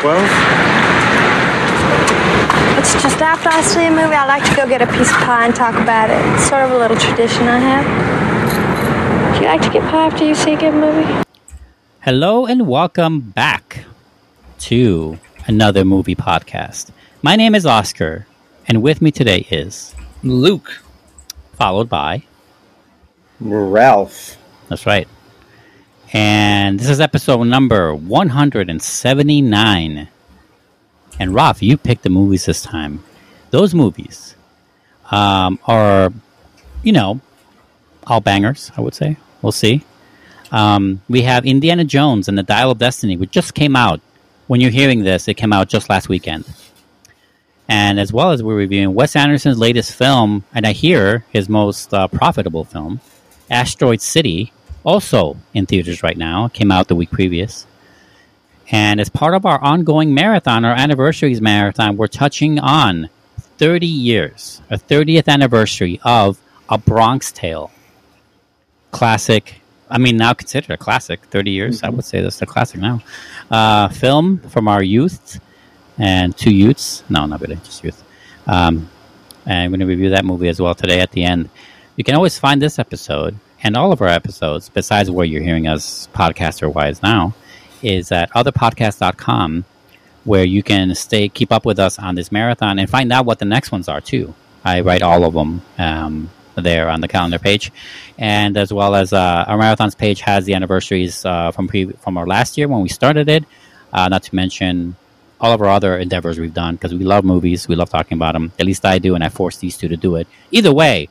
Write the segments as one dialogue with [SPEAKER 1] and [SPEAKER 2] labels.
[SPEAKER 1] 12?
[SPEAKER 2] It's just after I see a movie, I like to go get a piece of pie and talk about it. It's sort of a little tradition I have. Do you like to get pie after you see a good movie?
[SPEAKER 3] Hello and welcome back to another movie podcast. My name is Oscar, and with me today is
[SPEAKER 4] Luke.
[SPEAKER 3] followed by
[SPEAKER 1] Ralf.
[SPEAKER 3] that's right. And this is episode number 179. And Ralf, you picked the movies this time. Those movies um, are, you know, all bangers, I would say. We'll see. Um, we have Indiana Jones and the Dial of Destiny, which just came out. When you're hearing this, it came out just last weekend. And as well as we're reviewing Wes Anderson's latest film, and I hear his most uh, profitable film, Asteroid City, also in theaters right now. Came out the week previous. And as part of our ongoing marathon, our anniversaries marathon, we're touching on 30 years, a 30th anniversary of A Bronx Tale. Classic, I mean, now considered a classic, 30 years. I would say this is a classic now. Uh, film from our youth and two youths. No, not really, just youth. Um, and I'm going to review that movie as well today at the end. You can always find this episode and all of our episodes, besides where you're hearing us podcaster wise now, is at otherpodcast.com where you can stay keep up with us on this marathon and find out what the next ones are too. I write all of them um, there on the calendar page, and as well as uh, our marathons page has the anniversaries uh, from pre- from our last year when we started it. Uh, not to mention all of our other endeavors we've done because we love movies, we love talking about them. At least I do, and I force these two to do it. Either way,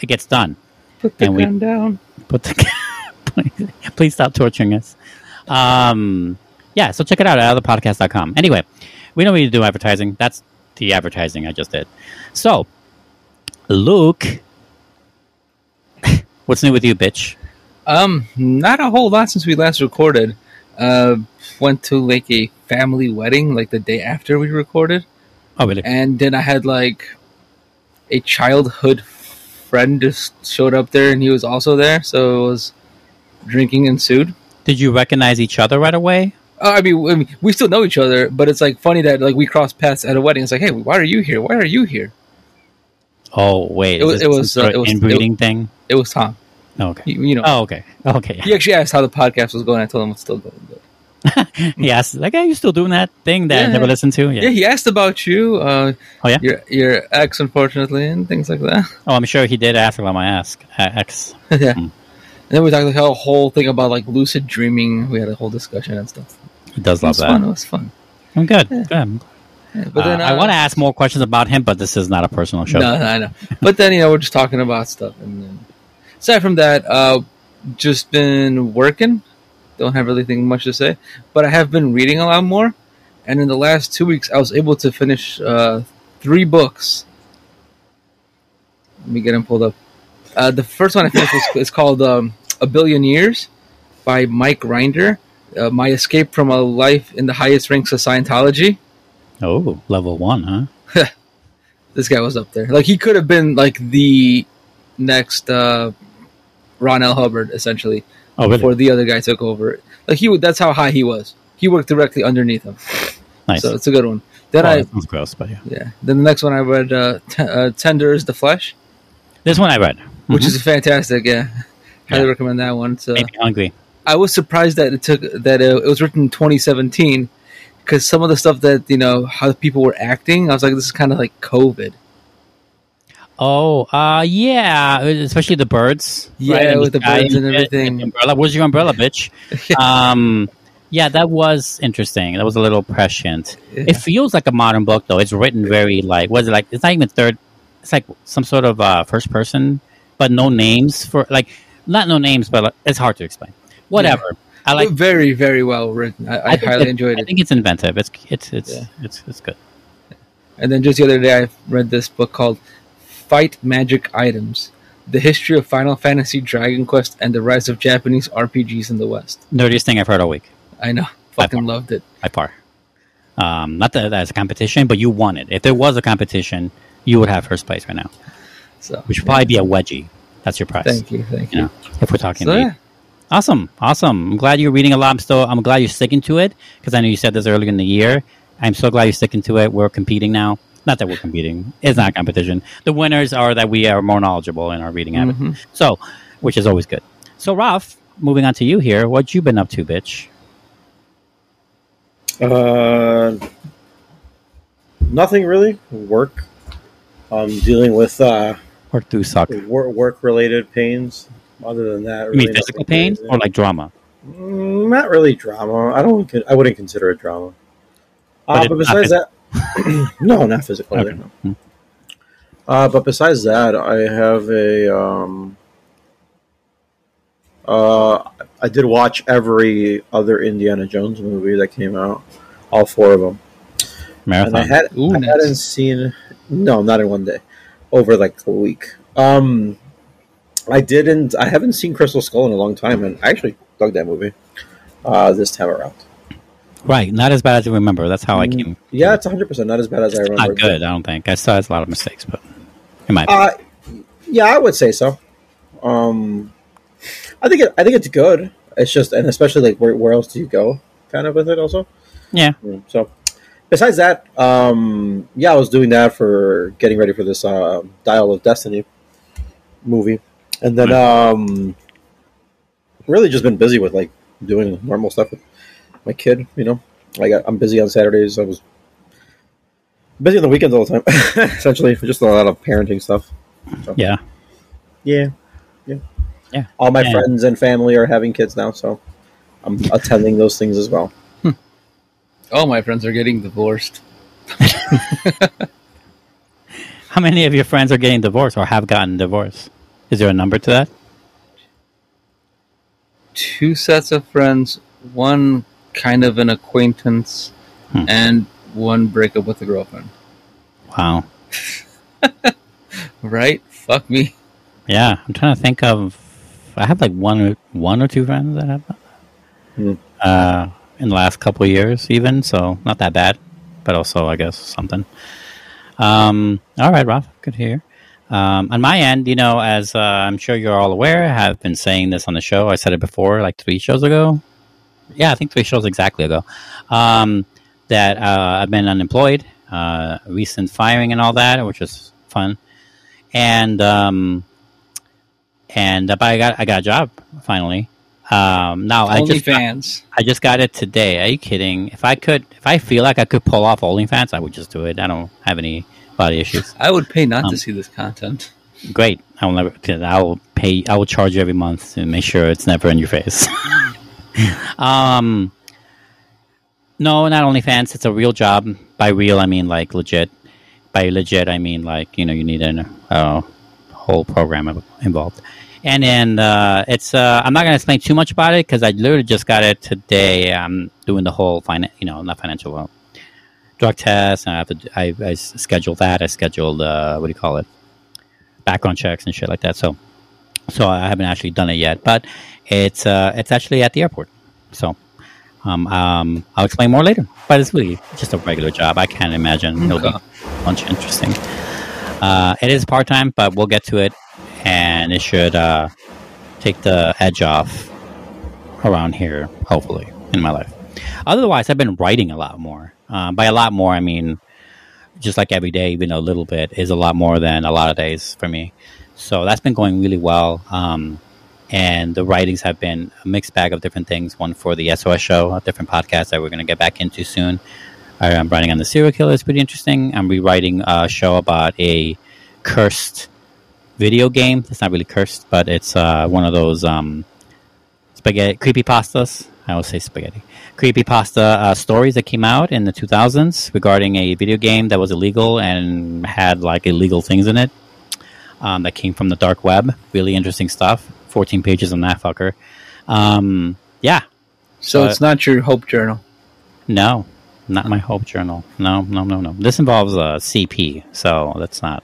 [SPEAKER 3] it gets done.
[SPEAKER 4] Put the
[SPEAKER 3] And we-
[SPEAKER 4] gun down.
[SPEAKER 3] Put the please, please stop torturing us. Um, yeah, so check it out at otherpodcast.com. Anyway, we don't need to do advertising. That's the advertising I just did. So, Luke, what's new with you, bitch?
[SPEAKER 4] Um, not a whole lot since we last recorded. Uh, went to like a family wedding like the day after we recorded,
[SPEAKER 3] Oh, really?
[SPEAKER 4] and then I had like a childhood friend just showed up there, and he was also there, so it was drinking ensued.
[SPEAKER 3] Did you recognize each other right away?
[SPEAKER 4] Uh, I mean, I mean, we still know each other, but it's like funny that like we crossed paths at a wedding. It's like, hey, why are you here? Why are you here?
[SPEAKER 3] Oh, wait.
[SPEAKER 4] It was- it was, uh, it was-
[SPEAKER 3] inbreeding thing?
[SPEAKER 4] It was Tom.
[SPEAKER 3] Oh, okay.
[SPEAKER 4] You, you know,
[SPEAKER 3] Oh, okay. Okay.
[SPEAKER 4] he actually asked how the podcast was going. I told him it's still going. But.
[SPEAKER 3] Yes. Like, are you still doing that thing that I
[SPEAKER 4] Yeah.
[SPEAKER 3] never listened to? Yeah.
[SPEAKER 4] Yeah, he asked about you, uh,
[SPEAKER 3] Oh, yeah?
[SPEAKER 4] your your ex, unfortunately, and things like that.
[SPEAKER 3] Oh, I'm sure he did ask about my ask. Uh, ex.
[SPEAKER 4] yeah.
[SPEAKER 3] Hmm.
[SPEAKER 4] And then we talked like a whole thing about like lucid dreaming. We had a whole discussion and stuff.
[SPEAKER 3] He does
[SPEAKER 4] It
[SPEAKER 3] love
[SPEAKER 4] was
[SPEAKER 3] that.
[SPEAKER 4] fun. It was fun.
[SPEAKER 3] I'm good.
[SPEAKER 4] Yeah.
[SPEAKER 3] Good.
[SPEAKER 4] Yeah, but then
[SPEAKER 3] Uh, I
[SPEAKER 4] uh,
[SPEAKER 3] want to ask more questions about him, but this is not a personal show.
[SPEAKER 4] No, no, I know. But then you know we're just talking about stuff, and then aside from that, uh, just been working. Don't have anything much to say, but I have been reading a lot more. And in the last two weeks, I was able to finish uh, three books. Let me get them pulled up. Uh, the first one I finished was is called um, "A Billion Years" by Mike Rinder. Uh, My escape from a life in the highest ranks of Scientology.
[SPEAKER 3] Oh, level one, huh?
[SPEAKER 4] this guy was up there. Like he could have been like the next uh, Ron L. Hubbard, essentially,
[SPEAKER 3] Oh, really?
[SPEAKER 4] before the other guy took over. Like he, that's how high he was. He worked directly underneath him,
[SPEAKER 3] nice.
[SPEAKER 4] so it's a good one. Then
[SPEAKER 3] Well,
[SPEAKER 4] I,
[SPEAKER 3] that sounds gross, but yeah.
[SPEAKER 4] yeah. Then the next one I read, uh, T- uh, "Tender is the Flesh,"
[SPEAKER 3] This one I read,
[SPEAKER 4] which
[SPEAKER 3] Mhm.
[SPEAKER 4] is fantastic. Yeah, highly
[SPEAKER 3] Yeah.
[SPEAKER 4] recommend that one. So
[SPEAKER 3] made hungry.
[SPEAKER 4] I was surprised that it took that uh, it was written in 2017 because some of the stuff that you know how people were acting, I was like, this is kind of like COVID.
[SPEAKER 3] Oh, uh, yeah, especially the birds.
[SPEAKER 4] Yeah,
[SPEAKER 3] right,
[SPEAKER 4] with the birds and everything.
[SPEAKER 3] umbrella. Where's your umbrella, bitch? um, yeah, that was interesting. That was a little prescient.
[SPEAKER 4] Yeah.
[SPEAKER 3] It feels like a modern book, though. It's written very like what is it like? It's not even third. It's like some sort of uh, first person, but no names for like not no names, but like, it's hard to explain. Whatever. I like.
[SPEAKER 4] very, very well written. I, I,
[SPEAKER 3] think
[SPEAKER 4] highly enjoyed it- I
[SPEAKER 3] think it's inventive. It's it's it's
[SPEAKER 4] Yeah.
[SPEAKER 3] it's it's good.
[SPEAKER 4] And then just the other day, I read this book called "Fight Magic Items: The History of Final Fantasy, Dragon Quest, and the Rise of Japanese RPGs in the West."
[SPEAKER 3] Nerdiest thing I've heard all week.
[SPEAKER 4] I know, fucking loved it.
[SPEAKER 3] by far. Um, not that that's a competition, but you won it. If there was a competition, you would have first place right now,
[SPEAKER 4] So,
[SPEAKER 3] which would probably be a wedgie. That's your prize.
[SPEAKER 4] thank you, thank
[SPEAKER 3] You
[SPEAKER 4] you.
[SPEAKER 3] know, if we're talking.
[SPEAKER 4] So yeah,
[SPEAKER 3] Awesome, awesome. I'm glad you're reading a lot. I'm still. I'm glad you're sticking to it because I know you said this earlier in the year. I'm so glad you're sticking to it. We're competing now. Not that we're competing. It's not a competition. The winners are that we are more knowledgeable in our reading habit.
[SPEAKER 4] Mhm.
[SPEAKER 3] So, which is always good. So, Ralf, moving on to you here. What you been up to, bitch?
[SPEAKER 1] Uh, nothing really. Work. I'm dealing with uh,
[SPEAKER 3] Work do suck.
[SPEAKER 1] work related pains. Other than that,
[SPEAKER 3] You mean physical pain
[SPEAKER 1] crazy.
[SPEAKER 3] or like drama?
[SPEAKER 1] Mm, not really drama. I don't. con- I wouldn't consider it drama.
[SPEAKER 3] But
[SPEAKER 1] Uh,
[SPEAKER 3] it's
[SPEAKER 1] but besides that, no, not physical. either,
[SPEAKER 3] Okay.
[SPEAKER 1] no.
[SPEAKER 3] Hmm.
[SPEAKER 1] Uh, but besides that, I have a. Um, uh, I did watch every other Indiana Jones movie that came out, all four of them,
[SPEAKER 3] Marathon.
[SPEAKER 1] and I had
[SPEAKER 4] Ooh,
[SPEAKER 1] I
[SPEAKER 4] nice.
[SPEAKER 1] hadn't seen. No, not in one day, over like a week. Um, I didn't. I haven't seen Crystal Skull in a long time, and I actually dug that movie. Uh, this time around.
[SPEAKER 3] Right. Not as bad as I remember. That's how I
[SPEAKER 1] Mm,
[SPEAKER 3] came.
[SPEAKER 1] Yeah, it's 100 percent not as bad as I
[SPEAKER 3] It's
[SPEAKER 1] remember.
[SPEAKER 3] not good. I don't think. I still has a lot of mistakes, but it might. Be.
[SPEAKER 1] Uh, yeah, I would say so. Um, I think it, I think it's good. It's just, and especially like where, where else do you go, kind of with it also.
[SPEAKER 3] yeah.
[SPEAKER 1] Mm, So, besides that, um, yeah, I was doing that for getting ready for this uh, Dial of Destiny movie, and then um, really just been busy with like doing normal stuff with my kid. You know, like I- I'm busy on Saturdays. I was busy on the weekends all the time. Essentially, just a lot of parenting stuff.
[SPEAKER 3] Yeah.
[SPEAKER 1] Yeah, yeah,
[SPEAKER 3] Yeah.
[SPEAKER 1] All my
[SPEAKER 3] Yeah.
[SPEAKER 1] friends and family are having kids now, so I'm attending those things as well. Hmm.
[SPEAKER 4] All my friends are getting divorced.
[SPEAKER 3] How many of your friends are getting divorced or have gotten divorced? Is there a number to that?
[SPEAKER 4] Two sets of friends, one kind of an acquaintance,
[SPEAKER 3] Hmm.
[SPEAKER 4] and one breakup with a girlfriend.
[SPEAKER 3] Wow.
[SPEAKER 4] Right? Fuck me.
[SPEAKER 3] Yeah, I'm trying to think of. I have like one or one or two friends that have that.
[SPEAKER 1] Hmm.
[SPEAKER 3] Uh, in the last couple of years, even so, not that bad, but also I guess something. Um, all right, Ralf, good to hear. Um, on my end, you know, as uh, I'm sure you're all aware, I have been saying this on the show. I said it before, like three shows ago. Yeah, I think three shows exactly ago. Um, that uh, I've been unemployed, uh, recent firing and all that, which was fun, and um, and uh, but I got I got a job finally. Um, now I just got, I just got it today. Are you kidding? If I could, if I feel like I could pull off OnlyFans, I would just do it. I don't have any body issues.
[SPEAKER 4] I would pay not
[SPEAKER 3] Um,
[SPEAKER 4] to see this content.
[SPEAKER 3] Great. I will never. I will pay. I will charge you every month to make sure it's never in your face. um, no, not OnlyFans. It's a real job. By real, I mean like legit. By legit, I mean like you know you need a uh, whole program involved. And then uh, it's uh, I'm not going to explain too much about it because I literally just got it today. I'm doing the whole finan- you know, not financial uh, drug test, and I have to. I scheduled that. I scheduled uh, what do you call it? Background checks and shit like that. So, so I haven't actually done it yet, but it's uh, it's actually at the airport. So, um, um, I'll explain more later. But it's really just a regular job. I can't imagine it'll be
[SPEAKER 4] Okay.
[SPEAKER 3] a bunch interesting. Uh, it is part time, but we'll get to it, and it should uh, take the edge off around here, hopefully, in my life. Otherwise, I've been writing a lot more. Uh, by a lot more, I mean just like every day, even a little bit is a lot more than a lot of days for me. So that's been going really well. Um, and the writings have been a mixed bag of different things. One for the SOS show, a different podcast that we're going to get back into soon. I'm writing on the serial killer. It's pretty interesting. I'm rewriting a show about a cursed video game. It's not really cursed, but it's uh, one of those um, spaghetti creepy pastas. I always say spaghetti creepy pasta uh, stories that came out in the 2000s regarding a video game that was illegal and had like illegal things in it um, that came from the dark web. Really interesting stuff. 14 pages on that fucker. Um, yeah,
[SPEAKER 4] So
[SPEAKER 3] But-
[SPEAKER 4] it's not your hope journal.
[SPEAKER 3] no, not my hope journal. No, no, no, no. This involves a CP, so that's not.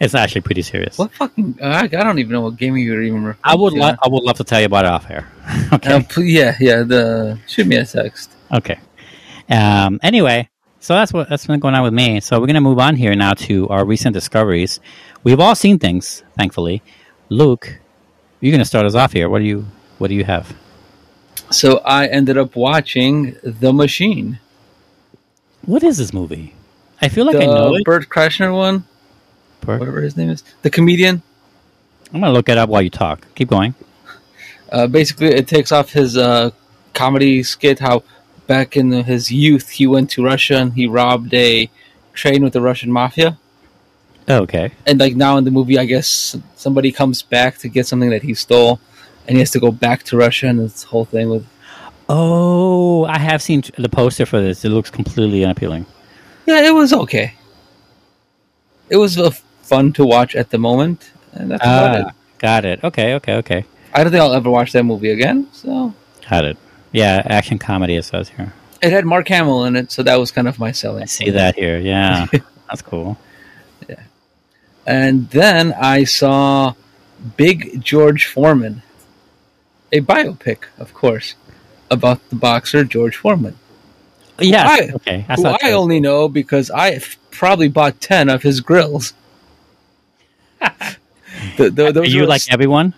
[SPEAKER 3] It's actually pretty serious.
[SPEAKER 4] What fucking? I, I don't even know what game you're even referring
[SPEAKER 3] I would
[SPEAKER 4] to.
[SPEAKER 3] lo- I would love to tell you about it off air. okay.
[SPEAKER 4] Uh, yeah, yeah. The shoot me a text.
[SPEAKER 3] Okay. Um, anyway, so that's what that's been going on with me. So we're gonna move on here now to our recent discoveries. We've all seen things, thankfully. Luke, you're gonna start us off here. What do you What do you have?
[SPEAKER 4] So I ended up watching The Machine,
[SPEAKER 3] What is this movie? I feel like
[SPEAKER 4] the
[SPEAKER 3] I know it.
[SPEAKER 4] Bert Kreischer one,
[SPEAKER 3] Bert-
[SPEAKER 4] whatever his name is, the comedian.
[SPEAKER 3] I'm gonna look it up while you talk. Keep going.
[SPEAKER 4] Uh, basically, it takes off his uh, comedy skit how back in his youth he went to Russia and he robbed a train with the Russian mafia.
[SPEAKER 3] Oh, okay.
[SPEAKER 4] And like now in the movie, I guess somebody comes back to get something that he stole, and he has to go back to Russia and this whole thing with
[SPEAKER 3] Oh, I have seen the poster for this. It looks completely unappealing.
[SPEAKER 4] yeah, it was okay. It was uh, fun to watch at the moment, and that's about it.
[SPEAKER 3] Ah, got it. Okay, okay, okay.
[SPEAKER 4] I don't think I'll ever watch that movie again. So
[SPEAKER 3] Got it. Yeah, action comedy it says here.
[SPEAKER 4] it had Mark Hamill in it, so that was kind of my selling.
[SPEAKER 3] I see that here. Yeah, that's cool.
[SPEAKER 4] And then I saw Big George Foreman, a biopic, of course, about the boxer George Foreman.
[SPEAKER 3] Yeah.
[SPEAKER 4] I-
[SPEAKER 3] okay. I
[SPEAKER 4] who I only know because I probably bought 10 of his grills. the, the,
[SPEAKER 3] Are
[SPEAKER 4] those
[SPEAKER 3] you
[SPEAKER 4] were,
[SPEAKER 3] like everyone?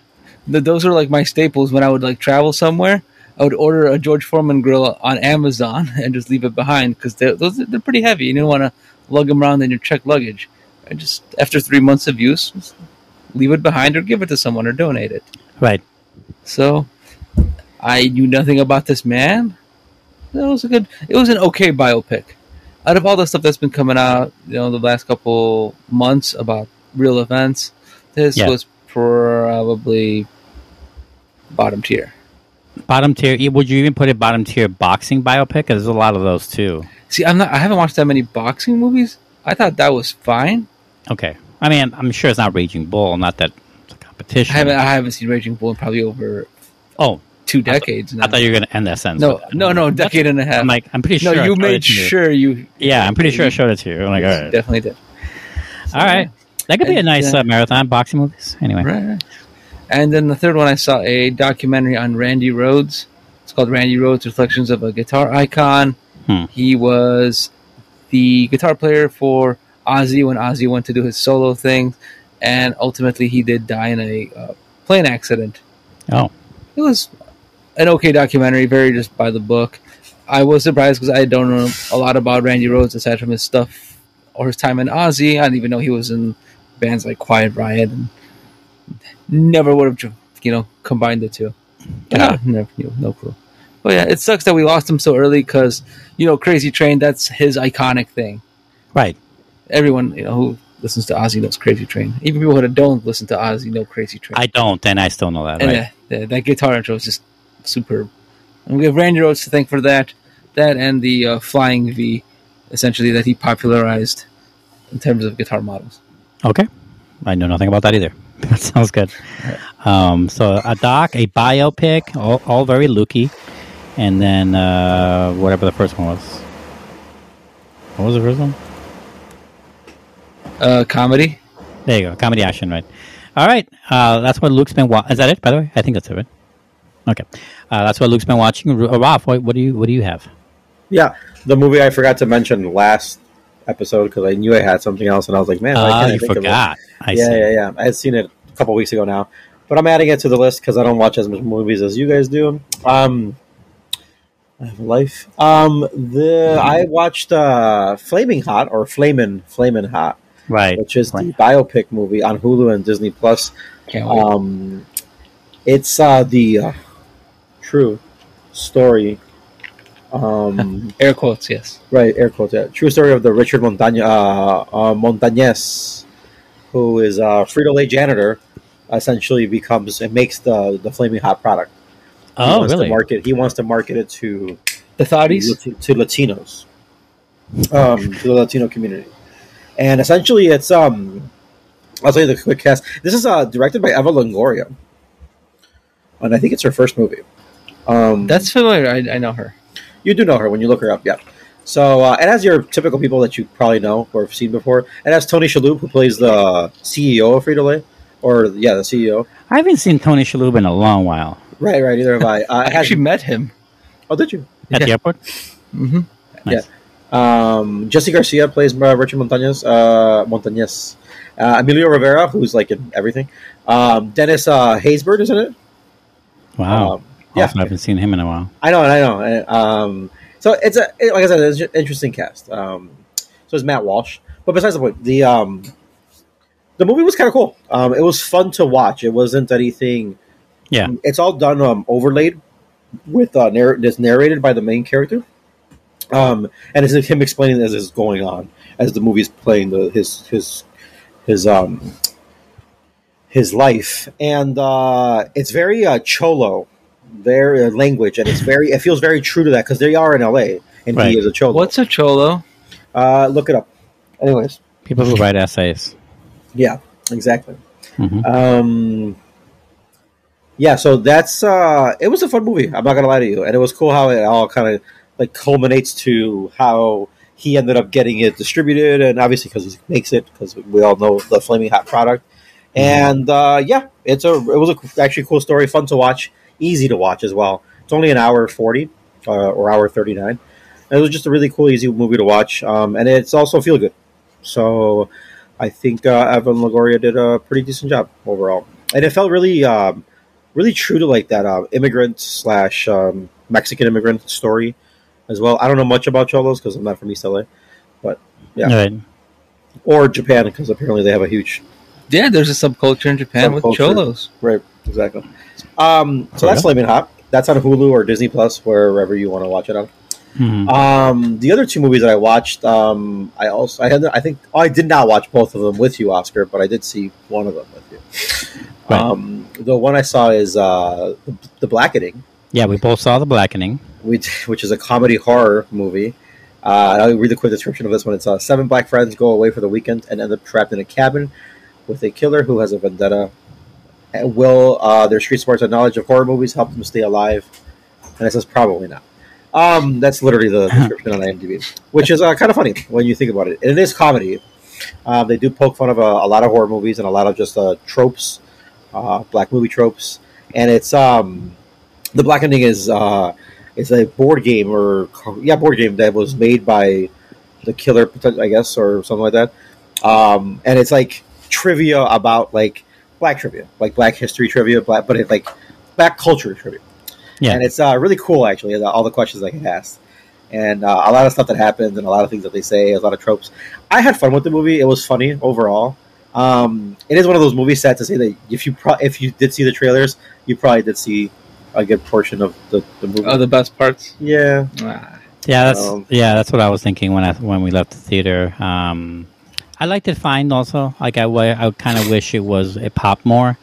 [SPEAKER 4] the, those are like my staples when I would like travel somewhere. I would order a George Foreman grill on Amazon and just leave it behind because they're, those, they're pretty heavy. You don't want to lug them around in your checked luggage. I just, after three months of use, leave it behind or give it to someone or donate it.
[SPEAKER 3] Right.
[SPEAKER 4] So I knew nothing about this man. It was a good. It was an okay biopic. Out of all the stuff that's been coming out, you know, the last couple months about real events, this
[SPEAKER 3] Yeah.
[SPEAKER 4] was probably bottom tier.
[SPEAKER 3] Bottom tier. Would you even put it bottom tier boxing biopic? There's a lot of those too.
[SPEAKER 4] See, I'm not. I haven't watched that many boxing movies. I thought that was fine.
[SPEAKER 3] Okay. I mean, I'm sure it's not Raging Bull. Not that it's a competition.
[SPEAKER 4] I haven't. I haven't seen Raging Bull in probably over
[SPEAKER 3] oh,
[SPEAKER 4] two decades. now.
[SPEAKER 3] I thought you were going to end that sentence.
[SPEAKER 4] no, no, no, decade and a half.
[SPEAKER 3] I'm like, I'm pretty sure. I
[SPEAKER 4] you made
[SPEAKER 3] it
[SPEAKER 4] sure you.
[SPEAKER 3] Yeah, I'm pretty sure I showed it to you. I'm like, all right,
[SPEAKER 4] Definitely did.
[SPEAKER 3] all right. That could be a nice
[SPEAKER 4] uh,
[SPEAKER 3] uh, marathon boxing movies. Anyway,
[SPEAKER 4] Right, right. And then the third one, I saw a documentary on Randy Rhoads. It's called Randy Rhoads: Reflections of a Guitar Icon.
[SPEAKER 3] Hmm.
[SPEAKER 4] He was the guitar player for Ozzy when Ozzy went to do his solo thing, and ultimately he did die in a uh, plane accident.
[SPEAKER 3] Oh,
[SPEAKER 4] It was an okay documentary, very just by the book. I was surprised because I don't know a lot about Randy Rhoads aside from his stuff or his time in Ozzy. I didn't even know he was in bands like Quiet Riot and never would have you know combined the two.
[SPEAKER 3] Yeah.
[SPEAKER 4] No, never, you know, no clue. But yeah, it sucks that we lost him so early because you know Crazy Train that's his iconic thing.
[SPEAKER 3] right.
[SPEAKER 4] Everyone you know who listens to Ozzy knows Crazy Train. Even people who don't listen to Ozzy know Crazy Train.
[SPEAKER 3] I don't, and I still know that.
[SPEAKER 4] and
[SPEAKER 3] Right.
[SPEAKER 4] uh, the, that guitar intro is just superb. And we have Randy Rhoads to thank for that, that and the uh, Flying V, essentially that he popularized in terms of guitar models.
[SPEAKER 3] Okay. I know nothing about that either. That sounds good. Um, so a doc, a biopic, all, all very looky, and then uh, whatever the first one was. What was the first one?
[SPEAKER 4] Uh, comedy.
[SPEAKER 3] There you go, comedy action, right? All right, uh, that's what Luke's been. Wa- Is that it? By the way, I think that's it, right? Okay, uh, that's what Luke's been watching. R- uh, Ralf, what, what do you what do you have?
[SPEAKER 1] Yeah, the movie I forgot to mention last episode because I knew I had something else, and I was like, man, why
[SPEAKER 3] Ah,
[SPEAKER 1] can't
[SPEAKER 3] you
[SPEAKER 1] think of it?
[SPEAKER 3] forgot. I
[SPEAKER 1] yeah,
[SPEAKER 3] see.
[SPEAKER 1] yeah, yeah. I had seen it a couple weeks ago now, but I'm adding it to the list because I don't watch as much movies as you guys do. Um, I have a life. Um, the I watched uh, Flaming Hot or Flamin' Flamin' Hot,
[SPEAKER 3] Right.
[SPEAKER 1] which is the biopic movie on Hulu and Disney Plus. Um, it's uh, the uh, true story. Um,
[SPEAKER 4] Air quotes, yes.
[SPEAKER 1] right, air quotes. Yeah, true story of the Richard Montaña, uh, uh, Montañez, who is a Frito Lay janitor. Essentially, becomes and makes the the flaming hot product. He
[SPEAKER 3] Oh,
[SPEAKER 1] wants
[SPEAKER 3] really?
[SPEAKER 1] To market. He wants to market it to
[SPEAKER 4] The Thotties.
[SPEAKER 1] to, to Latinos, um, to the Latino community, and essentially, it's um, I'll tell you the quick cast. This is uh, directed by Eva Longoria, and I think it's her first movie. Um,
[SPEAKER 4] That's familiar. I, I know her.
[SPEAKER 1] you do know her when you look her up, yeah. So uh, it has your typical people that you probably know or have seen before. It has Tony Shalhoub, who plays the CEO of Frito Lay, or yeah, the CEO.
[SPEAKER 3] I haven't seen Tony Shalhoub in a long while.
[SPEAKER 1] Right, right. Either have I. Uh,
[SPEAKER 4] I
[SPEAKER 1] it has,
[SPEAKER 4] actually met him.
[SPEAKER 1] oh, did you?
[SPEAKER 3] At the
[SPEAKER 4] Yeah.
[SPEAKER 3] airport?
[SPEAKER 4] hmm
[SPEAKER 3] Nice.
[SPEAKER 1] Um, Jesse Garcia plays uh, Richard Montañez. Uh, Montañez. Uh, Emilio Rivera, who's like in everything. Um, Dennis uh, Haysbert, isn't it?
[SPEAKER 3] Wow.
[SPEAKER 1] Um, yeah,
[SPEAKER 3] Also, I haven't seen him in a while.
[SPEAKER 1] I know, I know. And, Um, so it's a it- like I said, it's an interesting cast. Um, so it's Matt Walsh. But besides the point, the um, the movie was kind of cool. Um, it was fun to watch. It wasn't anything.
[SPEAKER 3] Yeah.
[SPEAKER 1] It's all done um, overlaid with uh, narr- narrated by the main character. Um, and it's him explaining as is going on as the movie's playing the his his his um his life, and uh, it's very uh, cholo, very uh, language, and it's very it feels very true to that because they are in L.A. and
[SPEAKER 3] Right.
[SPEAKER 1] he is a cholo.
[SPEAKER 4] What's a cholo?
[SPEAKER 1] Uh, look it up. Anyways,
[SPEAKER 3] People who write essays.
[SPEAKER 1] yeah, exactly.
[SPEAKER 3] Mhm.
[SPEAKER 1] Um, yeah, so that's uh, it was a fun movie. I'm not gonna lie to you, and it was cool how it all kind of like culminates to how he ended up getting it distributed, and obviously because he makes it, because we all know the flaming hot product. And uh, yeah, it's a it was a actually cool story, fun to watch, easy to watch as well. It's only an hour forty uh, or hour thirty nine. It was just a really cool, easy movie to watch, um, and it's also feel good. So I think uh, Eva Longoria did a pretty decent job overall, and it felt really, um, really true to like that uh, immigrant slash um, Mexican immigrant story as well. I don't know much about Cholos because I'm not from East LA, but yeah,
[SPEAKER 3] Right.
[SPEAKER 1] or Japan because apparently they have a huge
[SPEAKER 4] Yeah, there's a subculture in Japan with cholos.
[SPEAKER 1] right, exactly. Um, so
[SPEAKER 3] Cool.
[SPEAKER 1] that's Flaming Hot. That's on Hulu or Disney Plus, wherever you want to watch it on.
[SPEAKER 3] Mhm.
[SPEAKER 1] Um, the other two movies that I watched, um, I also I had I think oh, I did not watch both of them with you, Oscar, but I did see one of them with you.
[SPEAKER 3] Right.
[SPEAKER 1] Um, the one I saw is uh, the, the Blackening,
[SPEAKER 3] Yeah, we both saw The Blackening.
[SPEAKER 1] Which which is a comedy horror movie. Uh, I'll read the quick description of this one. It's uh, seven black friends go away for the weekend and end up trapped in a cabin with a killer who has a vendetta. And will uh, their street smarts and knowledge of horror movies help them stay alive? And it says probably not. Um, that's literally the description on IMDb, which is uh, kind of funny when you think about it. And it is comedy. Uh, they do poke fun of a, a lot of horror movies and a lot of just uh, tropes, uh, black movie tropes. And it's um, the Blackening is uh, it's a board game or yeah, board game that was made by the killer, I guess, or something like that. Um, and it's like trivia about like black trivia, like black history trivia, black, but it's like black culture trivia.
[SPEAKER 3] Yeah.
[SPEAKER 1] and it's uh, really cool actually. All the questions I get asked, and uh, a lot of stuff that happens, and a lot of things that they say, a lot of tropes. I had fun with the movie. It was funny overall. Um, it is one of those movies. Sad to say that if you pro- if you did see the trailers, you probably did see a good portion of the, the movie.
[SPEAKER 4] Oh, the best parts.
[SPEAKER 1] yeah,
[SPEAKER 4] Ah.
[SPEAKER 3] Yeah, that's
[SPEAKER 1] Um,
[SPEAKER 3] yeah, that's what I was thinking when I when we left the theater. Um, I liked it fine. Also, like I, wa- I kind of wish it was it popped more.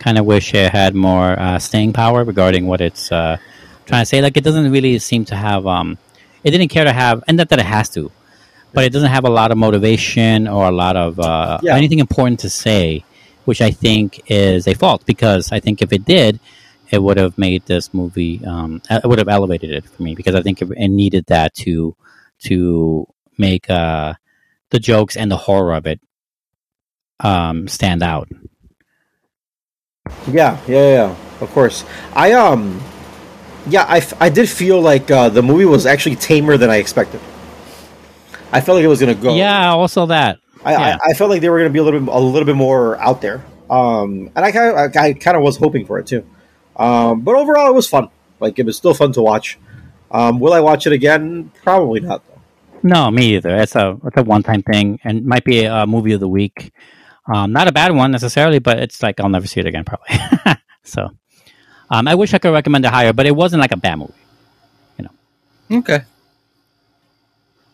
[SPEAKER 3] Kind of wish it had more uh, staying power regarding what it's uh, trying to say. Like it doesn't really seem to have. Um, it didn't care to have, and not that it has to, but it doesn't have a lot of motivation or a lot of uh,
[SPEAKER 1] Yeah.
[SPEAKER 3] anything important to say, which I think is a fault because I think if it did, it would have made this movie. Um, it would have elevated it for me because I think it, it needed that to to make uh, the jokes and the horror of it um, stand out.
[SPEAKER 1] Yeah, yeah, yeah, of course. I um, yeah, I, f- I did feel like uh, the movie was actually tamer than I expected. I felt like it was gonna go.
[SPEAKER 3] Yeah, also that.
[SPEAKER 1] I,
[SPEAKER 3] yeah.
[SPEAKER 1] I, I felt like they were gonna be a little bit a little bit more out there. Um, and I kind of I, I kind of was hoping for it too. Um, but overall, it was fun. Like it was still fun to watch. Um, will I watch it again? Probably not. Though.
[SPEAKER 3] No, me either. It's a it's a one time thing, and might be a movie of the week. Um, not a bad one necessarily, but it's like I'll never see it again probably. so, um, I wish I could recommend it higher, but it wasn't like a bad movie. you know.
[SPEAKER 4] Okay.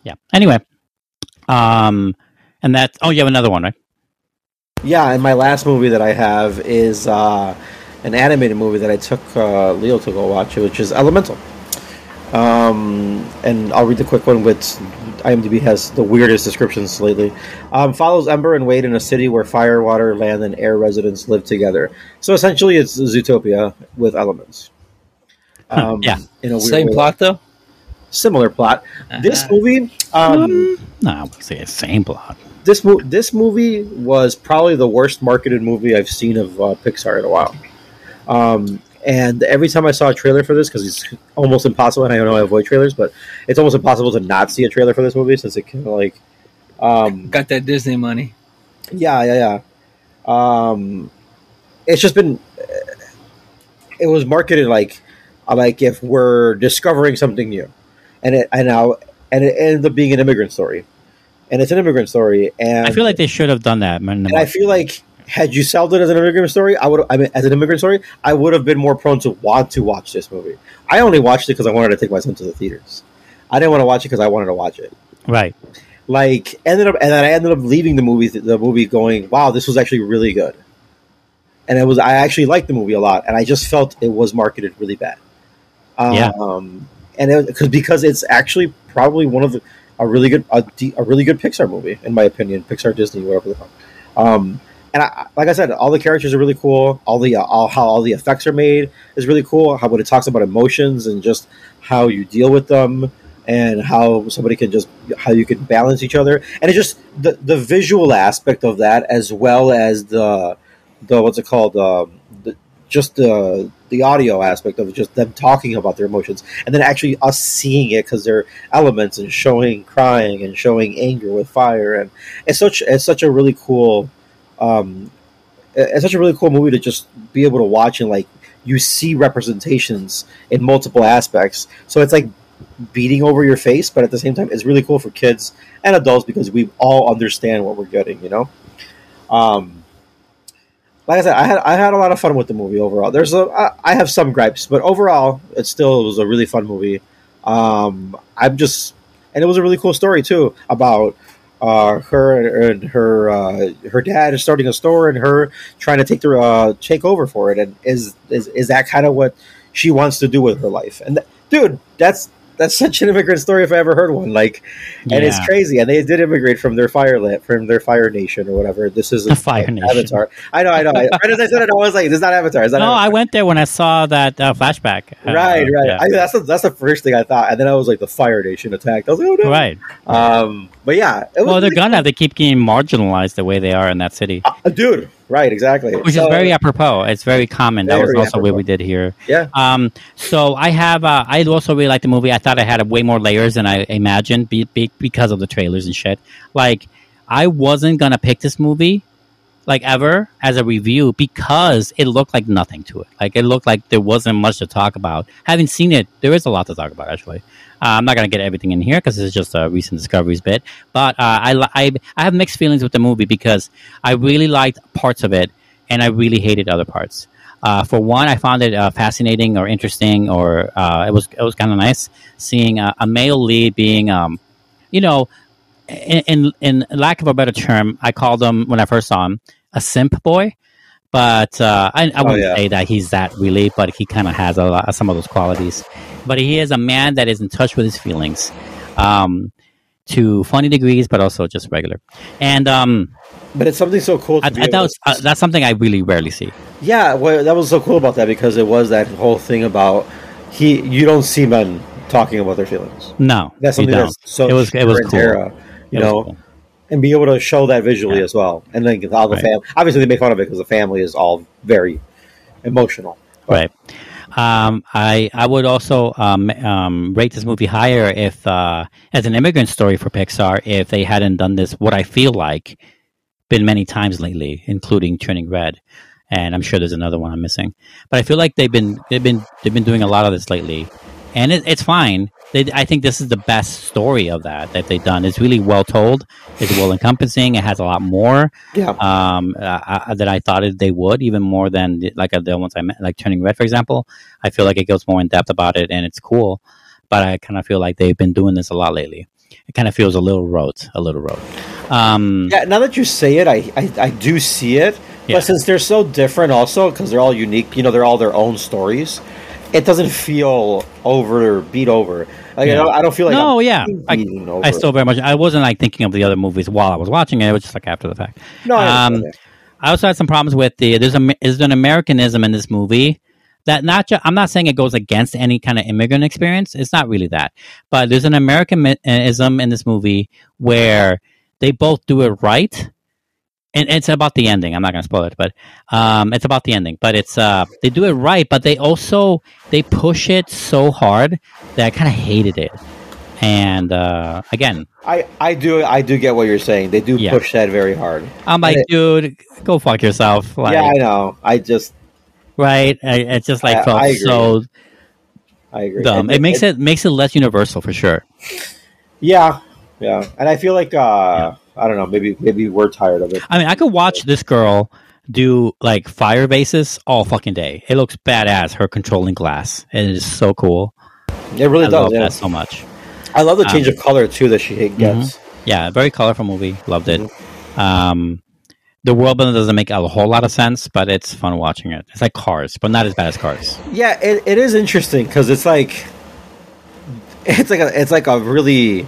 [SPEAKER 3] Yeah. Anyway, um, and that. Oh, you have another one, right?
[SPEAKER 1] Yeah, and my last movie that I have is uh, an animated movie that I took uh, Leo to go watch, which is Elemental. Um, and I'll read the quick one, which IMDb has the weirdest descriptions lately. Um, follows Ember and Wade in a city where fire, water, land, and air residents live together. So essentially, it's Zootopia with elements. Um,
[SPEAKER 3] yeah.
[SPEAKER 1] in a weird
[SPEAKER 4] Same
[SPEAKER 1] way.
[SPEAKER 4] plot though.
[SPEAKER 1] similar plot. This
[SPEAKER 4] Uh-huh.
[SPEAKER 1] movie, um,
[SPEAKER 3] No, I wouldn't say it's same plot.
[SPEAKER 1] this mo- this movie was probably the worst marketed movie I've seen of uh, Pixar in a while. Um, and every time I saw a trailer for this, because it's almost impossible, and I know I avoid trailers, but it's almost impossible to not see a trailer for this movie since it kind of like, um,
[SPEAKER 4] Got that Disney money.
[SPEAKER 1] yeah, yeah, yeah. Um, it's just been. it was marketed like like if we're discovering something new, and it and now and it ended up being an immigrant story, and it's an immigrant story, and
[SPEAKER 3] I feel like they should have done that.
[SPEAKER 1] and I feel like had you sold it as an immigrant story, I would. I mean, as an immigrant story, I would have been more prone to want to watch this movie. I only watched it because I wanted to take my son to the theaters. I didn't want to watch it because I wanted to watch it.
[SPEAKER 3] right.
[SPEAKER 1] Like ended up, and then I ended up leaving the movie. The movie going, wow, this was actually really good. And it was. I actually liked the movie a lot, and I just felt it was marketed really bad. Um,
[SPEAKER 3] Yeah.
[SPEAKER 1] and it, cause, because it's actually probably one of the a really good a, a really good Pixar movie in my opinion. Pixar, Disney, whatever the fuck. Um, and I, like I said, all the characters are really cool. All the uh, all, how all the effects are made is really cool. How when it talks about emotions and just how you deal with them, and how somebody can just how you can balance each other, and it's just the the visual aspect of that as well as the the what's it called um, the, just the the audio aspect of just them talking about their emotions, and then actually us seeing it because they're elements and showing crying and showing anger with fire, and it's such it's such a really cool um, it's such a really cool movie to just be able to watch and like you see representations in multiple aspects. So it's like beating over your face, but at the same time, it's really cool for kids and adults because we all understand what we're getting. You know. Um, like I said, I had I had a lot of fun with the movie overall. There's a I, I have some gripes, but overall, it still was a really fun movie. Um, I'm just and it was a really cool story too about uh, her and her uh, her dad is starting a store and her trying to take the uh, take over for it. And is is is that kind of what she wants to do with her life? And th- dude, that's that's such an immigrant story if I ever heard one. Like, and it's crazy. And they did immigrate from their fire land, from their fire nation or whatever. This is
[SPEAKER 3] The Fire Nation.
[SPEAKER 1] Avatar. I know, I know. Right as I said it, I was like, "This is not Avatar." It's not
[SPEAKER 3] No, I went there when I saw that uh, flashback. Uh,
[SPEAKER 1] Right, right.
[SPEAKER 3] yeah.
[SPEAKER 1] I, that's the, that's the first thing I thought, and then I was like, "The Fire Nation attacked." I was like, "Oh no!"
[SPEAKER 3] Right.
[SPEAKER 1] Um, but yeah, it was
[SPEAKER 3] Well, they're gonna. They keep getting marginalized the way they are in that city,
[SPEAKER 1] Uh, dude. Right, exactly.
[SPEAKER 3] which
[SPEAKER 1] So,
[SPEAKER 3] is very apropos. It's very common. That was
[SPEAKER 1] Very
[SPEAKER 3] also what
[SPEAKER 1] apropos.
[SPEAKER 3] we did here.
[SPEAKER 1] yeah.
[SPEAKER 3] Um, so I have. Uh, I also really liked the movie. I thought I had way more layers than I imagined be, be, because of the trailers and shit. Like, I wasn't gonna pick this movie, like ever, as a review because it looked like nothing to it. Like it looked like there wasn't much to talk about. Having seen it, there is a lot to talk about. Actually, uh, I'm not gonna get everything in here because this is just a recent discoveries bit. But uh, I, I I have mixed feelings with the movie because I really liked parts of it and I really hated other parts. Uh, for one, I found it uh, fascinating or interesting, or uh, it was it was kind of nice seeing a, a male lead being, um, you know, in, in in lack of a better term, I called him when I first saw him a simp boy. But uh, I, I wouldn't
[SPEAKER 1] yeah.
[SPEAKER 3] say that he's that really, but he kind of has a lot, some of those qualities. But he is a man that is in touch with his feelings, um, to funny degrees, but also just regular. And um,
[SPEAKER 1] But it's something so cool. To
[SPEAKER 3] I, I thought
[SPEAKER 1] to-
[SPEAKER 3] uh, that's something I really rarely see.
[SPEAKER 1] yeah, well, that was so cool about that because it was that whole thing about he. You don't see men talking about their feelings.
[SPEAKER 3] No,
[SPEAKER 1] That's something that's so
[SPEAKER 3] it was it was cool.
[SPEAKER 1] era, you
[SPEAKER 3] It was
[SPEAKER 1] know,
[SPEAKER 3] cool.
[SPEAKER 1] And be able to show that visually
[SPEAKER 3] Yeah.
[SPEAKER 1] as well. And then all the
[SPEAKER 3] Right.
[SPEAKER 1] fam. Obviously, they make fun of it because the family is all very emotional.
[SPEAKER 3] Right. Um, I I would also um, um, rate this movie higher if, uh, as an immigrant story for Pixar, if they hadn't done this. What I feel like been many times lately, including Turning Red, and I'm sure there's another one I'm missing. But I feel like they've been they've been they've been doing a lot of this lately, and it, it's fine. They, I think this is the best story of that that they've done. It's really well told. It's well encompassing. It has a lot more
[SPEAKER 1] Yeah,
[SPEAKER 3] um, uh, uh, that I thought it, they would, even more than the, like uh, the ones I met, like Turning Red, for example. I feel like it goes more in depth about it, and it's cool. But I kind of feel like they've been doing this a lot lately. It kind of feels a little rote, a little rote. Um,
[SPEAKER 1] yeah. Now that you say it, I I, I do see it.
[SPEAKER 3] Yeah.
[SPEAKER 1] But since they're so different, also because they're all unique, you know, they're all their own stories. It doesn't feel over beat over. Like I, don't, I don't feel like
[SPEAKER 3] no,
[SPEAKER 1] I'm
[SPEAKER 3] yeah, I. I still very much. I wasn't like thinking of the other movies while I was watching it. It was just like after the fact.
[SPEAKER 1] no. I
[SPEAKER 3] um. I also had some problems with the there's a is an Americanism in this movie that not just I'm not saying it goes against any kind of immigrant experience. It's not really that, but there's an Americanism in this movie where they both do it right. And it's about the ending. I'm not going to spoil it, but um, it's about the ending. But it's uh, they do it right, but they also they push it so hard that I kind of hated it. And uh, again,
[SPEAKER 1] I, I do I do get what you're saying. They do
[SPEAKER 3] Yeah.
[SPEAKER 1] push that very hard.
[SPEAKER 3] I'm like,
[SPEAKER 1] it-
[SPEAKER 3] dude, go fuck yourself. Like,
[SPEAKER 1] yeah, I know. I just
[SPEAKER 3] right? I, it just like
[SPEAKER 1] I-
[SPEAKER 3] felt
[SPEAKER 1] I
[SPEAKER 3] so
[SPEAKER 1] I agree.
[SPEAKER 3] dumb.
[SPEAKER 1] And-
[SPEAKER 3] It makes it makes it less universal for sure.
[SPEAKER 1] Yeah, yeah. And I feel like uh, I don't know. Maybe maybe we're tired of it.
[SPEAKER 3] I mean, I could watch this girl do like fire bases all fucking day. It looks badass. Her controlling glass. It is so cool.
[SPEAKER 1] It really
[SPEAKER 3] I
[SPEAKER 1] does.
[SPEAKER 3] love
[SPEAKER 1] Yeah.
[SPEAKER 3] that so much.
[SPEAKER 1] I love the change
[SPEAKER 3] Um,
[SPEAKER 1] of color too that she gets.
[SPEAKER 3] Yeah, very colorful movie. Loved it. Um, the world building doesn't make a whole lot of sense, but it's fun watching it. It's like Cars, but not as bad as Cars.
[SPEAKER 1] Yeah, it, it is interesting because it's like it's like a it's like a really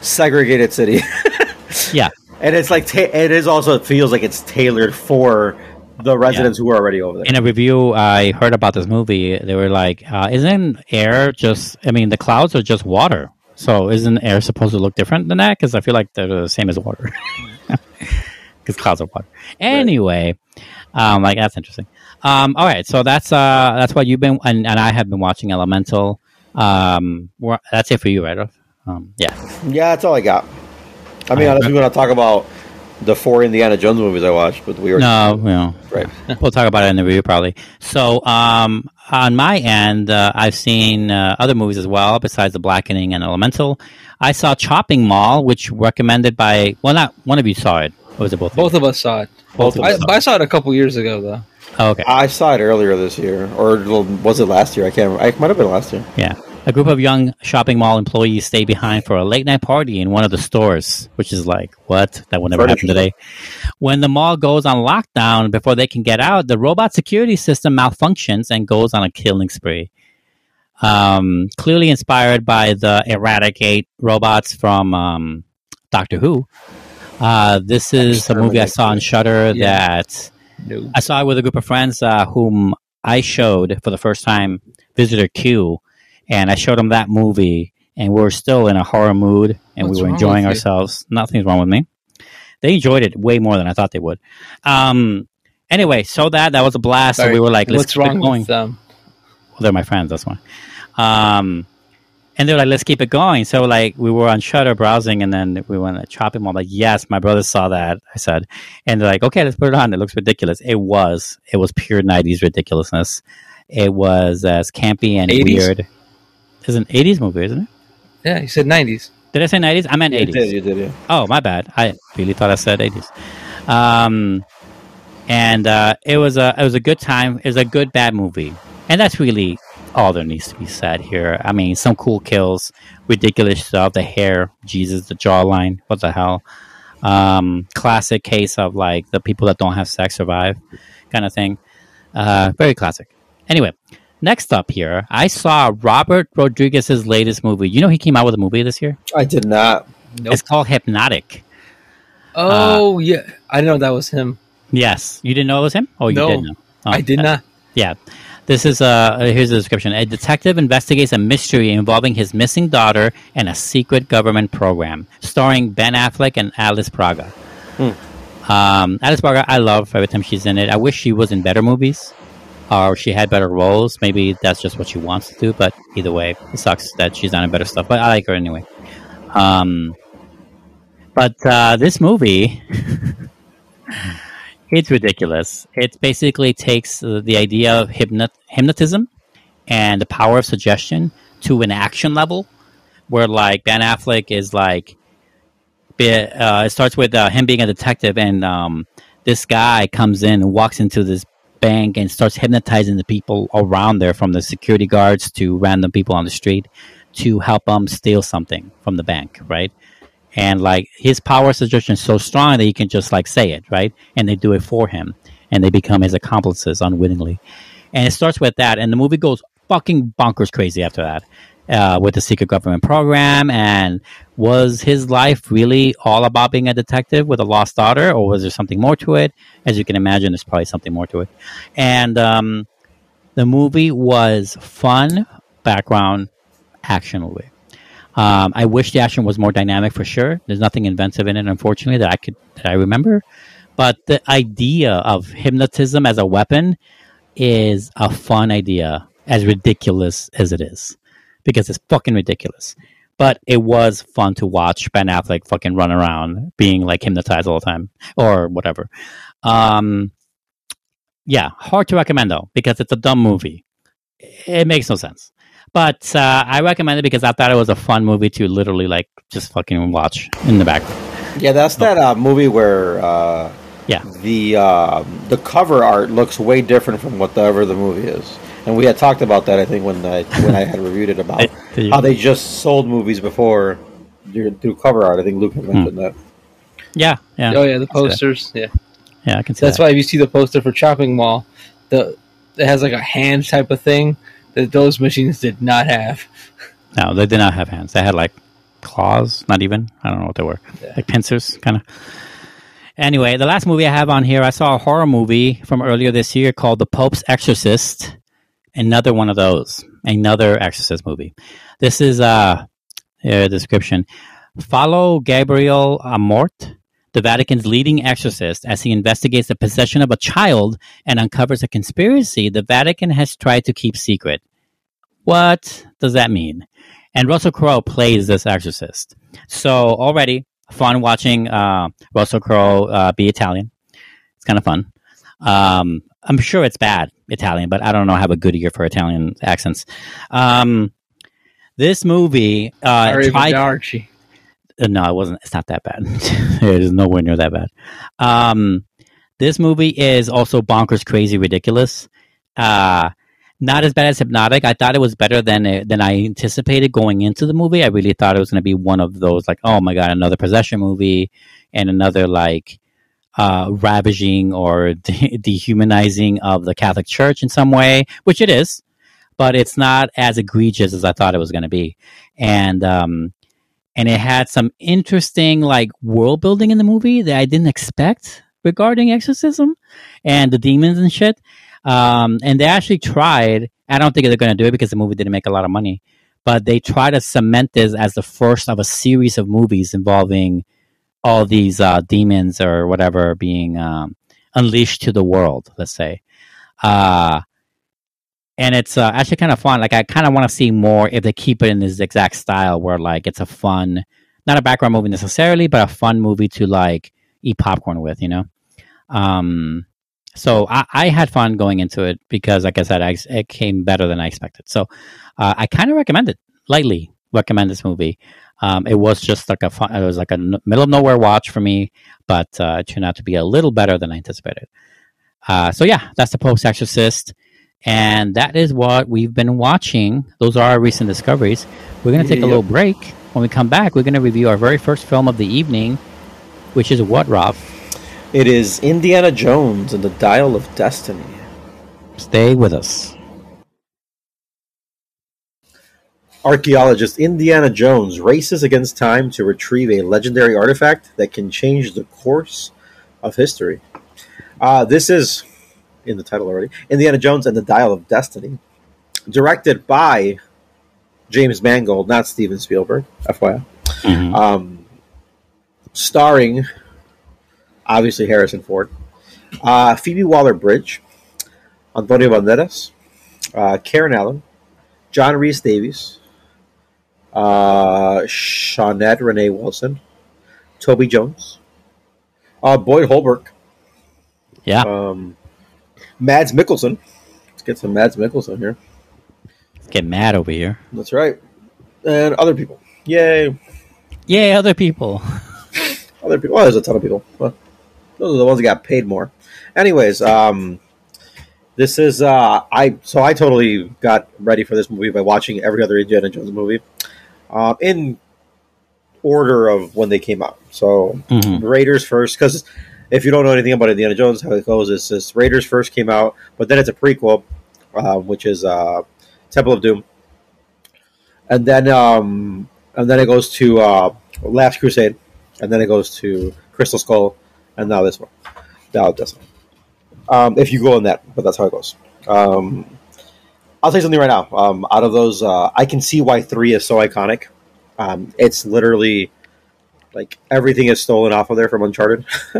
[SPEAKER 1] segregated city,
[SPEAKER 3] Yeah,
[SPEAKER 1] and it's like ta- it is also it feels like it's tailored for the residents who are already over there.
[SPEAKER 3] in a review I heard about this movie, they were like, uh, "Isn't air just? I mean, the clouds are just water. So isn't air supposed to look different than that? Because I feel like they're the same as water. Because clouds are water. Anyway, um, like that's interesting. Um, all right, so that's uh, that's what you've been, and, and I have been watching Elemental. Um, that's it for you, right? Um, yeah.
[SPEAKER 1] yeah, that's all I got. I mean,
[SPEAKER 3] I-
[SPEAKER 1] unless we want to talk about the four Indiana Jones movies I watched, but we were
[SPEAKER 3] No, you know,
[SPEAKER 1] right.
[SPEAKER 3] we'll talk about it in the review probably. So, um, on my end, uh, I've seen uh, other movies as well besides The Blackening and Elemental. I saw Chopping Mall, which recommended by well, not one of you saw it. Or was it both? of
[SPEAKER 4] Both of us saw it.
[SPEAKER 3] Both of
[SPEAKER 4] I,
[SPEAKER 3] us saw
[SPEAKER 4] I saw it a couple years ago, though.
[SPEAKER 3] Oh, okay.
[SPEAKER 1] I saw it earlier this year, or was it last year? I can't. remember. It might have been last year.
[SPEAKER 3] Yeah. A group of young shopping mall employees stay behind for a late night party in one of the stores, which is like, what? That would never happen today. When the mall goes on lockdown before they can get out, the robot security system malfunctions and goes on a killing spree. Um, clearly inspired by the Eradicate robots from um, Doctor Who. Uh, this is a movie I saw on Shudder
[SPEAKER 4] Yeah.
[SPEAKER 3] that
[SPEAKER 4] No.
[SPEAKER 3] I saw it with a group of friends uh, whom I showed for the first time Visitor Q, and I showed them that movie, and we were still in a horror mood, and
[SPEAKER 4] What's
[SPEAKER 3] we were enjoying ourselves. Nothing's wrong with me. They enjoyed it way more than I thought they would. Um, anyway, so that that was a blast. So we were like, let's
[SPEAKER 4] What's
[SPEAKER 3] keep it going.
[SPEAKER 4] with them?
[SPEAKER 3] Well, they're my friends. That's why. Um, and they're like, let's keep it going. So like we were on Shudder browsing, and then we went to Chopping Mall. Like, yes, my brother saw that. I said, and they're like, okay, let's put it on. It looks ridiculous. It was. It was pure '90s ridiculousness. It was as campy and
[SPEAKER 4] 80s?
[SPEAKER 3] weird. It's an '80s movie, isn't it?
[SPEAKER 4] Yeah, you said 90s.
[SPEAKER 3] Did I say '90s? I meant
[SPEAKER 1] You
[SPEAKER 3] '80s.
[SPEAKER 1] did, you did, yeah.
[SPEAKER 3] Oh, my bad. I really thought I said 80s. Um, and uh, it was a it was a good time. It was a good bad movie, and that's really all there needs to be said here. I mean, some cool kills, ridiculous stuff. The hair, Jesus, the jawline. What the hell? Um, classic case of like the people that don't have sex survive, kind of thing. Uh, very classic. Anyway, next up here, I saw Robert Rodriguez's latest movie. You know, he came out with a movie this year.
[SPEAKER 1] I did not.
[SPEAKER 4] Nope.
[SPEAKER 3] It's called Hypnotic.
[SPEAKER 4] Oh, yeah. I didn't know that was him.
[SPEAKER 3] Yes, you didn't know it was him. Oh, you
[SPEAKER 4] No,
[SPEAKER 3] did know. Oh,
[SPEAKER 4] I did
[SPEAKER 3] uh,
[SPEAKER 4] not.
[SPEAKER 3] Yeah, this is uh here's the description. A detective investigates a mystery involving his missing daughter and a secret government program, starring Ben Affleck and Alice Braga. Um, Alice Braga, I love every time she's in it. I wish she was in better movies, or she had better roles. Maybe that's just what she wants to do. But either way, it sucks that she's not in better stuff. But I like her anyway. Um, but uh, this movie. It's ridiculous. It basically takes the idea of hypnot- hypnotism and the power of suggestion to an action level, where like Ben Affleck is like, uh, it starts with uh, him being a detective, and um, this guy comes in and walks into this bank and starts hypnotizing the people around there, from the security guards to random people on the street, to help them steal something from the bank, right? and like his power suggestion is so strong that he can just like say it right? And they do it for him and they become his accomplices unwittingly. And it starts with that and the movie goes fucking bonkers crazy after that uh, with the secret government program and was his life really all about being a detective with a lost daughter or was there something more to it as you can imagine there's probably something more to it and um, the movie was fun background action movie um, I wish the action was more dynamic for sure. There's nothing inventive in it, unfortunately, that I could that I remember. But the idea of hypnotism as a weapon is a fun idea, as ridiculous as it is, because it's fucking ridiculous. But it was fun to watch Ben Affleck fucking run around being like hypnotized all the time or whatever. Um, yeah, hard to recommend though because it's a dumb movie. It makes no sense. But uh, I recommend it because I thought it was a fun movie to literally like just fucking watch in the background.
[SPEAKER 1] Yeah, that's that uh, movie where uh,
[SPEAKER 3] Yeah.
[SPEAKER 1] the uh, the cover art looks way different from whatever the movie is. And we had talked about that, I think, when I when I had reviewed it about
[SPEAKER 3] Did you-
[SPEAKER 1] how they just sold movies before through through cover art. I think Luke had hmm. mentioned that.
[SPEAKER 3] Yeah, yeah,
[SPEAKER 4] Oh yeah, the posters. Yeah,
[SPEAKER 3] yeah. I can see that.
[SPEAKER 4] that's
[SPEAKER 3] that.
[SPEAKER 4] why if you see the poster for Chopping Mall, the it has like a hand type of thing that those machines did not have.
[SPEAKER 3] No, they did not have hands. They had like claws, not even. I don't know what they were. Like pincers, kind of. Anyway, the last movie I have on here, I saw a horror movie from earlier this year called The Pope's Exorcist. Another one of those. Another Exorcist movie. This is uh, a description. Follow Gabriel Amorth, the Vatican's leading exorcist, as he investigates the possession of a child and uncovers a conspiracy the Vatican has tried to keep secret. What does that mean? And Russell Crowe plays this exorcist. So already fun watching uh, Russell Crowe uh, be Italian. It's kind of fun. Um, I'm sure it's bad Italian, but I don't know. I have a good ear for Italian accents. Um, this movie uh,
[SPEAKER 4] Sorry,
[SPEAKER 3] tried.
[SPEAKER 4] Archie.
[SPEAKER 3] Uh, no, it wasn't. It's not that bad. it is nowhere near that bad. Um, this movie is also bonkers, crazy, ridiculous. Uh, not as bad as Hypnotic. I thought it was better than it, than I anticipated going into the movie. I really thought it was going to be one of those like, oh my god, another possession movie and another like uh, ravaging or de- dehumanizing of the Catholic Church in some way, which it is, but it's not as egregious as I thought it was going to be. And um, and it had some interesting like world building in the movie that I didn't expect regarding exorcism and the demons and shit. Um, and they actually tried. I don't think they're going to do it because the movie didn't make a lot of money, but they tried to cement this as the first of a series of movies involving all these uh, demons or whatever being um, unleashed to the world. Let's say. Uh, and it's uh, actually kind of fun. Like I kind of want to see more if they keep it in this exact style, where like it's a fun, not a background movie necessarily, but a fun movie to like eat popcorn with, you know. Um, so I, I had fun going into it because, like I said, I, it came better than I expected. So uh, I kind of recommend it lightly. Recommend this movie. Um, it was just like a fun, it was like a middle of nowhere watch for me, but uh, it turned out to be a little better than I anticipated. Uh, so yeah, that's the Pope's Exorcist. And that is what we've been watching. Those are our recent discoveries. We're going to take a little break. When we come back, we're going to review our very first film of the evening, which is what, Rob?
[SPEAKER 1] It is Indiana Jones and the Dial of Destiny.
[SPEAKER 3] Stay with us.
[SPEAKER 1] Archaeologist Indiana Jones races against time to retrieve a legendary artifact that can change the course of history. Uh, this is in the title already Indiana Jones and the Dial of Destiny, directed by James Mangold, not Steven Spielberg, FYI.
[SPEAKER 3] Mhm.
[SPEAKER 1] Um, starring, obviously, Harrison Ford, uh, Phoebe Waller Bridge, Antonio Banderas, uh, Karen Allen, John Rhys Davies, uh, Shaunette Renee Wilson, Toby Jones, uh, Boyd Holbrook,
[SPEAKER 3] Yeah.
[SPEAKER 1] um, Mads Mikkelsen. Let's get some Mads Mikkelsen here.
[SPEAKER 3] Let's get mad over here.
[SPEAKER 1] That's right. And other people. Yay.
[SPEAKER 3] Yay, other people.
[SPEAKER 1] Other people. Well, there's a ton of people. But those are the ones that got paid more. Anyways, um, this is uh, I. So I totally got ready for this movie by watching every other Indiana Jones movie, uh, in order of when they came out. So
[SPEAKER 3] Mhm.
[SPEAKER 1] Raiders first, because if you don't know anything about Indiana Jones, how it goes is this: Raiders first came out, but then it's a prequel, uh, which is uh, Temple of Doom, and then um, and then it goes to uh, Last Crusade, and then it goes to Crystal Skull, and now this one, now this one. Um, if you go in that, but that's how it goes. Um, I'll tell you something right now. Um, out of those, uh, I can see why three is so iconic. Um, it's literally like everything is stolen off of there from Uncharted.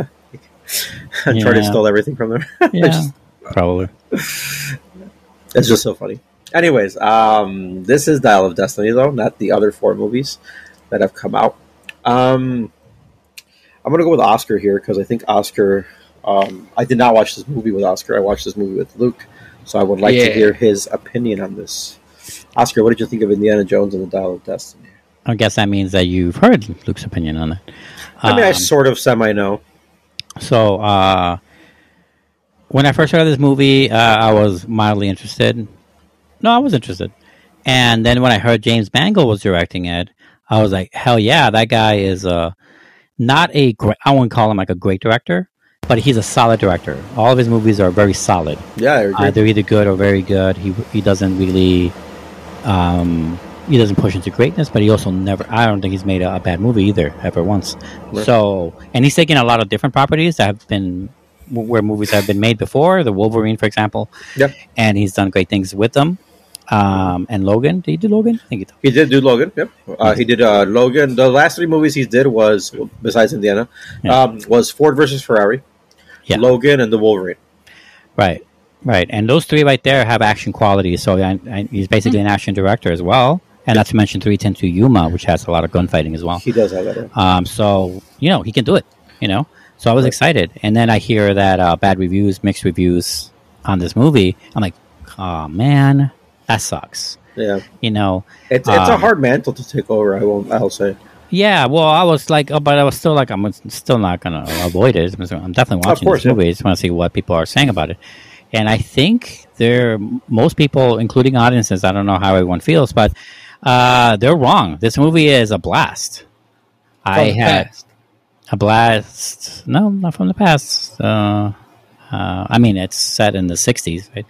[SPEAKER 1] Uncharted
[SPEAKER 3] Yeah.
[SPEAKER 1] stole everything from there.
[SPEAKER 3] Yeah. Probably.
[SPEAKER 1] It's just so funny. Anyways, um, this is Dial of Destiny, though, not the other four movies that have come out. Um, I'm going to go with Oscar here because I think Oscar Um, I did not watch this movie with Oscar. I watched this movie with Luke, so I would like to hear his opinion on this. Oscar, what did you think of Indiana Jones and the Dial of Destiny?
[SPEAKER 3] I guess that means that you've heard Luke's opinion on it.
[SPEAKER 1] I mean, I
[SPEAKER 3] Um,
[SPEAKER 1] sort of semi know.
[SPEAKER 3] So, uh, when I first heard of this movie, uh, I was mildly interested. No, I was interested. And then when I heard James Mangold was directing it, I was like, hell yeah, that guy is uh, not a great, I wouldn't call him like a great director, but he's a solid director. All of his movies are very solid.
[SPEAKER 1] Yeah.
[SPEAKER 3] Uh, they're either good or very good. He he doesn't really, um, he doesn't push into greatness, but he also never. I don't think he's made a, a bad movie either ever once.
[SPEAKER 1] Right.
[SPEAKER 3] So, and he's taken a lot of different properties that have been where movies have been made before. The Wolverine, for example.
[SPEAKER 1] Yep.
[SPEAKER 3] And he's done great things with them. Um, and Logan, did he do Logan? I think he did.
[SPEAKER 1] He did do Logan. Yep, uh, he did uh, Logan. The last three movies he did was besides Indiana
[SPEAKER 3] Yeah.
[SPEAKER 1] um, was Ford versus Ferrari,
[SPEAKER 3] Yeah.
[SPEAKER 1] Logan, and the Wolverine.
[SPEAKER 3] Right. Right. And those three right there have action quality. So I, I, he's basically an action director as well. And not to mention 310 Yuma, which has a lot of gunfighting as well.
[SPEAKER 1] He does have that.
[SPEAKER 3] Um, so you know he can do it. You know, so I was
[SPEAKER 1] Right.
[SPEAKER 3] excited, and then I hear that uh, bad reviews, mixed reviews on this movie. I'm like, oh man, that sucks.
[SPEAKER 1] Yeah,
[SPEAKER 3] You know,
[SPEAKER 1] it's it's a
[SPEAKER 3] Um,
[SPEAKER 1] hard mantle to take over. I won't. I'll say.
[SPEAKER 3] Yeah. Well, I was like, oh, but I was still like, I'm still not gonna avoid it. I'm definitely watching
[SPEAKER 1] course,
[SPEAKER 3] this
[SPEAKER 1] yeah.
[SPEAKER 3] movie. I just want to see what people are saying about it. And I think there, most people, including audiences, I don't know how everyone feels, but uh, they're wrong. This movie is a blast. I
[SPEAKER 4] From the
[SPEAKER 3] had
[SPEAKER 4] past.
[SPEAKER 3] a blast. No, not from the past. Uh, uh, I mean, it's set in the '60s, right?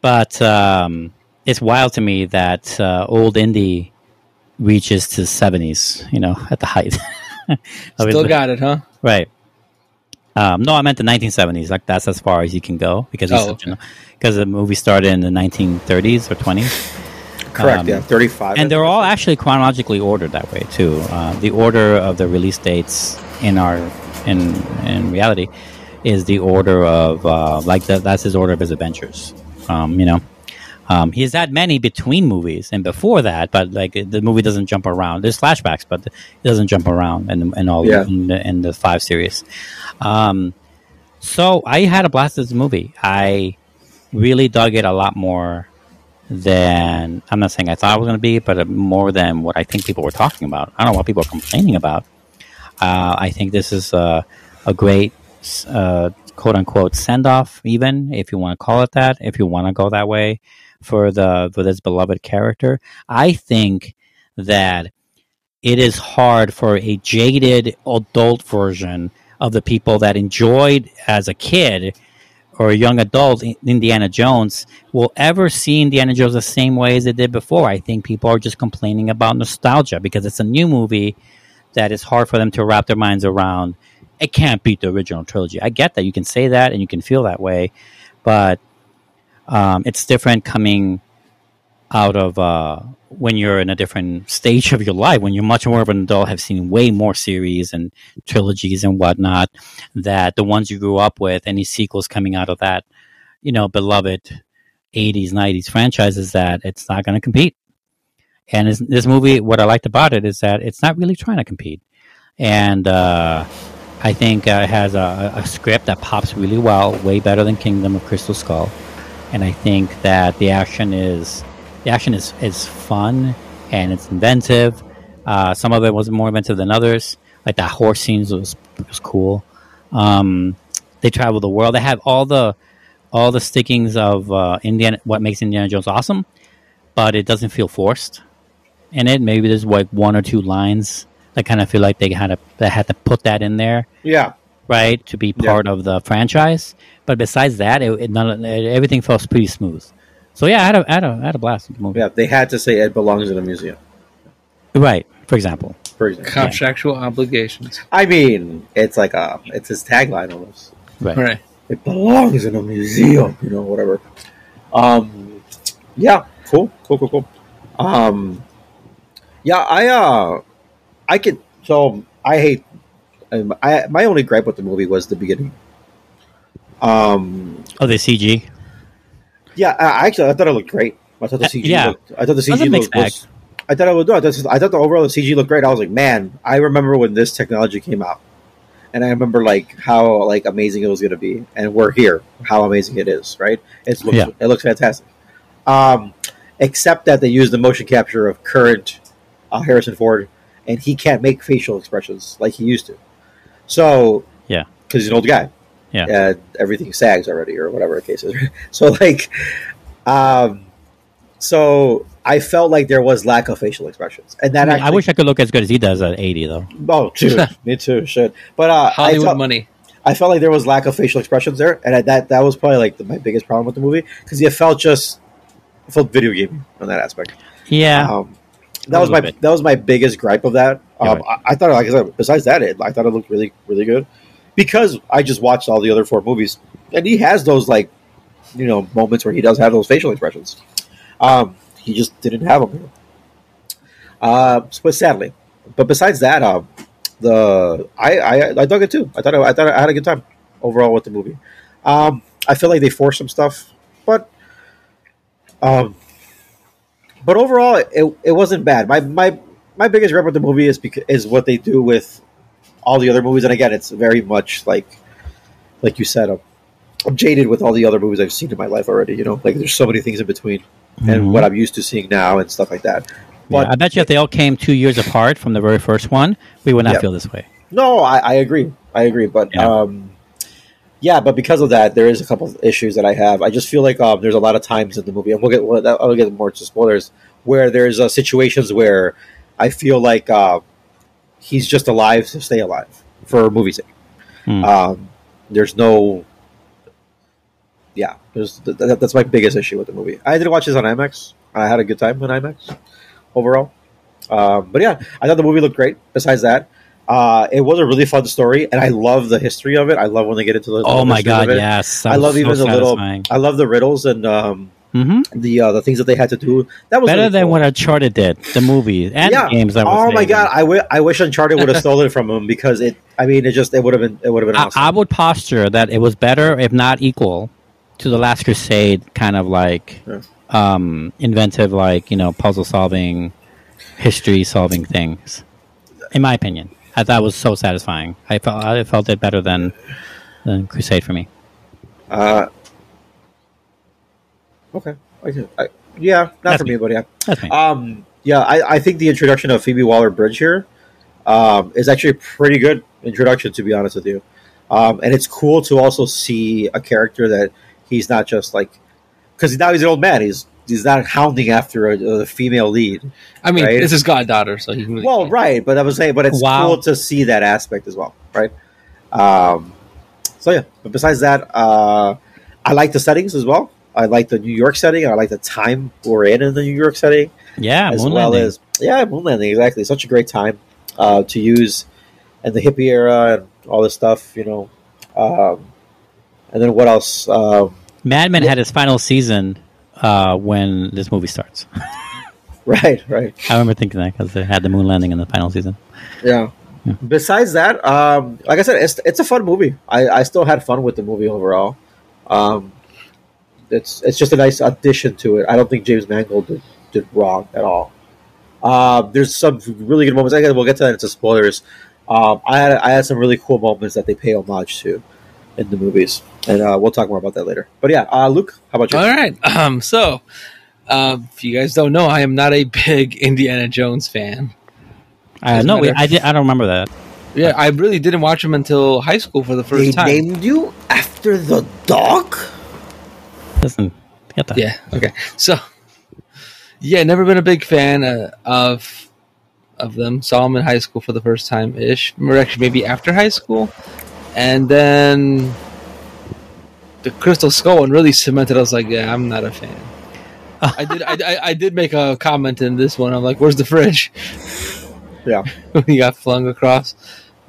[SPEAKER 3] But um, it's wild to me that uh, old indie reaches to '70s. You know, at the height. of
[SPEAKER 4] Still got it, huh?
[SPEAKER 3] right. Um, no, I meant the 1970s. Like that's as far as you can go because he's
[SPEAKER 4] Oh,
[SPEAKER 3] such a- because the movie started in the 1930s or 20s.
[SPEAKER 1] Correct.
[SPEAKER 3] Um,
[SPEAKER 1] yeah, thirty-five.
[SPEAKER 3] and they're all actually chronologically ordered that way too. Uh, the order of the release dates in our in in reality is the order of uh, like that, that's his order of his adventures. Um, you know, um, he's had many between movies and before that, but like the movie doesn't jump around. There's flashbacks, but it doesn't jump around in, in all
[SPEAKER 1] Yeah.
[SPEAKER 3] in, the, in the five series. Um, so I had a blast with this movie. I really dug it a lot more than I'm not saying I thought it was going to be, but more than what I think people were talking about. I don't know what people are complaining about. Uh, I think this is a, a great uh, quote unquote send off, even if you want to call it that, if you want to go that way for the for this beloved character. I think that it is hard for a jaded adult version of the people that enjoyed as a kid or a young adult Indiana Jones will ever see Indiana Jones the same way as they did before. I think people are just complaining about nostalgia because it's a new movie that is hard for them to wrap their minds around. It can't beat the original trilogy. I get that. You can say that and you can feel that way, but um, it's different coming out of uh, when you're in a different stage of your life, when you're much more of an adult, have seen way more series and trilogies and whatnot, that the ones you grew up with, any sequels coming out of that, you know, beloved 80s, 90s franchises, that it's not going to compete. And this, movie, what I liked about it is that it's not really trying to compete. And uh, I think uh, it has a, a script that pops really well, way better than Kingdom of Crystal Skull. And I think that the action is the action is, is fun and it's inventive. Uh, some of it was more inventive than others. Like that horse scenes was was cool. Um, they travel the world. They have all the all the stickings of uh, Indiana. What makes Indiana Jones awesome, but it doesn't feel forced in it. Maybe there's like one or two lines that kind of feel like they had to they had to put that in there
[SPEAKER 1] Yeah,
[SPEAKER 3] right to be
[SPEAKER 1] Yeah.
[SPEAKER 3] part of the franchise. But besides that, it, it, none, it, everything felt pretty smooth. So yeah, I had a, I had a, I had a blast with the movie.
[SPEAKER 1] yeah. They had to say it belongs in a museum,
[SPEAKER 3] Right, for example.
[SPEAKER 1] for example.
[SPEAKER 4] Contractual obligations.
[SPEAKER 1] I mean, it's like a it's his tagline almost.
[SPEAKER 3] Right.
[SPEAKER 4] Right.
[SPEAKER 1] It belongs in a museum, you know, whatever. Um, yeah, cool, cool, cool, cool. Um, yeah, I uh, I could. So I hate. Um, I my only gripe with the movie was the beginning. Um,
[SPEAKER 3] Oh, the CG.
[SPEAKER 1] yeah, I, actually, I thought it looked great. I thought the
[SPEAKER 3] Uh,
[SPEAKER 1] CG.
[SPEAKER 3] yeah.
[SPEAKER 1] Looked, I thought the
[SPEAKER 3] a
[SPEAKER 1] CG looked. Was, I thought it would. No, I thought, I thought the overall CG looked great. I was like, man, I remember when this technology came out, and I remember like how like amazing it was going to be, and we're here. How amazing it is, right? It looks
[SPEAKER 3] Yeah.
[SPEAKER 1] it looks fantastic. Um, except that they use the motion capture of current uh, Harrison Ford, and he can't make facial expressions like he used to. So
[SPEAKER 3] Yeah.
[SPEAKER 1] because he's an old guy.
[SPEAKER 3] Yeah.
[SPEAKER 1] and everything sags already, or whatever the case is. so like, um, so I felt like there was lack of facial expressions, and that
[SPEAKER 3] I, mean, I wish I could look as good as he does at 80, though.
[SPEAKER 1] Oh, dude, me too. Shit, but uh, I
[SPEAKER 4] Hollywood
[SPEAKER 1] felt,
[SPEAKER 4] money.
[SPEAKER 1] I felt like there was lack of facial expressions there, and I, that that was probably like the, my biggest problem with the movie because it felt just it felt video game on that aspect.
[SPEAKER 3] Yeah.
[SPEAKER 1] Um, that was my
[SPEAKER 3] bit.
[SPEAKER 1] that was my biggest gripe of that.
[SPEAKER 3] Yeah,
[SPEAKER 1] Um, I, I thought, like I said, besides that, it, I thought it looked really really good because I just watched all the other four movies, and he has those like you know moments where he does have those facial expressions. Um, he just didn't have them. Uh, but sadly, but besides that, um, the I, I I dug it too. I thought I, I thought I had a good time overall with the movie. Um, I feel like they forced some stuff, but um, but overall, it, it wasn't bad. My my my biggest rep with the movie is because is what they do with all the other movies, and again, it's very much like like you said. I'm, I'm jaded with all the other movies I've seen in my life already. You know, like there's so many things in between, and
[SPEAKER 3] Mhm.
[SPEAKER 1] what I'm used to seeing now and stuff like that.
[SPEAKER 3] Yeah,
[SPEAKER 1] But
[SPEAKER 3] I bet you if they all came two years apart from the very first one, we would not
[SPEAKER 1] Yeah.
[SPEAKER 3] feel this way.
[SPEAKER 1] No, I, I agree. I agree. But
[SPEAKER 3] Yeah.
[SPEAKER 1] um, yeah, but because of that, there is a couple of issues that I have. I just feel like um, there's a lot of times in the movie, and we'll get we'll, I'll get more to spoilers, where there's uh, situations where I feel like uh, he's just alive to stay alive for movie sake.
[SPEAKER 3] Hmm.
[SPEAKER 1] Um, there's no, yeah, there's th- th- that's my biggest issue with the movie. I did watch this on IMAX. I had a good time on IMAX overall. Um, but yeah, I thought the movie looked great. Besides that, uh, it was a really fun story, and I love the history of it. I love when they get into the
[SPEAKER 3] Oh my god, yes.
[SPEAKER 1] I love even the little. I love the riddles and um,
[SPEAKER 3] hmm
[SPEAKER 1] the uh, the things that they had to do. That was
[SPEAKER 3] Better
[SPEAKER 1] really
[SPEAKER 3] than
[SPEAKER 1] cool.
[SPEAKER 3] what Uncharted did, the movie and
[SPEAKER 1] yeah.
[SPEAKER 3] the games. That was
[SPEAKER 1] oh my
[SPEAKER 3] made.
[SPEAKER 1] god, I, w- I wish Uncharted would have stolen it from him because it. I mean, it just it would have been it would have been
[SPEAKER 3] I,
[SPEAKER 1] awesome.
[SPEAKER 3] I would posture that it was better, if not equal, to the Last Crusade kind of like
[SPEAKER 1] Yeah.
[SPEAKER 3] um, inventive, like you know, puzzle solving, history solving things. In my opinion, I thought it was so satisfying. I felt I felt it better than than Crusade for me.
[SPEAKER 1] Uh, okay. I, I, yeah, not
[SPEAKER 3] That's
[SPEAKER 1] for me, but yeah.
[SPEAKER 3] That's me.
[SPEAKER 1] Um, yeah, I, I think the introduction of Phoebe Waller Bridge here um, is actually a pretty good introduction, to be honest with you. Um, and it's cool to also see a character that he's not just like because now he's an old man. He's he's not hounding after a, a female lead.
[SPEAKER 4] I mean,
[SPEAKER 1] Right.
[SPEAKER 4] it's his goddaughter, so he really
[SPEAKER 1] Well,
[SPEAKER 4] can't.
[SPEAKER 1] right, but I was saying, but it's
[SPEAKER 3] Wow.
[SPEAKER 1] cool to see that aspect as well, right? Um, so yeah, but besides that, uh, I like the settings as well. I like the New York setting. I like the time we're in in the New York setting
[SPEAKER 3] yeah,
[SPEAKER 1] as
[SPEAKER 3] Moon
[SPEAKER 1] well
[SPEAKER 3] Landing.
[SPEAKER 1] as yeah, moon landing. Exactly, such a great time uh, to use and the hippie era and all this stuff. You know, um, and then what else? Um,
[SPEAKER 3] Mad Men had its final season uh, when this movie starts.
[SPEAKER 1] right, right,
[SPEAKER 3] I remember thinking that because they had the moon landing in the final season.
[SPEAKER 1] yeah. Besides that, um, like I said, it's it's a fun movie. I, I still had fun with the movie overall. Um, it's it's just a nice addition to it. I don't think James Mangold did, did wrong at all. Uh, there's some really good moments. I guess we'll get to that into spoilers. Um, I had I had some really cool moments that they pay homage to in the movies, and uh, we'll talk more about that later. But yeah, uh, Luke, how about you?
[SPEAKER 4] All right. Um, so, um, if you guys don't know, I am not a big Indiana Jones fan.
[SPEAKER 3] Uh, no, we. I did. I don't remember that.
[SPEAKER 4] Yeah, I really didn't watch him until high school for the first
[SPEAKER 1] They
[SPEAKER 4] time.
[SPEAKER 1] named you after the dog.
[SPEAKER 3] Listen, get that.
[SPEAKER 4] Yeah. Okay. So, yeah, never been a big fan uh, of of them. Saw them in high school for the first time ish, or actually maybe after high school, and then the Crystal Skull one really cemented. I was like, yeah, I'm not a fan. I did. I, I, I did make a comment in this one. I'm like, "Where's the fridge?"
[SPEAKER 1] Yeah,
[SPEAKER 4] when he got flung across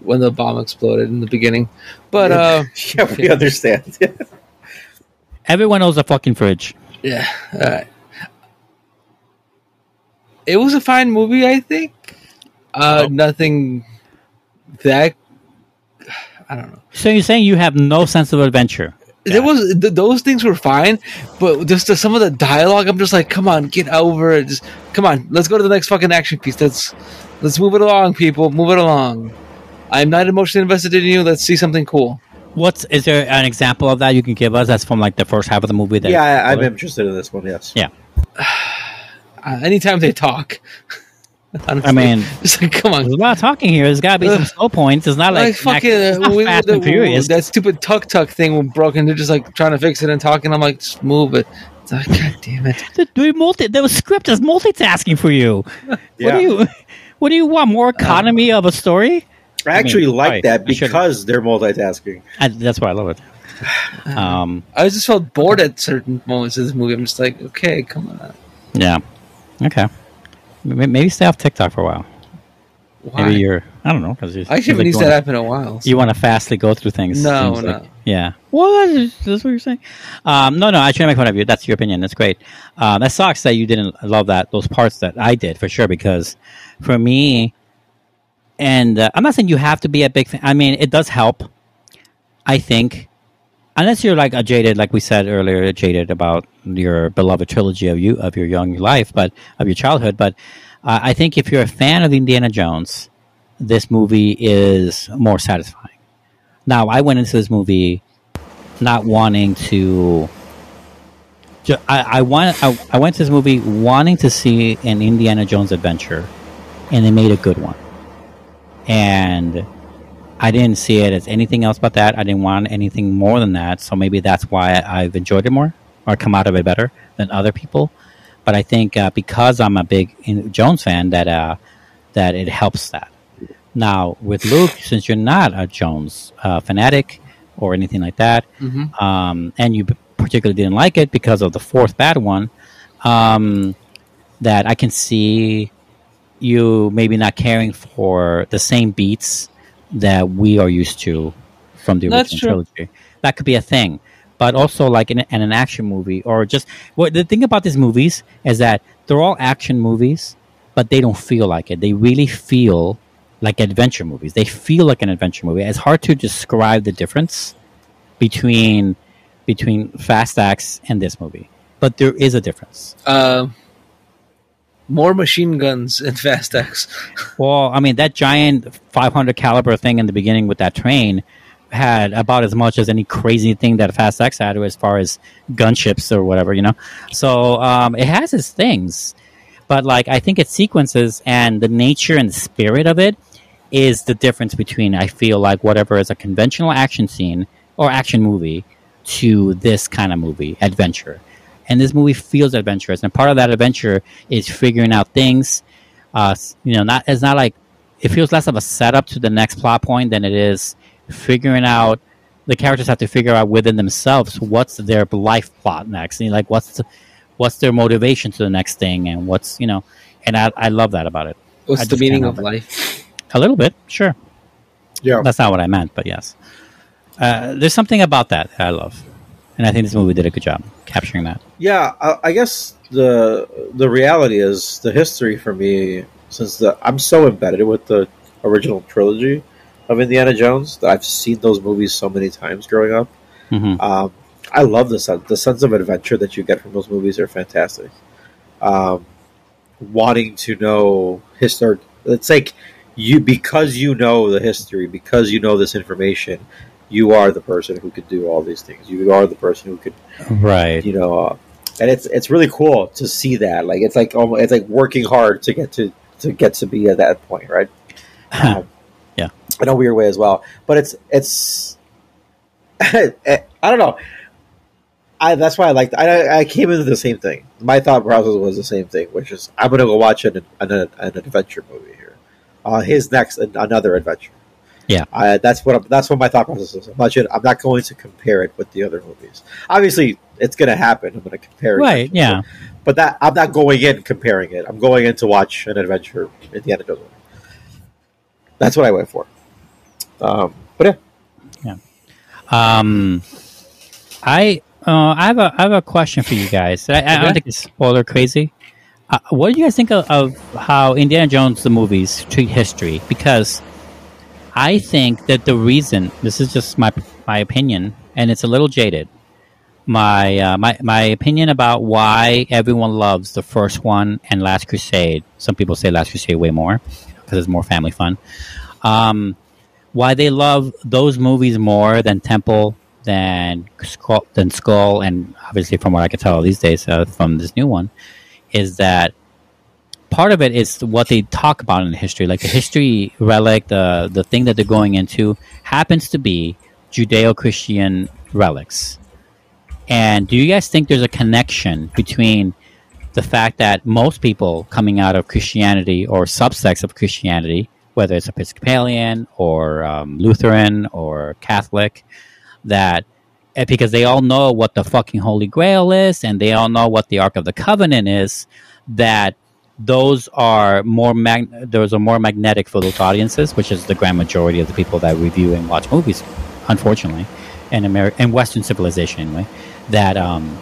[SPEAKER 4] when the bomb exploded in the beginning. But uh,
[SPEAKER 1] yeah, we understand.
[SPEAKER 3] Everyone knows a fucking fridge.
[SPEAKER 4] yeah, uh, it was a fine movie. I think uh,
[SPEAKER 3] Oh.
[SPEAKER 4] nothing that I don't know.
[SPEAKER 3] So you're saying you have no sense of adventure?
[SPEAKER 4] There was th- those things were fine, but just the, some of the dialogue, I'm just like, come on, get over it. Just come on, let's go to the next fucking action piece. Let's let's move it along, people. Move it along. I'm not emotionally invested in you. Let's see something cool.
[SPEAKER 3] What's is there an example of that you can give us? That's from like the first half of the movie. That
[SPEAKER 1] Yeah, I, I'm interested in this one. Yes.
[SPEAKER 3] Yeah.
[SPEAKER 4] Uh, anytime they talk, honestly,
[SPEAKER 3] I mean,
[SPEAKER 4] it's like, come on,
[SPEAKER 3] there's a lot of talking here. There's got to be some
[SPEAKER 4] Ugh.
[SPEAKER 3] slow points. It's not like,
[SPEAKER 4] like fucking
[SPEAKER 3] it's not
[SPEAKER 4] uh, we-
[SPEAKER 3] Fast
[SPEAKER 4] the-
[SPEAKER 3] and Furious.
[SPEAKER 4] that stupid tuk tuk thing broke, and they're just like trying to fix it and talking. I'm like, just move it. It's like, God damn it!
[SPEAKER 3] The, the multi, the script is multitasking for you. What
[SPEAKER 1] Yeah.
[SPEAKER 3] do you? What do you want? More economy of a story?
[SPEAKER 1] I actually
[SPEAKER 3] mean,
[SPEAKER 1] like
[SPEAKER 3] right,
[SPEAKER 1] that because they're multitasking.
[SPEAKER 3] I, that's why I love it. Um,
[SPEAKER 4] I just felt bored at certain moments of this movie. I'm just like, okay, come on.
[SPEAKER 3] yeah. Okay. Maybe maybe stay off TikTok for a while.
[SPEAKER 4] Why?
[SPEAKER 3] Maybe you're. I don't know because
[SPEAKER 4] I haven't used that app in a while. so-
[SPEAKER 3] You want to fastly go through things.
[SPEAKER 4] No, no.
[SPEAKER 3] like. Yeah. What? Is this what you're saying? Um, no, no. I try to make fun of you. That's your opinion. That's great. Um, that sucks that you didn't love that those parts that I did for sure. Because for me, and uh, I'm not saying you have to be a big fan. I mean, it does help. I think, unless you're like a jaded, like we said earlier, jaded about your beloved trilogy of you of your young life, but of your childhood. But uh, I think if you're a fan of Indiana Jones, this movie is more satisfying. Now, I went into this movie not wanting to. I, I want. I, I went to this movie wanting to see an Indiana Jones adventure, and they made a good one. And I didn't see it as anything else but that. I didn't want anything more than that. So maybe that's why I've enjoyed it more or come out of it better than other people. But I think uh, because I'm a big Jones fan, that uh, that it helps that. Now with Luke, since you're not a Jones uh, fanatic or anything like that,
[SPEAKER 4] Mhm.
[SPEAKER 3] um, and you particularly didn't like it because of the fourth bad one, um, that I can see you maybe not caring for the same beats that we are used to from the
[SPEAKER 4] That's
[SPEAKER 3] original
[SPEAKER 4] true.
[SPEAKER 3] trilogy. That could be a thing. But also, like in, in an action movie, or just what the thing about these movies is that they're all action movies, but they don't feel like it. They really feel like adventure movies. They feel like an adventure movie. It's hard to describe the difference between between Fast X and this movie, but there is a difference.
[SPEAKER 4] Uh, more machine guns in Fast X.
[SPEAKER 3] Well, I mean that giant 500 caliber thing in the beginning with that train had about as much as any crazy thing that Fast X had as far as gunships or whatever, you know. So um, it has its things, but like I think its sequences and the nature and spirit of it is the difference between I feel like whatever is a conventional action scene or action movie to this kind of movie adventure. And this movie feels adventurous, and part of that adventure is figuring out things. Uh, you know, not it's not like it feels less of a setup to the next plot point than it is figuring out. The characters have to figure out within themselves what's their life plot next, and like what's the, what's their motivation to the next thing, and what's you know, and I I love that about it
[SPEAKER 4] What's the meaning of
[SPEAKER 3] help
[SPEAKER 4] life?
[SPEAKER 3] a little bit, sure.
[SPEAKER 1] Yeah.
[SPEAKER 3] That's not what I meant, but yes. Uh, there's something about that I love, and I think this movie did a good job capturing that.
[SPEAKER 1] Yeah, I, I guess the the reality is the history for me, since the I'm so embedded with the original trilogy of Indiana Jones that I've seen those movies so many times growing up.
[SPEAKER 3] hmm
[SPEAKER 1] Um, I love the sense the sense of adventure that you get from those movies are fantastic. Um, wanting to know history, it's like you because you know the history, because you know this information, you are the person who could do all these things. You are the person who could
[SPEAKER 3] Right.
[SPEAKER 1] you know, uh, and it's it's really cool to see that. Like it's like almost, it's like working hard to get to to get to be at that point, right? Um,
[SPEAKER 3] Yeah.
[SPEAKER 1] in a weird way as well. But it's it's I don't know. I that's why I liked. I I came into the same thing. My thought process was the same thing, which is I'm gonna go watch an an, an adventure movie here. Uh, his next another adventure.
[SPEAKER 3] Yeah.
[SPEAKER 1] I, that's what I'm, that's what my thought process is. I'm not, gonna- I'm not going to compare it with the other movies. Obviously, it's going to happen. I'm going to compare it.
[SPEAKER 3] Right. Yeah.
[SPEAKER 1] But that I'm not going in comparing it. I'm going in to watch an adventure Indiana Jones. movie. That's what I went for. Um, but yeah,
[SPEAKER 3] Um, I uh, I have a I have a question for you guys. I, I don't think it's spoiler crazy. Uh, what do you guys think of, of how Indiana Jones the movies treat history? Because I think that the reason this is just my my opinion, and it's a little jaded. My uh, my my opinion about why everyone loves the first one and Last Crusade. Some people say Last Crusade way more because it's more family fun. Um, why they love those movies more than Temple, than Skull, than Skull, and obviously from what I can tell these days uh, from this new one, is that part of it is what they talk about in history, like the history relic, the the thing that they're going into happens to be Judeo-Christian relics. And do you guys think there's a connection between the fact that most people coming out of Christianity or subsects of Christianity, whether it's Episcopalian or um, Lutheran or Catholic, that eh, because they all know what the fucking Holy Grail is and they all know what the Ark of the Covenant is, that those are more mag- those are more magnetic for those audiences, which is the grand majority of the people that review and watch movies, unfortunately, in America in Western civilization anyway. That um,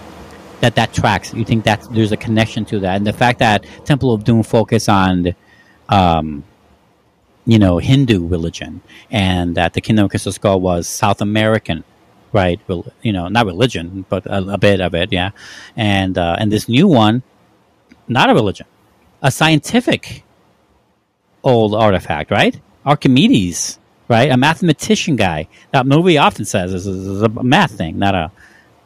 [SPEAKER 3] that that tracks. You think that there's a connection to that, and the fact that Temple of Doom focus on, um, you know, Hindu religion, and that the Kingdom of Crystal Skull was South American, right? Rel- You know, not religion, but a, a bit of it, yeah. And uh, and this new one, not a religion, a scientific old artifact, right? Archimedes, right? A mathematician guy. That movie often says this is a math thing, not a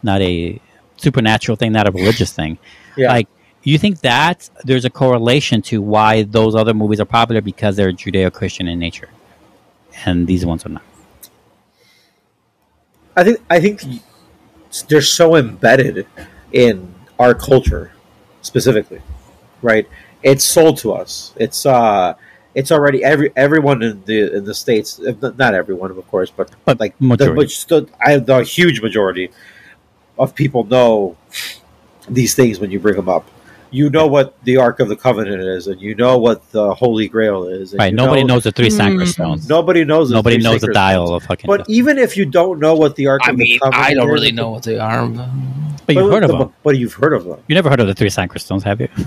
[SPEAKER 3] not a supernatural thing, not a religious thing.
[SPEAKER 1] Yeah.
[SPEAKER 3] Like you think that there's a correlation to why those other movies are popular because they're Judeo-Christian in nature, and these ones are not.
[SPEAKER 1] I think I think they're so embedded in our culture, specifically, right? It's sold to us. It's uh, it's already every everyone in the in the states, not not everyone, of course, but
[SPEAKER 3] But
[SPEAKER 1] like the,
[SPEAKER 3] majority.
[SPEAKER 1] but still, I the huge majority of people know these things when you bring them up. You know what the Ark of the Covenant is, and you know what the Holy Grail is. and
[SPEAKER 3] Right? Nobody
[SPEAKER 1] know-
[SPEAKER 3] knows the three
[SPEAKER 4] Mm.
[SPEAKER 3] sacred stones.
[SPEAKER 1] Nobody knows. the
[SPEAKER 3] Nobody
[SPEAKER 1] three
[SPEAKER 3] knows the dial
[SPEAKER 1] stones.
[SPEAKER 3] of fucking.
[SPEAKER 1] But even if you don't know what the Ark
[SPEAKER 4] I
[SPEAKER 1] of
[SPEAKER 4] mean,
[SPEAKER 1] the Covenant is,
[SPEAKER 4] I don't
[SPEAKER 1] is,
[SPEAKER 4] really know what they are. but-
[SPEAKER 3] but you've
[SPEAKER 1] but-
[SPEAKER 3] heard of
[SPEAKER 1] but-
[SPEAKER 3] them.
[SPEAKER 1] But you've heard of them,
[SPEAKER 3] You never heard of the three sacred stones, have you?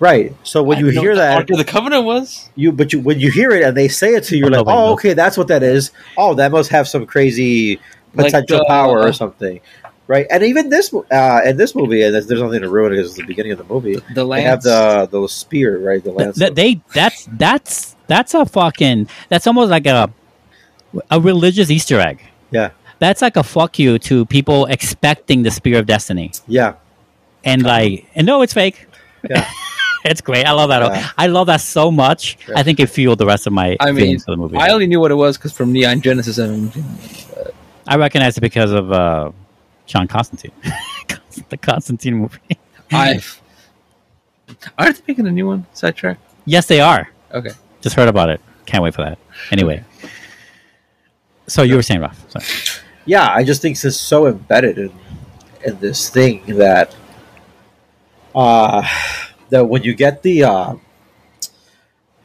[SPEAKER 1] right? So when
[SPEAKER 4] I
[SPEAKER 1] you hear
[SPEAKER 4] the
[SPEAKER 1] that,
[SPEAKER 4] the Covenant was.
[SPEAKER 1] you but you when you hear it and they say it to you, you're like, oh, okay, that's what that is. Oh, that must have some crazy
[SPEAKER 4] Like
[SPEAKER 1] potential
[SPEAKER 4] the-
[SPEAKER 1] power or something, right? And even this, uh, in this movie, and there's, nothing to ruin it because it's the beginning of the movie.
[SPEAKER 4] The
[SPEAKER 1] They have the the spear, right? The
[SPEAKER 3] Th-
[SPEAKER 1] lance.
[SPEAKER 3] th- they that's that's that's a fucking that's almost like a a religious Easter egg.
[SPEAKER 1] yeah,
[SPEAKER 3] That's like a fuck you to people expecting the spear of destiny.
[SPEAKER 1] yeah,
[SPEAKER 3] and like and no it's fake
[SPEAKER 1] yeah.
[SPEAKER 3] it's great i love that
[SPEAKER 1] Yeah.
[SPEAKER 3] i love that so much
[SPEAKER 1] Yeah.
[SPEAKER 3] i think it fueled the rest of my
[SPEAKER 4] I mean,
[SPEAKER 3] for the movie
[SPEAKER 4] I only knew what it was because from Neon Genesis and
[SPEAKER 3] i recognize it because of uh john constantine the constantine movie
[SPEAKER 4] I. Aren't they making a new one? Sidetrack.
[SPEAKER 3] yes they are
[SPEAKER 4] Okay.
[SPEAKER 3] just heard about it can't wait for that anyway so you were saying Ralf. Sorry.
[SPEAKER 1] yeah, I just think this is so embedded in in this thing that uh that when you get the uh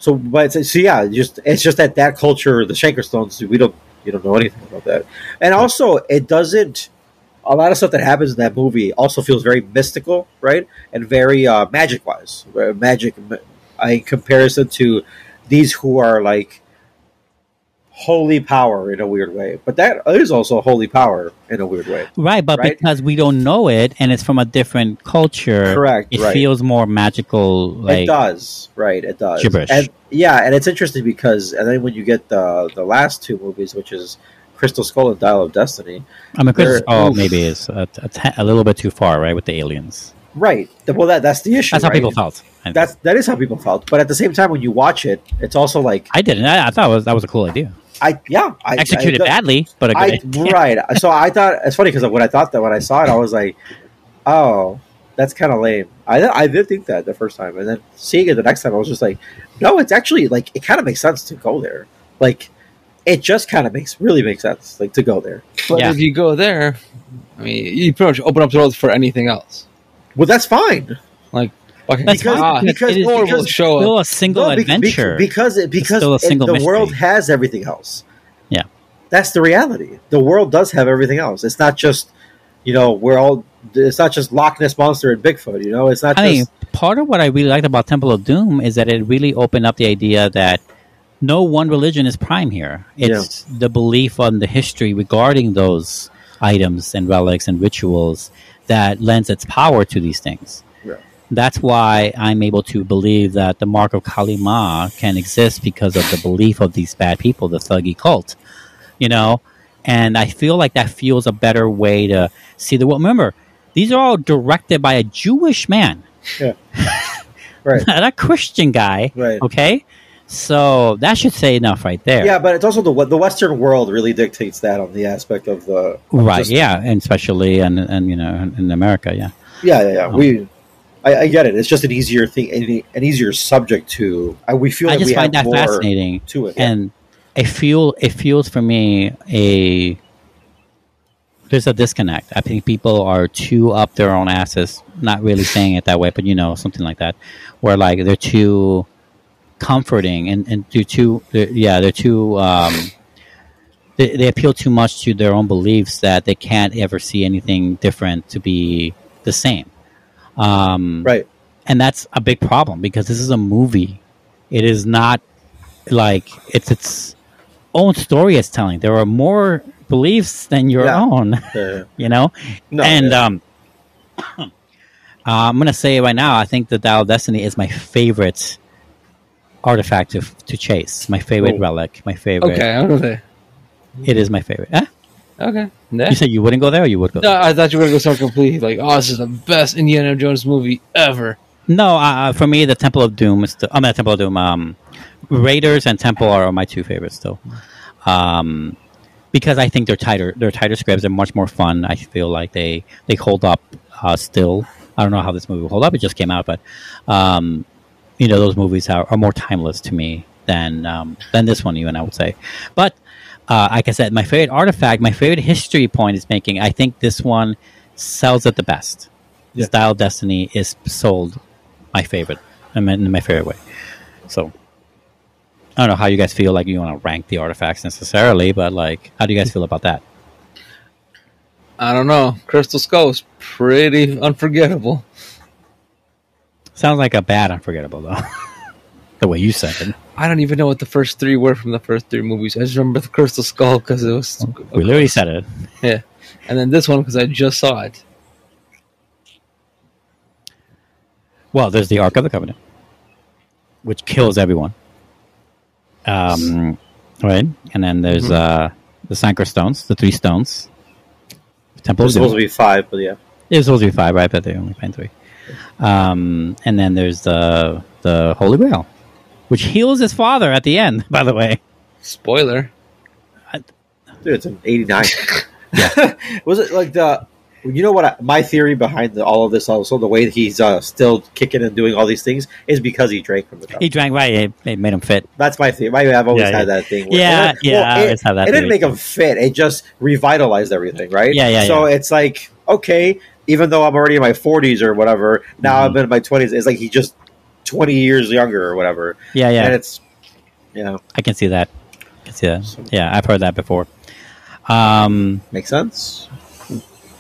[SPEAKER 1] so but so yeah, just it's just that that culture, the Sankara stones, we don't you don't know anything about that, and also it doesn't. A lot of stuff that happens in that movie also feels very mystical, right, and very uh, magic wise, magic in comparison to these who are like holy power in a weird way. But that is also holy power in a weird way.
[SPEAKER 3] right but
[SPEAKER 1] Right?
[SPEAKER 3] because we don't know it and it's from a different culture
[SPEAKER 1] Correct,
[SPEAKER 3] it
[SPEAKER 1] right.
[SPEAKER 3] feels more magical like
[SPEAKER 1] it does, right? It does.
[SPEAKER 3] Gibberish.
[SPEAKER 1] And yeah, and it's interesting because and then when you get the the last two movies, which is Crystal Skull and Dial of Destiny,
[SPEAKER 3] i mean oh
[SPEAKER 1] oof.
[SPEAKER 3] maybe is a, a, little bit too far right with the aliens
[SPEAKER 1] right? Well, that that's the issue.
[SPEAKER 3] that's how
[SPEAKER 1] right?
[SPEAKER 3] people felt
[SPEAKER 1] That's that is how people felt. But at the same time, when you watch it, it's also like
[SPEAKER 3] I didn't. I, I thought it was, that was a cool idea.
[SPEAKER 1] I yeah I
[SPEAKER 3] Executed
[SPEAKER 1] I,
[SPEAKER 3] badly, but a good
[SPEAKER 1] I,
[SPEAKER 3] idea.
[SPEAKER 1] right. So I thought it's funny because when I thought that when I saw it, I was like, oh, that's kind of lame. I I did think that the first time, and then seeing it the next time, I was just like, no, it's actually like it kind of makes sense to go there. Like it just kind of makes really makes sense like to go there.
[SPEAKER 4] But
[SPEAKER 3] Yeah.
[SPEAKER 4] if you go there, I mean, you pretty much open up the road for anything else.
[SPEAKER 1] Well, that's fine.
[SPEAKER 4] Like,
[SPEAKER 3] That's
[SPEAKER 1] Because-
[SPEAKER 3] fine.
[SPEAKER 1] because-
[SPEAKER 3] it is
[SPEAKER 4] or will
[SPEAKER 1] because-
[SPEAKER 4] show
[SPEAKER 3] still a single
[SPEAKER 1] No, be- be-
[SPEAKER 3] adventure.
[SPEAKER 1] because it, because
[SPEAKER 3] still a
[SPEAKER 1] it- the
[SPEAKER 3] mystery.
[SPEAKER 1] world has everything else.
[SPEAKER 3] Yeah.
[SPEAKER 1] that's the reality. The world does have everything else. It's not just you know we're all. It's not just Loch Ness monster and Bigfoot. You know, it's not
[SPEAKER 3] I
[SPEAKER 1] just.
[SPEAKER 3] mean, part of what I really liked about Temple of Doom is that it really opened up the idea that no one religion is prime here. It's the belief on the history regarding those items and relics and rituals that lends its power to these things. That's why I'm able to believe that the mark of Kali Ma can exist because of the belief of these bad people, the Thuggee cult. You know, and I feel like that feels a better way to see the world. Remember, these are all directed by a Jewish man,
[SPEAKER 1] Yeah. right.
[SPEAKER 3] not a Christian guy.
[SPEAKER 1] Right.
[SPEAKER 3] Okay, so that should say enough right there.
[SPEAKER 1] Yeah, but it's also the the Western world really dictates that on the aspect of the
[SPEAKER 3] Right.
[SPEAKER 1] just-
[SPEAKER 3] yeah, and especially and and you know in America. Yeah.
[SPEAKER 1] Yeah, yeah, yeah. We, um, I, I get it. It's just an easier thing, an, easier subject to. I, we feel
[SPEAKER 3] I
[SPEAKER 1] like
[SPEAKER 3] just
[SPEAKER 1] we
[SPEAKER 3] find that fascinating.
[SPEAKER 1] to it.
[SPEAKER 3] and I feel it feels for me a there's a disconnect. I think people are too up their own asses. Not really saying it that way, but you know something like that, where like they're too comforting and and they're too they're, yeah they're too um, they, they appeal too much to their own beliefs that they can't ever see anything different to be the same. Um,
[SPEAKER 1] right.
[SPEAKER 3] and that's a big problem because this is a movie. It is not like it's its own story it's telling. There are more beliefs than your
[SPEAKER 1] Yeah.
[SPEAKER 3] own,
[SPEAKER 1] Yeah.
[SPEAKER 3] you know.
[SPEAKER 1] No,
[SPEAKER 3] and
[SPEAKER 1] yeah.
[SPEAKER 3] um, uh, I'm gonna say right now, I think the Dial of Destiny is my favorite artifact to to chase. My favorite
[SPEAKER 1] Oh.
[SPEAKER 3] relic. My favorite.
[SPEAKER 4] Okay, I'll go there.
[SPEAKER 3] It is my favorite. Eh?
[SPEAKER 4] Okay. Yeah.
[SPEAKER 3] You said you wouldn't go there, or you would go?
[SPEAKER 4] No,
[SPEAKER 3] there?
[SPEAKER 4] I thought you were gonna go something completely like, oh, this is the best Indiana Jones movie ever.
[SPEAKER 3] No, uh, for me, the Temple of Doom is still. I mean, the Temple of Doom. Um, Raiders and Temple are my two favorites still, um, because I think they're tighter. They're tighter scripts. They're much more fun. I feel like they they hold up uh, still. I don't know how this movie will hold up. It just came out, but um, you know, those movies are, are more timeless to me than um, than this one. Even I would say, but uh, like I said, my favorite artifact, my favorite history point is making. I think this one sells it the best.
[SPEAKER 1] Yeah.
[SPEAKER 3] Dial of Destiny is sold my favorite. I mean, in my favorite way. So I don't know how you guys feel like you want to rank the artifacts necessarily, but like, how do you guys feel about that?
[SPEAKER 4] I don't know. Crystal Skull is pretty unforgettable.
[SPEAKER 3] Sounds like a bad unforgettable though. the way you said it.
[SPEAKER 4] I don't even know what the first three were from the first three movies. I just remember the Crystal Skull because it was.
[SPEAKER 3] We literally said it.
[SPEAKER 4] Yeah, and then this one because I just saw it.
[SPEAKER 3] Well, there's the Ark of the Covenant, which kills everyone. Um, right, and then there's uh, the Sankara stones, the three stones. Temple
[SPEAKER 1] It's supposed to be five, but yeah.
[SPEAKER 3] it's supposed to be five, right? But they only find three. Um, and then there's the the Holy Grail, which heals his father at the end. By the way,
[SPEAKER 4] Spoiler.
[SPEAKER 1] Dude, it's an 89. yeah. Was it like the. You know what? I, my theory behind the, all of this, also, the way that he's uh, still kicking and doing all these things, is because he drank from the cup.
[SPEAKER 3] he drank right. It, it made him fit.
[SPEAKER 1] That's my theory. I've always
[SPEAKER 3] Yeah,
[SPEAKER 1] had
[SPEAKER 3] yeah.
[SPEAKER 1] that thing. where-
[SPEAKER 3] Yeah,
[SPEAKER 1] it-
[SPEAKER 3] yeah, I
[SPEAKER 1] it,
[SPEAKER 3] always have that
[SPEAKER 1] It didn't make him fit. It just revitalized everything, right?
[SPEAKER 3] Yeah, yeah,
[SPEAKER 1] So
[SPEAKER 3] yeah.
[SPEAKER 1] it's like okay, even though I'm already in my 40s or whatever, now
[SPEAKER 3] Mhm.
[SPEAKER 1] I'm in my 20s. It's like he just 20 years younger or whatever.
[SPEAKER 3] Yeah, yeah.
[SPEAKER 1] And it's you know
[SPEAKER 3] I can see that. I can see that. Yeah, I've heard that before. Um,
[SPEAKER 1] makes sense.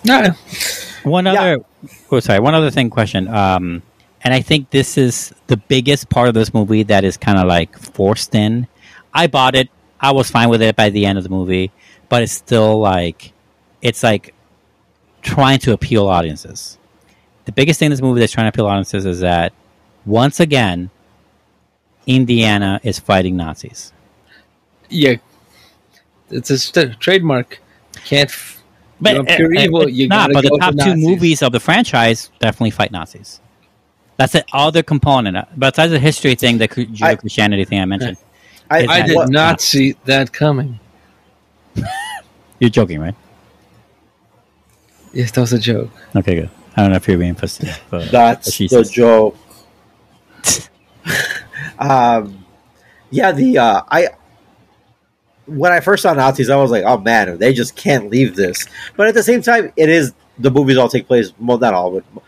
[SPEAKER 4] No,
[SPEAKER 3] One
[SPEAKER 1] Yeah.
[SPEAKER 3] other, oh, sorry, one other thing, question. Um, and I think this is the biggest part of this movie that is kind of like forced in. I bought it. I was fine with it by the end of the movie, but it's still like, it's like trying to appeal audiences. The biggest thing in this movie that's trying to appeal audiences is that once again, Indiana is fighting Nazis.
[SPEAKER 4] yeah, it's a st- trademark. Can't. F-
[SPEAKER 3] But
[SPEAKER 4] you're pure
[SPEAKER 3] uh, uh,
[SPEAKER 4] evil.
[SPEAKER 3] it's
[SPEAKER 4] You
[SPEAKER 3] not.
[SPEAKER 4] gotta
[SPEAKER 3] But the top two movies of the franchise definitely fight Nazis. That's the other component. Uh, Besides the history thing, the Chri- Judeo-Christianity thing I mentioned.
[SPEAKER 1] I,
[SPEAKER 4] I did
[SPEAKER 1] what-
[SPEAKER 4] not see that coming.
[SPEAKER 3] You're joking, right?
[SPEAKER 4] Yes, that was a joke.
[SPEAKER 3] Okay, good. I don't know if you're being facetious.
[SPEAKER 1] That's
[SPEAKER 3] but
[SPEAKER 1] the joke. um, yeah, the uh, I when I first saw Nazis, I was like, oh man, they just can't leave this. But at the same time, it is the movies all take place. Well, not all, but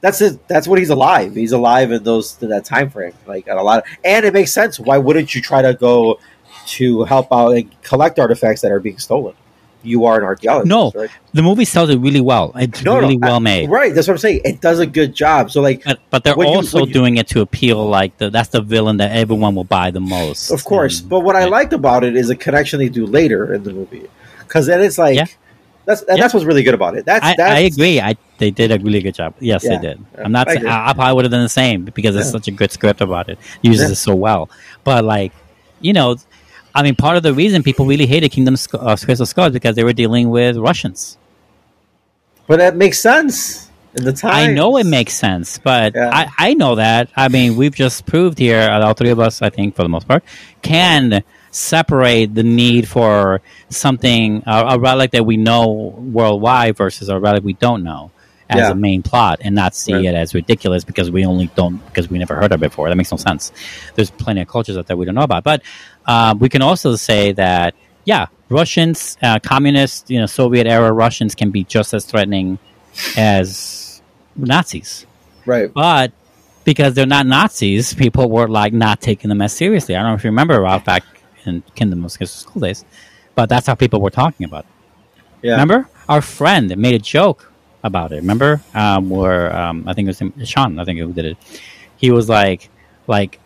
[SPEAKER 1] that's it. That's what he's alive. He's alive in those in that time frame. Like a lot, of, and it makes sense. Why wouldn't you try to go to help out and collect artifacts that are being stolen? You are an archaeologist.
[SPEAKER 3] No,
[SPEAKER 1] right?
[SPEAKER 3] the movie sells it really well. It's
[SPEAKER 1] No, no,
[SPEAKER 3] really
[SPEAKER 1] I-
[SPEAKER 3] well made.
[SPEAKER 1] Right, that's what I'm saying. It does a good job. So, like,
[SPEAKER 3] But, but they're
[SPEAKER 1] When you-
[SPEAKER 3] also
[SPEAKER 1] you-
[SPEAKER 3] doing it to appeal like the, that's the villain that everyone will buy the most.
[SPEAKER 1] Of course,
[SPEAKER 3] And-
[SPEAKER 1] but what I liked about it is a connection they do later in the movie, because then it's like,
[SPEAKER 3] Yeah.
[SPEAKER 1] That's
[SPEAKER 3] Yeah.
[SPEAKER 1] that's what's really good about it. That's
[SPEAKER 3] I,
[SPEAKER 1] that's
[SPEAKER 3] I agree. I they did a really good job. Yes,
[SPEAKER 1] Yeah.
[SPEAKER 3] they did. I'm not.
[SPEAKER 1] I
[SPEAKER 3] saying. I, I probably would have done the same because it's such a good script about it. Uses it so well. But like, you know, I mean, part of the reason people really hated Kingdom Sc- uh, Crystal Skull is because they were dealing with Russians.
[SPEAKER 1] But that makes sense in the time.
[SPEAKER 3] I know it makes sense, but
[SPEAKER 1] Yeah.
[SPEAKER 3] I, I know that. I mean, we've just proved here, uh, all three of us, I think, for the most part, can separate the need for something, uh, a relic that we know worldwide versus a relic we don't know as
[SPEAKER 1] Yeah.
[SPEAKER 3] a main plot and not see
[SPEAKER 1] Right.
[SPEAKER 3] it as ridiculous because we only don't, because we never heard of it before. That makes no sense. There's plenty of cultures out there we don't know about. But uh, we can also say that, yeah, Russians, uh, communist, you know, Soviet era Russians can be just as threatening as Nazis.
[SPEAKER 1] right.
[SPEAKER 3] But because they're not Nazis, people were like not taking them as seriously. I don't know if you remember Ralf back in Kingdom of School days, but that's how people were talking about it.
[SPEAKER 1] Yeah.
[SPEAKER 3] Remember, our friend made a joke about it. Remember, um, where um, I think it was him, Sean. I think who did it. He was like, like,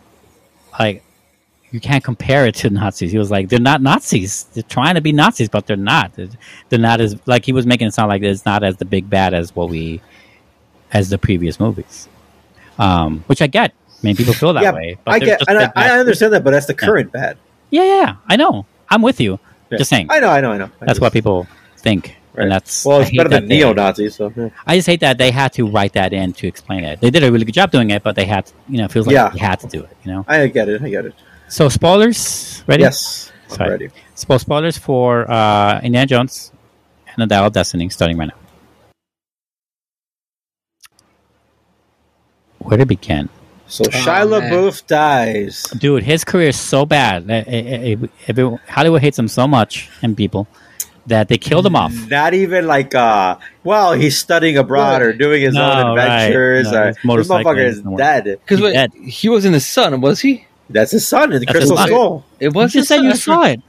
[SPEAKER 3] like. You can't compare it to Nazis. He was like, they're not Nazis. They're trying to be Nazis, but they're not. They're, not as like he was making it sound like it's not as the big bad as what we, as the previous movies. Um, which I get. I mean, people feel that
[SPEAKER 1] yeah,
[SPEAKER 3] way. but
[SPEAKER 1] I get, and I. I understand that, but that's the current bad.
[SPEAKER 3] Yeah, yeah, yeah. I know. I'm with you.
[SPEAKER 1] Yeah.
[SPEAKER 3] Just saying.
[SPEAKER 1] I know, I know, I know. I
[SPEAKER 3] That's
[SPEAKER 1] just-
[SPEAKER 3] what people think,
[SPEAKER 1] right.
[SPEAKER 3] and that's
[SPEAKER 1] well, it's better than neo Nazis. So yeah.
[SPEAKER 3] I just hate that they had to write that in to explain it. They did a really good job doing it, but they had, to, you know, it feels like
[SPEAKER 1] Yeah.
[SPEAKER 3] they had to do it. You know.
[SPEAKER 1] I get it. I get it.
[SPEAKER 3] So spoilers, ready?
[SPEAKER 1] Yes, I'm
[SPEAKER 3] Sorry.
[SPEAKER 1] ready.
[SPEAKER 3] So spoilers for uh, Indiana Jones and the Dial of Destiny, starting right now. Where to begin?
[SPEAKER 1] So Shia
[SPEAKER 4] man.
[SPEAKER 1] LaBeouf dies.
[SPEAKER 3] Dude, his career is so bad. that it- it- everyone- Hollywood hates him so much, and people that they killed him off.
[SPEAKER 1] Not even like, uh, well, he's studying abroad or doing his
[SPEAKER 3] No,
[SPEAKER 1] own
[SPEAKER 3] right.
[SPEAKER 1] adventures.
[SPEAKER 3] No,
[SPEAKER 1] uh,
[SPEAKER 3] he's
[SPEAKER 1] this motherfucker is dead.
[SPEAKER 4] Because
[SPEAKER 3] He
[SPEAKER 4] wasn't the son, was he?
[SPEAKER 1] That's his son in the
[SPEAKER 3] That's
[SPEAKER 1] Crystal. Skull.
[SPEAKER 4] It
[SPEAKER 3] You
[SPEAKER 4] was.
[SPEAKER 3] just
[SPEAKER 4] his
[SPEAKER 3] said
[SPEAKER 4] son.
[SPEAKER 3] you saw it.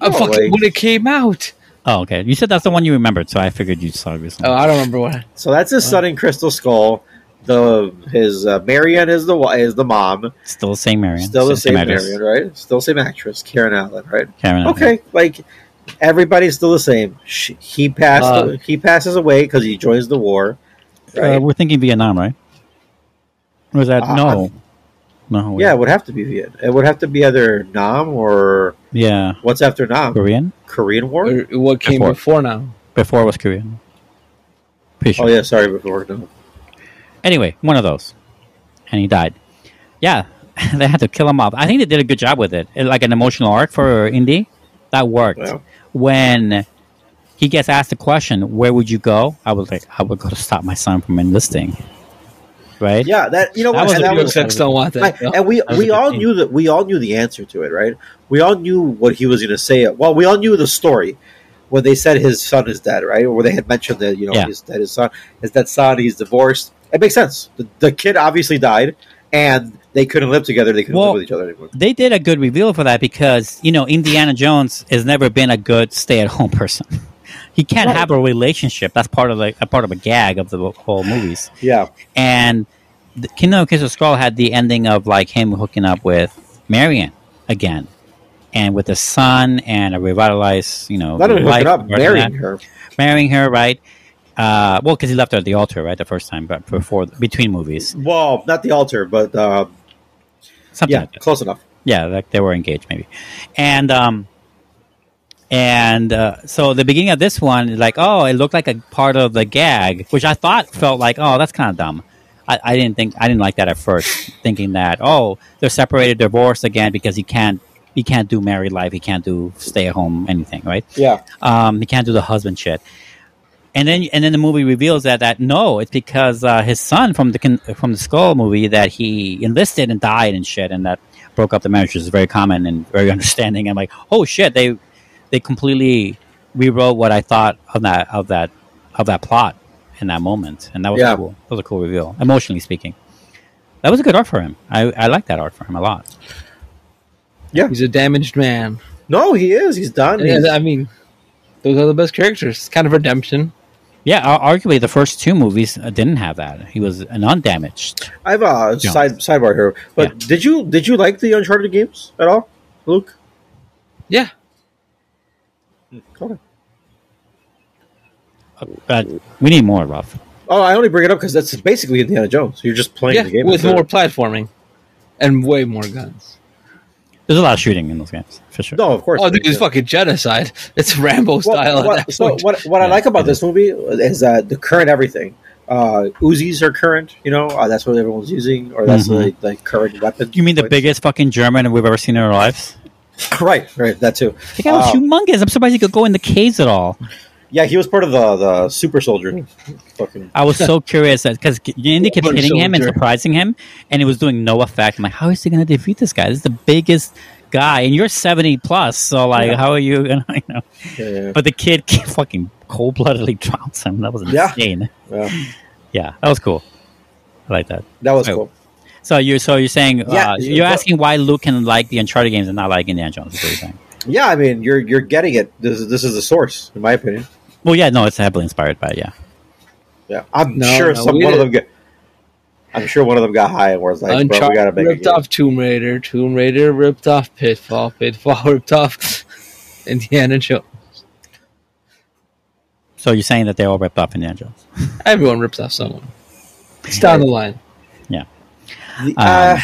[SPEAKER 4] I
[SPEAKER 1] No,
[SPEAKER 4] fucking
[SPEAKER 1] like-
[SPEAKER 4] when it came out.
[SPEAKER 3] Oh, okay. You said that's the one you remembered, so I figured you saw it recently.
[SPEAKER 4] Oh, I don't remember what.
[SPEAKER 1] So that's his son in Crystal Skull. The his uh, Marion is the is the mom.
[SPEAKER 3] Still the same Marion.
[SPEAKER 1] Still the same
[SPEAKER 3] actress.
[SPEAKER 1] Marion, right? Still the same actress, Karen Allen, right?
[SPEAKER 3] Karen, Allen.
[SPEAKER 1] Okay, like everybody's still the same. Sh he passed.
[SPEAKER 4] Uh,
[SPEAKER 1] he passes away because he joins the war.
[SPEAKER 3] Uh, we're thinking Vietnam, right? Or is that
[SPEAKER 1] Uh,
[SPEAKER 3] no? No.
[SPEAKER 1] yeah, it would have to be Viet. It would have to be either Nam or
[SPEAKER 3] Yeah.
[SPEAKER 1] what's after Nam?
[SPEAKER 3] Korean.
[SPEAKER 1] Korean War.
[SPEAKER 4] Or what came
[SPEAKER 3] Before.
[SPEAKER 4] before, now?
[SPEAKER 3] Before it was Korean. Pretty sure.
[SPEAKER 1] Oh yeah, sorry before no.
[SPEAKER 3] Anyway, one of those, and he died. Yeah, they had to kill him off. I think they did a good job with it, It- like an emotional arc for Indy. That worked.
[SPEAKER 1] Well.
[SPEAKER 3] When he gets asked the question, "Where would you go?" I was like, "I would go to stop my son from enlisting." Right?
[SPEAKER 1] Yeah, that you know
[SPEAKER 3] That
[SPEAKER 1] what?
[SPEAKER 3] was
[SPEAKER 1] and
[SPEAKER 3] a
[SPEAKER 1] that
[SPEAKER 3] good
[SPEAKER 1] was,
[SPEAKER 4] Sex don't want that.
[SPEAKER 1] Right,
[SPEAKER 4] no.
[SPEAKER 1] and we
[SPEAKER 3] That
[SPEAKER 1] we all
[SPEAKER 3] scene.
[SPEAKER 1] knew that we all knew the answer to it, right? We all knew what he was going to say. Well, we all knew the story when they said his son is dead, right? Or they had mentioned that you know
[SPEAKER 3] Yeah.
[SPEAKER 1] his that his son is that son. He's divorced. It makes sense. The, the kid obviously died, and they couldn't live together. They couldn't
[SPEAKER 3] Well,
[SPEAKER 1] live with each other anymore.
[SPEAKER 3] They did a good reveal for that because you know Indiana Jones has never been a good stay-at-home person. He can't
[SPEAKER 1] Right.
[SPEAKER 3] have a relationship. That's part of the a part of a gag of the whole movies.
[SPEAKER 1] Yeah,
[SPEAKER 3] and the Kingdom of Crystal Skull had the ending of like him hooking up with Marion again, and with a son and a revitalized, you know,
[SPEAKER 1] not hooking up, marrying
[SPEAKER 3] that.
[SPEAKER 1] her.
[SPEAKER 3] marrying her, right? Uh, well, because he left her at the altar, right, the first time, but before between movies,
[SPEAKER 1] Well, not the altar, but uh,
[SPEAKER 3] something
[SPEAKER 1] yeah,
[SPEAKER 3] like
[SPEAKER 1] close enough.
[SPEAKER 3] Yeah, like they were engaged, maybe, and um, and uh, so the beginning of this one, is like, oh, it looked like a part of the gag, which I thought felt like, oh, that's kind of dumb. I, I didn't think I didn't like that at first, thinking that oh, they're separated, divorced again because he can't he can't do married life, he can't do stay at home anything, right?
[SPEAKER 1] Yeah,
[SPEAKER 3] Um, he can't do the husband shit. And then, and then the movie reveals that that no, it's because uh, his son from the from the Skull movie that he enlisted and died and shit, and that broke up the marriage, which is very common and very understanding. I'm like, oh shit, they they completely rewrote what I thought of that of that of that plot in that moment, and that was
[SPEAKER 1] Yeah.
[SPEAKER 3] cool. That was a cool reveal, emotionally speaking. That was a good art for him. I I like that art for him a lot.
[SPEAKER 4] Yeah, he's a damaged man.
[SPEAKER 1] no, he is. He's done. He's-
[SPEAKER 4] I mean, those are the best characters. It's kind of redemption.
[SPEAKER 3] Yeah, arguably the first two movies uh, didn't have that. He was an undamaged.
[SPEAKER 1] I have a
[SPEAKER 3] Yeah.
[SPEAKER 1] side sidebar here, but did you did you like the Uncharted games at all, Luke?
[SPEAKER 4] Yeah.
[SPEAKER 1] Okay.
[SPEAKER 3] Uh, we need more, Ruff.
[SPEAKER 1] Oh, I only bring it up because that's basically Indiana Jones. You're just playing
[SPEAKER 4] Yeah,
[SPEAKER 1] the game
[SPEAKER 4] with more
[SPEAKER 1] of-
[SPEAKER 4] platforming and way more guns.
[SPEAKER 3] There's a lot of shooting in those games, for sure.
[SPEAKER 1] No, of course.
[SPEAKER 4] Oh, dude,
[SPEAKER 1] there
[SPEAKER 4] it's
[SPEAKER 1] is.
[SPEAKER 4] fucking genocide. It's Rambo
[SPEAKER 1] Well,
[SPEAKER 4] style. at
[SPEAKER 1] what-
[SPEAKER 4] that
[SPEAKER 1] so
[SPEAKER 4] point.
[SPEAKER 1] what what I like about this movie is that the current everything. Uh, Uzis are current, you know. Uh, that's what everyone's using, or that's
[SPEAKER 3] Mhm.
[SPEAKER 1] the, the current weapon.
[SPEAKER 3] You mean the
[SPEAKER 1] choice.
[SPEAKER 3] biggest fucking German we've ever seen in our lives?
[SPEAKER 1] Right, right. That too.
[SPEAKER 3] The guy was
[SPEAKER 1] Uh,
[SPEAKER 3] humongous. I'm surprised he could go in the caves at all.
[SPEAKER 1] Yeah, he was part of the the super soldier. Fucking
[SPEAKER 3] I was so curious because Indy kept
[SPEAKER 4] Super
[SPEAKER 3] hitting him and surprising him, and it was doing no effect. I'm like, how is he going to defeat this guy? This is the biggest guy, and you're 70 plus, so like,
[SPEAKER 1] Yeah.
[SPEAKER 3] how are you? going to, you know?
[SPEAKER 1] yeah, yeah,
[SPEAKER 3] But the kid fucking cold bloodedly drops him. That was insane.
[SPEAKER 1] yeah.
[SPEAKER 3] Yeah, that was cool. I like that.
[SPEAKER 1] that was cool.
[SPEAKER 3] So you're so you're saying
[SPEAKER 1] Yeah,
[SPEAKER 3] uh, you're
[SPEAKER 1] but-
[SPEAKER 3] asking why Luke can like the Uncharted games and not like Indiana Jones? Is what you're saying?
[SPEAKER 1] Yeah, I mean, you're you're getting it. This is this is the source, in my opinion.
[SPEAKER 3] Well, yeah, no, it's heavily inspired by it, yeah.
[SPEAKER 1] Yeah, I'm
[SPEAKER 4] No,
[SPEAKER 1] sure
[SPEAKER 4] no,
[SPEAKER 1] some one of
[SPEAKER 4] didn't.
[SPEAKER 1] them get. I'm sure one of them got high and was like, "Bro, we
[SPEAKER 4] Uncharted
[SPEAKER 1] gotta make
[SPEAKER 4] ripped
[SPEAKER 1] game."
[SPEAKER 4] off Tomb Raider. Tomb Raider ripped off Pitfall. Pitfall ripped off Indiana Jones.
[SPEAKER 3] So you're saying that they all ripped off Indiana Jones?
[SPEAKER 4] Everyone rips off someone. It's down the line.
[SPEAKER 3] Um,
[SPEAKER 1] uh,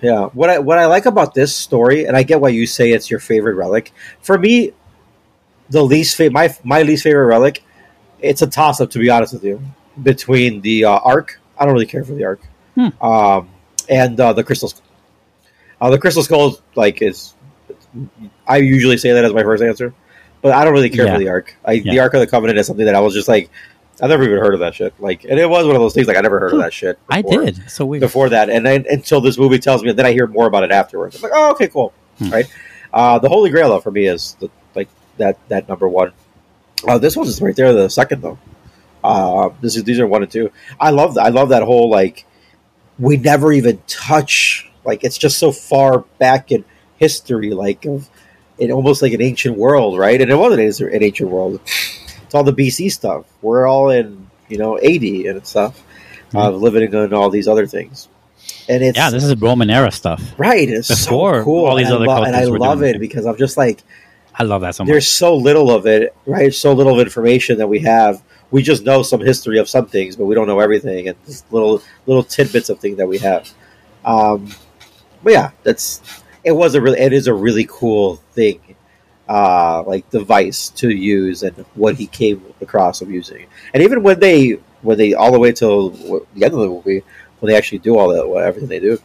[SPEAKER 1] yeah. What I what I like about this story, and I get why you say it's your favorite relic. For me, the least fa- my my least favorite relic. It's a toss up, to be honest with you, between the uh, arc. I don't really care for the arc,
[SPEAKER 3] Hmm.
[SPEAKER 1] um, and uh, the crystal skull. Uh, the crystal skull, like, is. I usually say that as my first answer, but I don't really care
[SPEAKER 3] Yeah.
[SPEAKER 1] for the arc. I, The Ark of the Covenant is something that I was just like, I've never even heard of that shit. Like, and it was one of those things like I never heard of that shit.
[SPEAKER 3] I did. So weird.
[SPEAKER 1] before that, and then until this movie tells me, and then I hear more about it afterwards. I'm like, oh, okay, cool,
[SPEAKER 3] Hmm.
[SPEAKER 1] right? Uh, the Holy Grail though, for me is the, like that that number one. Uh, this one's is right there, the second though. Uh, this is these are one and two. I love that. I love that whole like we never even touch. Like it's just so far back in history, like of it almost like an ancient world, right? And it wasn't an ancient world. It's all the BC stuff. We're all in you know eighty and stuff, uh, living on all these other things. And it's
[SPEAKER 3] yeah, this is Roman era stuff.
[SPEAKER 1] right. It's
[SPEAKER 3] Before
[SPEAKER 1] so cool.
[SPEAKER 3] all these
[SPEAKER 1] and
[SPEAKER 3] other
[SPEAKER 1] I lo- and I love it
[SPEAKER 3] it.
[SPEAKER 1] because I'm just like
[SPEAKER 3] I love that so much.
[SPEAKER 1] there's so little of it, right? So little of information that we have. We just know some history of some things, but we don't know everything, and just little little tidbits of things that we have. Um, but yeah, that's it. Was a really it is a really cool thing, uh, like device to use and what he came across of using, and even when they when they all the way till the end of the movie when they actually do all that everything they do.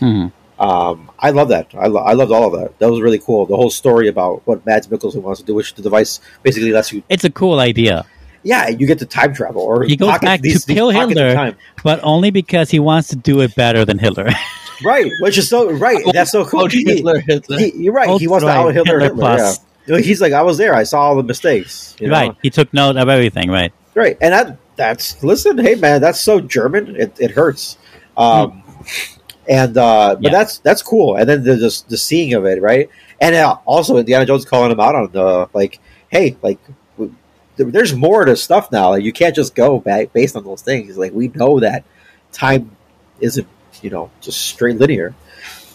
[SPEAKER 3] Mhm.
[SPEAKER 1] Um, I love that. I, lo- I loved all of that. That was really cool. The whole story about what Mads Mikkelsen wants to do, which the device basically lets you.
[SPEAKER 3] It's a cool idea,
[SPEAKER 1] Yeah, you get to time travel or
[SPEAKER 3] He goes back to
[SPEAKER 1] these- these
[SPEAKER 3] kill Hitler. but only because he wants to do it better than Hitler.
[SPEAKER 1] right? Which is so right. That's so cool. He-
[SPEAKER 4] Hitler, Hitler.
[SPEAKER 1] he- you're right. He
[SPEAKER 3] Oh,
[SPEAKER 1] wants to
[SPEAKER 3] right.
[SPEAKER 1] out Hitler.
[SPEAKER 3] Hitler
[SPEAKER 1] yeah. He's like, I was there. I saw all the mistakes. You know?
[SPEAKER 3] right. He took note of everything. Right.
[SPEAKER 1] Right, and that that's listen, hey man, that's so German. It, it hurts, um, and uh, but
[SPEAKER 3] Yeah.
[SPEAKER 1] that's that's cool. And then the just the seeing of it, right? And uh, also Indiana Jones calling him out on the like, hey, like w- there's more to stuff now. Like you can't just go back based on those things. Like we know that time isn't you know just straight linear.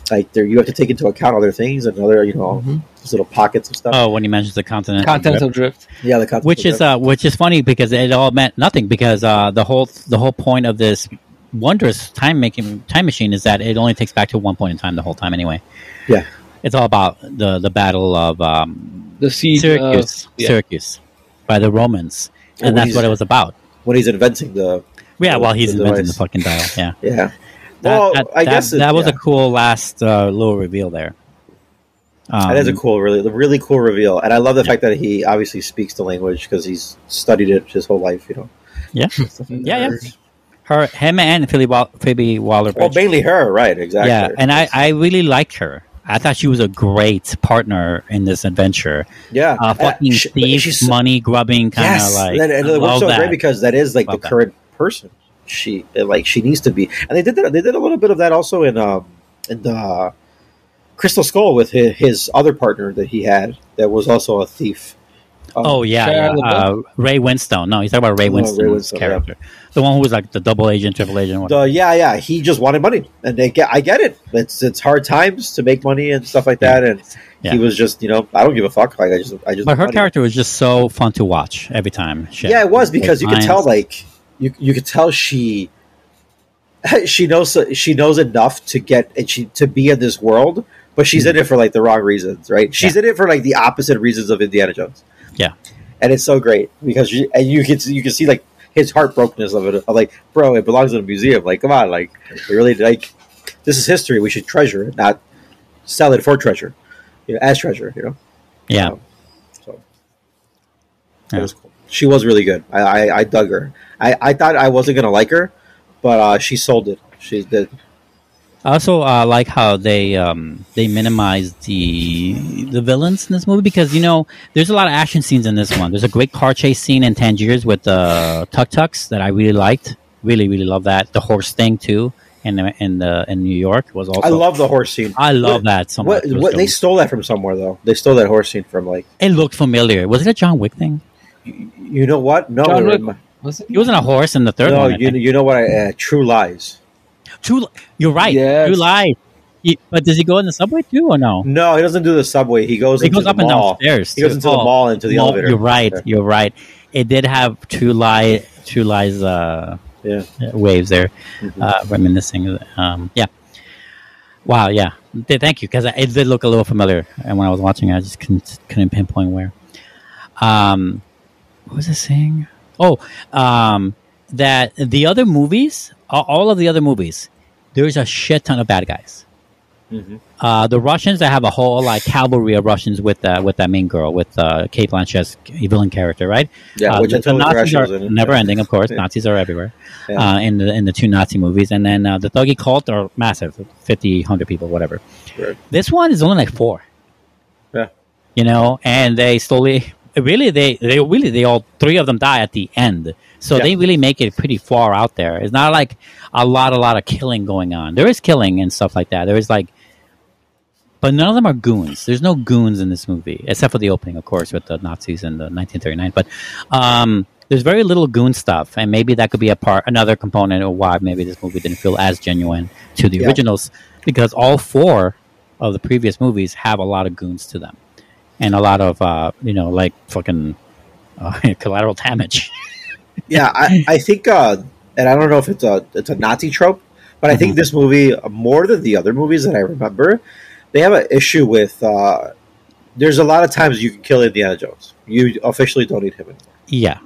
[SPEAKER 1] Like there, you have to take into account other things and other you know
[SPEAKER 4] Mhm.
[SPEAKER 1] these little pockets of stuff.
[SPEAKER 3] Oh, when he mentions the continent,
[SPEAKER 4] Continental drift.
[SPEAKER 1] yeah, the concept
[SPEAKER 3] which
[SPEAKER 1] of
[SPEAKER 3] is
[SPEAKER 1] that.
[SPEAKER 3] uh, which is funny because it all meant nothing because uh, the whole the whole point of this wondrous time making time machine is that it only takes back to one point in time the whole time anyway.
[SPEAKER 1] Yeah.
[SPEAKER 3] it's all about the the battle of um,
[SPEAKER 4] The siege
[SPEAKER 3] Syracuse,
[SPEAKER 4] of yeah.
[SPEAKER 3] Syracuse by the Romans,
[SPEAKER 1] Oh,
[SPEAKER 3] and that's what it was about.
[SPEAKER 1] when he's inventing the
[SPEAKER 3] Yeah,
[SPEAKER 1] the-
[SPEAKER 3] well, he's
[SPEAKER 1] the
[SPEAKER 3] inventing the fucking dial. Yeah,
[SPEAKER 1] yeah.
[SPEAKER 3] That,
[SPEAKER 1] well,
[SPEAKER 3] that,
[SPEAKER 1] I
[SPEAKER 3] that-
[SPEAKER 1] guess it-
[SPEAKER 3] that was
[SPEAKER 1] yeah.
[SPEAKER 3] a cool last uh, little reveal there. Um,
[SPEAKER 1] That is a cool, really, really cool reveal, and I love the fact that he obviously speaks the language because he's studied it his whole life. You know.
[SPEAKER 3] Yeah. Yeah, yeah. her, him, and Phoebe, Wall- Phoebe Waller.
[SPEAKER 1] Well, mainly her, right? Exactly.
[SPEAKER 3] Yeah, and I, I really liked her. I thought she was a great partner in this adventure.
[SPEAKER 1] yeah,
[SPEAKER 3] Uh, fucking
[SPEAKER 1] she-
[SPEAKER 3] thief, money grubbing kind of
[SPEAKER 1] yes,
[SPEAKER 3] like.
[SPEAKER 1] and, and it works so
[SPEAKER 3] that.
[SPEAKER 1] great because that is like
[SPEAKER 3] Love
[SPEAKER 1] the
[SPEAKER 3] that.
[SPEAKER 1] current person. She like she needs to be, and they did that. They did a little bit of that also in um in the Crystal Skull with his, his other partner that he had that was also a thief.
[SPEAKER 3] Oh yeah, yeah. Uh, Ray Winstone. No, he's talking about Ray
[SPEAKER 1] No, Ray
[SPEAKER 3] Winstone's
[SPEAKER 1] Winstone,
[SPEAKER 3] character, the one who was like the double agent, triple agent. Whatever.
[SPEAKER 1] The, yeah, yeah. He just wanted money, and they get. I get it. It's it's hard times to make money and stuff like that. And
[SPEAKER 3] Yeah.
[SPEAKER 1] he was just, you know, I don't give a fuck. Like I just, I just.
[SPEAKER 3] but her
[SPEAKER 1] money.
[SPEAKER 3] character was just so fun to watch every time. She
[SPEAKER 1] Yeah, it was because you could tell, like you you could tell she she knows she knows enough to get and she to be in this world, but she's in it for like the wrong reasons, right? She's in it for like the opposite reasons of Indiana Jones.
[SPEAKER 3] Yeah.
[SPEAKER 1] and it's so great because you and you can you can see like his heartbrokenness of it. Of like, bro, it belongs in a museum. Like, come on, like, we really like this is history. We should treasure it, not sell it for treasure, you know, as treasure. You know.
[SPEAKER 3] Yeah,
[SPEAKER 1] Um, so
[SPEAKER 3] Yeah.
[SPEAKER 1] was cool. She was really good. I, I, I dug her. I, I thought I wasn't gonna like her, but uh, she sold it. She did.
[SPEAKER 3] I also uh, like how they um, they minimize the the villains in this movie because you know there's a lot of action scenes in this one. There's a great car chase scene in Tangiers with the tuk tuks that I really liked. Really, really love that. The horse thing too, in the, in the in New York was also.
[SPEAKER 1] I love the horse scene.
[SPEAKER 3] I love
[SPEAKER 1] What-
[SPEAKER 3] that so
[SPEAKER 1] What,
[SPEAKER 3] much.
[SPEAKER 1] What, they stole that from somewhere though. They stole that horse scene from like
[SPEAKER 3] it looked familiar. Was it a John Wick thing?
[SPEAKER 1] you know what? No,
[SPEAKER 4] John
[SPEAKER 1] it
[SPEAKER 4] Wick. Was?
[SPEAKER 3] He wasn't a horse in the third
[SPEAKER 1] no.
[SPEAKER 3] one.
[SPEAKER 1] You, you know what? I, uh, True Lies.
[SPEAKER 3] True, you're right.
[SPEAKER 4] Yes.
[SPEAKER 3] True lies. He- but does he go in the subway too or no?
[SPEAKER 1] No, he doesn't do the subway. He goes.
[SPEAKER 3] He goes up and downstairs.
[SPEAKER 1] He goes into the mall into the
[SPEAKER 3] mall-
[SPEAKER 1] elevator.
[SPEAKER 3] You're right. You're right. It did have True Lie. True Lies. Uh,
[SPEAKER 1] Yeah.
[SPEAKER 3] waves there.
[SPEAKER 1] Mhm.
[SPEAKER 3] Uh, reminiscing. Um, yeah. Wow. Yeah. Thank you because it did look a little familiar, and when I was watching, it, I just couldn't couldn't pinpoint where. Um, what was I saying? Oh, um, that the other movies, all- of the other movies, there's a shit ton of bad guys.
[SPEAKER 1] Mhm.
[SPEAKER 3] Uh, the Russians that have a whole like cavalry of Russians with that with that main girl with uh, Cate Blanchett's villain character, right?
[SPEAKER 1] Yeah,
[SPEAKER 3] uh,
[SPEAKER 1] which
[SPEAKER 3] the, the Nazis are
[SPEAKER 1] was in it.
[SPEAKER 3] never ending, of course. Nazis are everywhere
[SPEAKER 1] Yeah.
[SPEAKER 3] uh, in the in the two Nazi movies, and then uh, the Thuggee cult are massive, 50, 100 people, whatever.
[SPEAKER 1] Right.
[SPEAKER 3] This one is only like four.
[SPEAKER 1] Yeah.
[SPEAKER 3] you know, and they slowly, really, they they really they all three of them die at the end, so
[SPEAKER 1] Yeah.
[SPEAKER 3] they really make it pretty far out there. It's not like a lot, a lot of killing going on. There is killing and stuff like that. There is like. But none of them are goons. There's no goons in this movie, except for the opening, of course, with the Nazis in the 1939. But um, there's very little goon stuff, and maybe that could be a part, another component of why maybe this movie didn't feel as genuine to the
[SPEAKER 1] Yeah.
[SPEAKER 3] originals, because all four of the previous movies have a lot of goons to them, and a lot of uh, you know, like fucking uh, collateral damage.
[SPEAKER 1] yeah, I, I think, uh, and I don't know if it's a it's a Nazi trope, but I think
[SPEAKER 3] Mhm.
[SPEAKER 1] this movie uh, more than the other movies that I remember, they have an issue with. Uh, there's a lot of times you can kill Indiana Jones. You officially don't need him anymore,
[SPEAKER 3] yeah,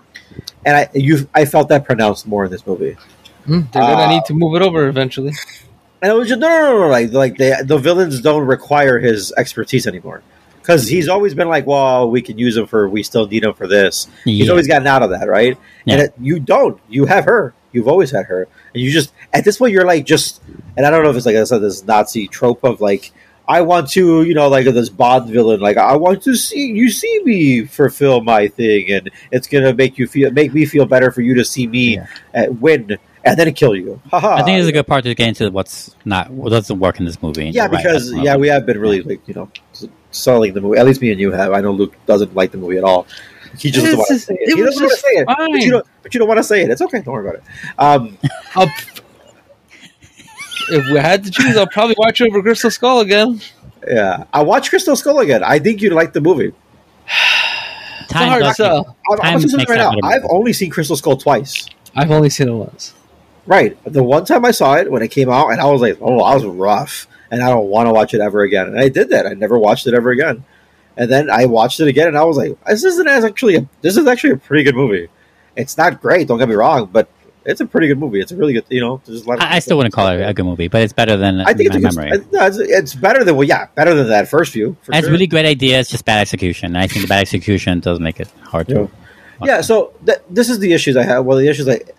[SPEAKER 1] and I you I felt that pronounced more in this movie.
[SPEAKER 4] Hmm, They're gonna
[SPEAKER 1] Uh,
[SPEAKER 4] need to move it over eventually.
[SPEAKER 1] And it was just no, no, no, no like like they, the villains don't require his expertise anymore because he's always been like, well, we can use him for, we still need him for this. He's always gotten out of that, right? And it, you don't. You have her. You've always had her, and you just at this point you're like just. And I don't know if it's like I said this Nazi trope of like I want to, you know, like this Bond villain, like I want to see you see me fulfill my thing, and it's gonna make you feel make me feel better for you to see me
[SPEAKER 3] Yeah.
[SPEAKER 1] uh, win and then kill you. Haha.
[SPEAKER 3] I think it's a good part to get into what's not what doesn't work in this movie.
[SPEAKER 1] Yeah,
[SPEAKER 3] right,
[SPEAKER 1] because
[SPEAKER 3] of
[SPEAKER 1] yeah, we have been really like you know selling the movie. At least me and you have. I know Luke doesn't like the movie at all. He just doesn't want to say it.
[SPEAKER 4] it
[SPEAKER 1] He doesn't want to say it. But you, don't, but you don't want to say it. It's okay. Don't worry about it. Um,
[SPEAKER 4] if we had to choose, I'll probably watch over Crystal Skull again.
[SPEAKER 1] yeah, I watched Crystal Skull again. I think you'd like the movie.
[SPEAKER 4] It's a
[SPEAKER 3] Time
[SPEAKER 4] hard
[SPEAKER 3] does-
[SPEAKER 4] sell.
[SPEAKER 1] I'm, I'm
[SPEAKER 3] Time
[SPEAKER 1] gonna say something
[SPEAKER 3] makes
[SPEAKER 1] right
[SPEAKER 3] that
[SPEAKER 1] now.
[SPEAKER 3] better
[SPEAKER 1] I've only seen Crystal Skull twice.
[SPEAKER 4] I've only seen it once.
[SPEAKER 1] Right, the one time I saw it when it came out, and I was like, "Oh, I was rough," and I don't want to watch it ever again. And I did that. I never watched it ever again. And then I watched it again, and I was like, "This isn't as actually. A, this is actually a pretty good movie. It's not great. Don't get me wrong, but it's a pretty good movie. It's a really good. You know, there's a lot. Of
[SPEAKER 3] I, I still wouldn't call it a good movie, but it's better than
[SPEAKER 1] I think
[SPEAKER 3] my
[SPEAKER 1] it's, a
[SPEAKER 3] memory.
[SPEAKER 1] it's, no, it's, it's better than well, yeah, better than that first view. For
[SPEAKER 3] It has
[SPEAKER 1] sure.
[SPEAKER 3] really great idea. It's just bad execution. I think the bad execution does make it hard to.
[SPEAKER 1] yeah. So th- this is the issues I have. Well, the issues like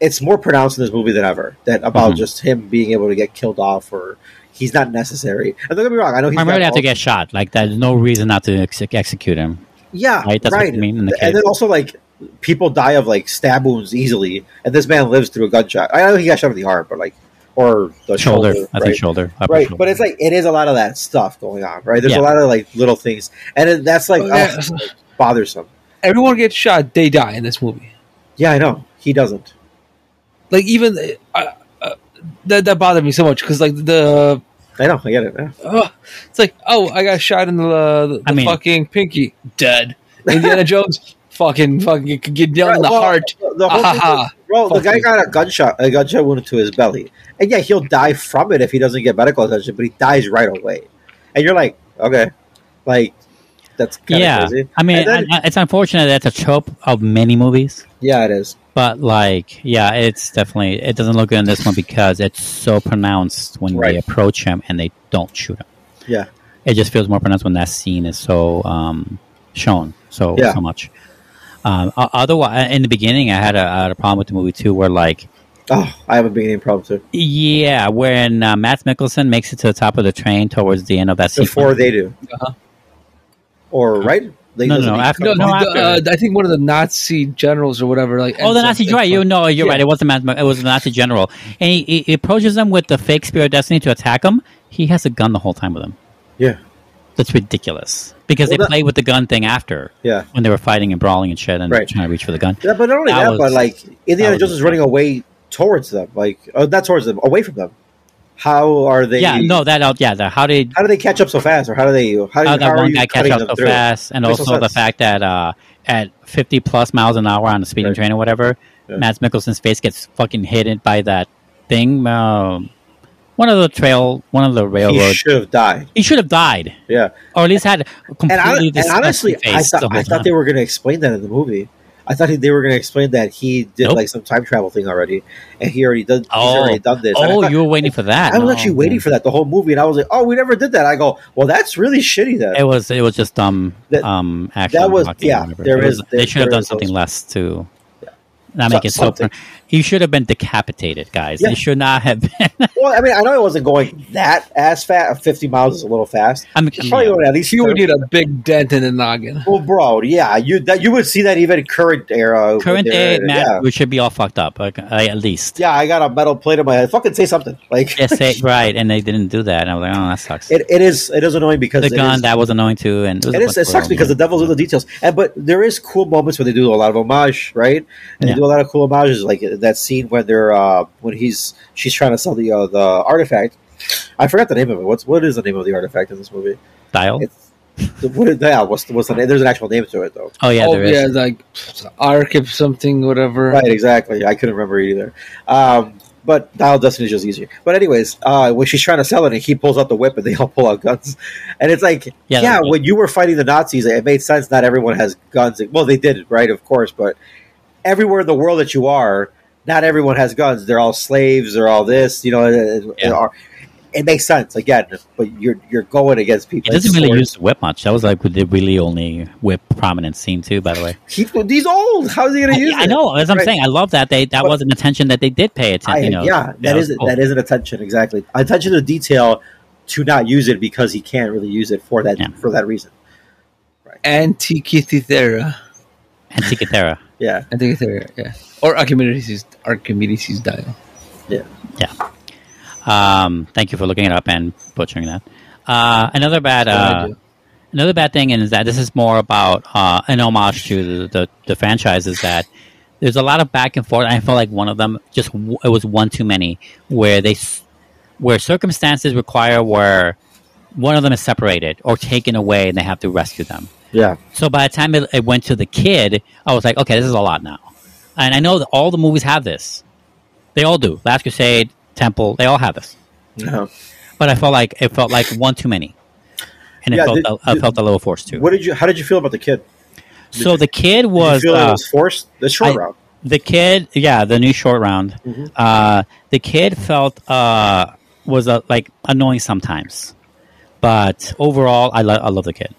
[SPEAKER 1] it's more pronounced in this movie than ever. That about
[SPEAKER 3] Mhm.
[SPEAKER 1] just him being able to get killed off or he's not necessary. And don't get me wrong, I know he's
[SPEAKER 3] Primarily
[SPEAKER 1] got
[SPEAKER 3] have to get shot. Like there's no reason not to ex- execute him.
[SPEAKER 1] Yeah,
[SPEAKER 3] Right? That's what
[SPEAKER 1] right.
[SPEAKER 3] you mean in the
[SPEAKER 1] and then also like people die of like stab wounds easily, and this man lives through a gunshot. I know he got shot in the arm, but like or the
[SPEAKER 3] Shoulder,
[SPEAKER 1] shoulder,
[SPEAKER 3] I
[SPEAKER 1] right?
[SPEAKER 3] think shoulder, upper
[SPEAKER 1] right,
[SPEAKER 3] shoulder.
[SPEAKER 1] but it's like it is a lot of that stuff going on, right? There's
[SPEAKER 3] Yeah.
[SPEAKER 1] a lot of like little things, and it, that's like
[SPEAKER 4] Oh, yeah.
[SPEAKER 1] oh, bothersome.
[SPEAKER 4] everyone gets shot, they die in this movie.
[SPEAKER 1] Yeah, I know. He doesn't.
[SPEAKER 4] Like even uh, that that bothered me so much because like the
[SPEAKER 1] I know. I get it. Yeah.
[SPEAKER 4] uh, it's like oh I got shot in the, uh, the,
[SPEAKER 3] I mean-
[SPEAKER 4] fucking pinky dead. Indiana Jones fucking fucking could get down in the
[SPEAKER 1] Well,
[SPEAKER 4] heart.
[SPEAKER 1] The whole
[SPEAKER 4] Ah,
[SPEAKER 1] thing
[SPEAKER 4] ha,
[SPEAKER 1] is-
[SPEAKER 4] ha.
[SPEAKER 1] the guy
[SPEAKER 4] me.
[SPEAKER 1] got a gunshot, a gunshot wound to his belly, and yeah, he'll die from it if he doesn't get medical attention. But he dies right away, and you're like, okay, like that's kind
[SPEAKER 3] yeah,
[SPEAKER 1] crazy.
[SPEAKER 3] I mean,
[SPEAKER 1] then-
[SPEAKER 3] I- I- it's unfortunate that's a trope of many movies,
[SPEAKER 1] yeah, it is.
[SPEAKER 3] But like, yeah, it's definitely it doesn't look good in this one because it's so pronounced when
[SPEAKER 1] Right.
[SPEAKER 3] they approach him and they don't shoot him.
[SPEAKER 1] Yeah,
[SPEAKER 3] It just feels more pronounced when that scene is so um, shown so
[SPEAKER 1] Yeah.
[SPEAKER 3] so much. Um, otherwise, in the beginning, I had a, I had a problem with the movie too, where like,
[SPEAKER 1] oh, I have a beginning problem too.
[SPEAKER 3] yeah, when uh, Matt Mikkelsen makes it to the top of the train towards the end of that sequence.
[SPEAKER 1] Before they do,
[SPEAKER 4] Uh-huh.
[SPEAKER 1] or right? They
[SPEAKER 3] No, no,
[SPEAKER 1] doesn't
[SPEAKER 3] no, after-
[SPEAKER 4] No,
[SPEAKER 3] no, after.
[SPEAKER 4] uh, I think one of the Nazi generals or whatever. Like
[SPEAKER 3] Oh, the
[SPEAKER 4] ends up
[SPEAKER 3] Nazi
[SPEAKER 4] in
[SPEAKER 3] right? You
[SPEAKER 4] front.
[SPEAKER 3] know, you're
[SPEAKER 1] Yeah.
[SPEAKER 3] right. It wasn't Matt. It was the Nazi general, and he, he, he approaches them with the fake spear of destiny to attack him. He has a gun the whole time with him.
[SPEAKER 1] Yeah,
[SPEAKER 3] That's ridiculous because
[SPEAKER 1] Well,
[SPEAKER 3] they
[SPEAKER 1] that-
[SPEAKER 3] played with the gun thing after
[SPEAKER 1] yeah.
[SPEAKER 3] when they were fighting and brawling and shit and
[SPEAKER 1] Right.
[SPEAKER 3] trying to reach for the gun.
[SPEAKER 1] Yeah, but not only
[SPEAKER 3] That
[SPEAKER 1] that,
[SPEAKER 3] was-
[SPEAKER 1] but like Indiana Jones is running away towards them, like uh, not towards them, away from them. How are they?
[SPEAKER 3] yeah, no, that uh, yeah. The, how did
[SPEAKER 1] How do they catch up so fast, or how do they? How, do,
[SPEAKER 3] how
[SPEAKER 1] how
[SPEAKER 3] that one guy catch up so
[SPEAKER 1] through?
[SPEAKER 3] fast, and
[SPEAKER 1] Makes no
[SPEAKER 3] also the fact that uh, at 50 plus miles an hour on a speeding
[SPEAKER 1] Right.
[SPEAKER 3] train or whatever,
[SPEAKER 1] Yeah.
[SPEAKER 3] Matt Mikkelsen's face gets fucking hidden by that thing. Um, one of the trail, one of the
[SPEAKER 1] He
[SPEAKER 3] railroad.
[SPEAKER 1] should have died.
[SPEAKER 3] He should have died,
[SPEAKER 1] Yeah,
[SPEAKER 3] or at least had a
[SPEAKER 1] and,
[SPEAKER 3] completely
[SPEAKER 1] I, and honestly, I thought I thought they were going to explain that in the movie. I thought they were going to explain that he did
[SPEAKER 3] Nope.
[SPEAKER 1] like some time travel thing already, and he already done. He's
[SPEAKER 3] Oh.
[SPEAKER 1] already done this.
[SPEAKER 3] Oh,
[SPEAKER 1] thought-
[SPEAKER 3] you were waiting for that.
[SPEAKER 1] I was
[SPEAKER 3] No,
[SPEAKER 1] actually waiting for that the whole movie, and I was like, "Oh, we never did that." I go, "Well, that's really shitty." Then
[SPEAKER 3] It was it was just dumb
[SPEAKER 1] That-
[SPEAKER 3] um action.
[SPEAKER 1] that was- yeah, there
[SPEAKER 3] It was-
[SPEAKER 1] is-
[SPEAKER 3] they should have done something
[SPEAKER 1] those-
[SPEAKER 3] less to not
[SPEAKER 1] So-
[SPEAKER 3] make it so.
[SPEAKER 1] Something.
[SPEAKER 3] He should have been decapitated, guys.
[SPEAKER 1] Yeah.
[SPEAKER 3] He should not have been.
[SPEAKER 1] well, I mean, I know it wasn't going that as fast. Fifty miles is a little fast.
[SPEAKER 3] I mean,
[SPEAKER 1] probably
[SPEAKER 3] yeah.
[SPEAKER 1] going at least.
[SPEAKER 4] You would
[SPEAKER 1] 30.
[SPEAKER 4] need a big dent in the noggin.
[SPEAKER 1] Well, bro, yeah, you that you would see that even current era.
[SPEAKER 3] current
[SPEAKER 1] they're-
[SPEAKER 3] day, Matt,
[SPEAKER 1] yeah.
[SPEAKER 3] we should be all fucked up, like, uh, at least.
[SPEAKER 1] yeah, I got a metal plate in my head. Fucking say something. Like
[SPEAKER 3] Yes, say, right, and they didn't do that, and I was like, oh, that sucks.
[SPEAKER 1] it, it is it is annoying because
[SPEAKER 3] the
[SPEAKER 1] it
[SPEAKER 3] gun
[SPEAKER 1] is-
[SPEAKER 3] that was annoying too, and
[SPEAKER 1] it
[SPEAKER 3] a
[SPEAKER 1] is.
[SPEAKER 3] bunch
[SPEAKER 1] It sucks
[SPEAKER 3] little-
[SPEAKER 1] because the devil's in the details. And but there is cool moments when they do a lot of homage, right? And
[SPEAKER 3] Yeah.
[SPEAKER 1] they do a lot of cool homages, like that scene when they're uh, when he's she's trying to sell the uh, the artifact. I forgot the name of it. What's what is the name of the artifact in this movie?
[SPEAKER 3] dial.
[SPEAKER 1] It's what is yeah, what's the, what's the name? There's an actual name to it though.
[SPEAKER 3] oh yeah,
[SPEAKER 4] oh
[SPEAKER 3] there is.
[SPEAKER 4] yeah, like arc of something, whatever.
[SPEAKER 1] Right, exactly. I couldn't remember either. Um, but Dial Destiny is just easier. But anyways, uh, when she's trying to sell it, and he pulls out the whip, and they all pull out guns, and it's like,
[SPEAKER 3] Yeah,
[SPEAKER 1] yeah, when you were fighting the Nazis, it made sense. Not everyone has guns. Well, they did, right? Of course, but everywhere in the world that you are, not everyone has guns. They're all slaves. They're all this. You know, it, it-
[SPEAKER 3] Yeah.
[SPEAKER 1] it makes sense again. But you're you're going against
[SPEAKER 3] He
[SPEAKER 1] people.
[SPEAKER 3] doesn't really
[SPEAKER 1] swords.
[SPEAKER 3] use the whip much. That was like the really only whip prominent scene too. By the way,
[SPEAKER 1] He, he's old. How is he going to use
[SPEAKER 3] I, I know. As I'm
[SPEAKER 1] Right.
[SPEAKER 3] saying, I love that they that
[SPEAKER 1] But-
[SPEAKER 3] was an attention that they did pay attention.
[SPEAKER 1] I,
[SPEAKER 3] You know,
[SPEAKER 1] yeah, that
[SPEAKER 3] was
[SPEAKER 1] is
[SPEAKER 3] cool.
[SPEAKER 1] that is an attention exactly. Attention to detail to not use it because he can't really use it for that
[SPEAKER 3] Yeah.
[SPEAKER 1] for that reason.
[SPEAKER 4] Antikythera.
[SPEAKER 3] Antikythera.
[SPEAKER 1] Yeah,
[SPEAKER 4] Antikythera, yeah. Or Archimedes' Archimedes' dial.
[SPEAKER 3] yeah, Um, thank you for looking it up and butchering that. Uh, another bad, uh, another bad thing is that this is more about uh, an homage to the, the, the franchise. Is that there's a lot of back and forth. I feel like one of them just w- it was one too many, where they where circumstances require where one of them is separated or taken away, and they have to rescue them.
[SPEAKER 1] yeah,
[SPEAKER 3] So by the time it, it went to the kid, I was like, okay, this is a lot now. And I know that all the movies have this. They all do. Last Crusade, Temple, they all have this.
[SPEAKER 1] no.
[SPEAKER 3] But I felt like it felt like one too many, and it felt
[SPEAKER 1] did-
[SPEAKER 3] a, I
[SPEAKER 1] did-
[SPEAKER 3] felt a little forced too.
[SPEAKER 1] What did you? How did you feel about the kid?
[SPEAKER 3] so the kid
[SPEAKER 1] Did
[SPEAKER 3] was
[SPEAKER 1] you feel it
[SPEAKER 3] uh,
[SPEAKER 1] was forced? The short
[SPEAKER 3] I-
[SPEAKER 1] route.
[SPEAKER 3] the kid, yeah, the new short round.
[SPEAKER 1] Mhm.
[SPEAKER 3] Uh, the kid felt uh, was uh, like annoying sometimes, but overall, I, lo- I love the kid.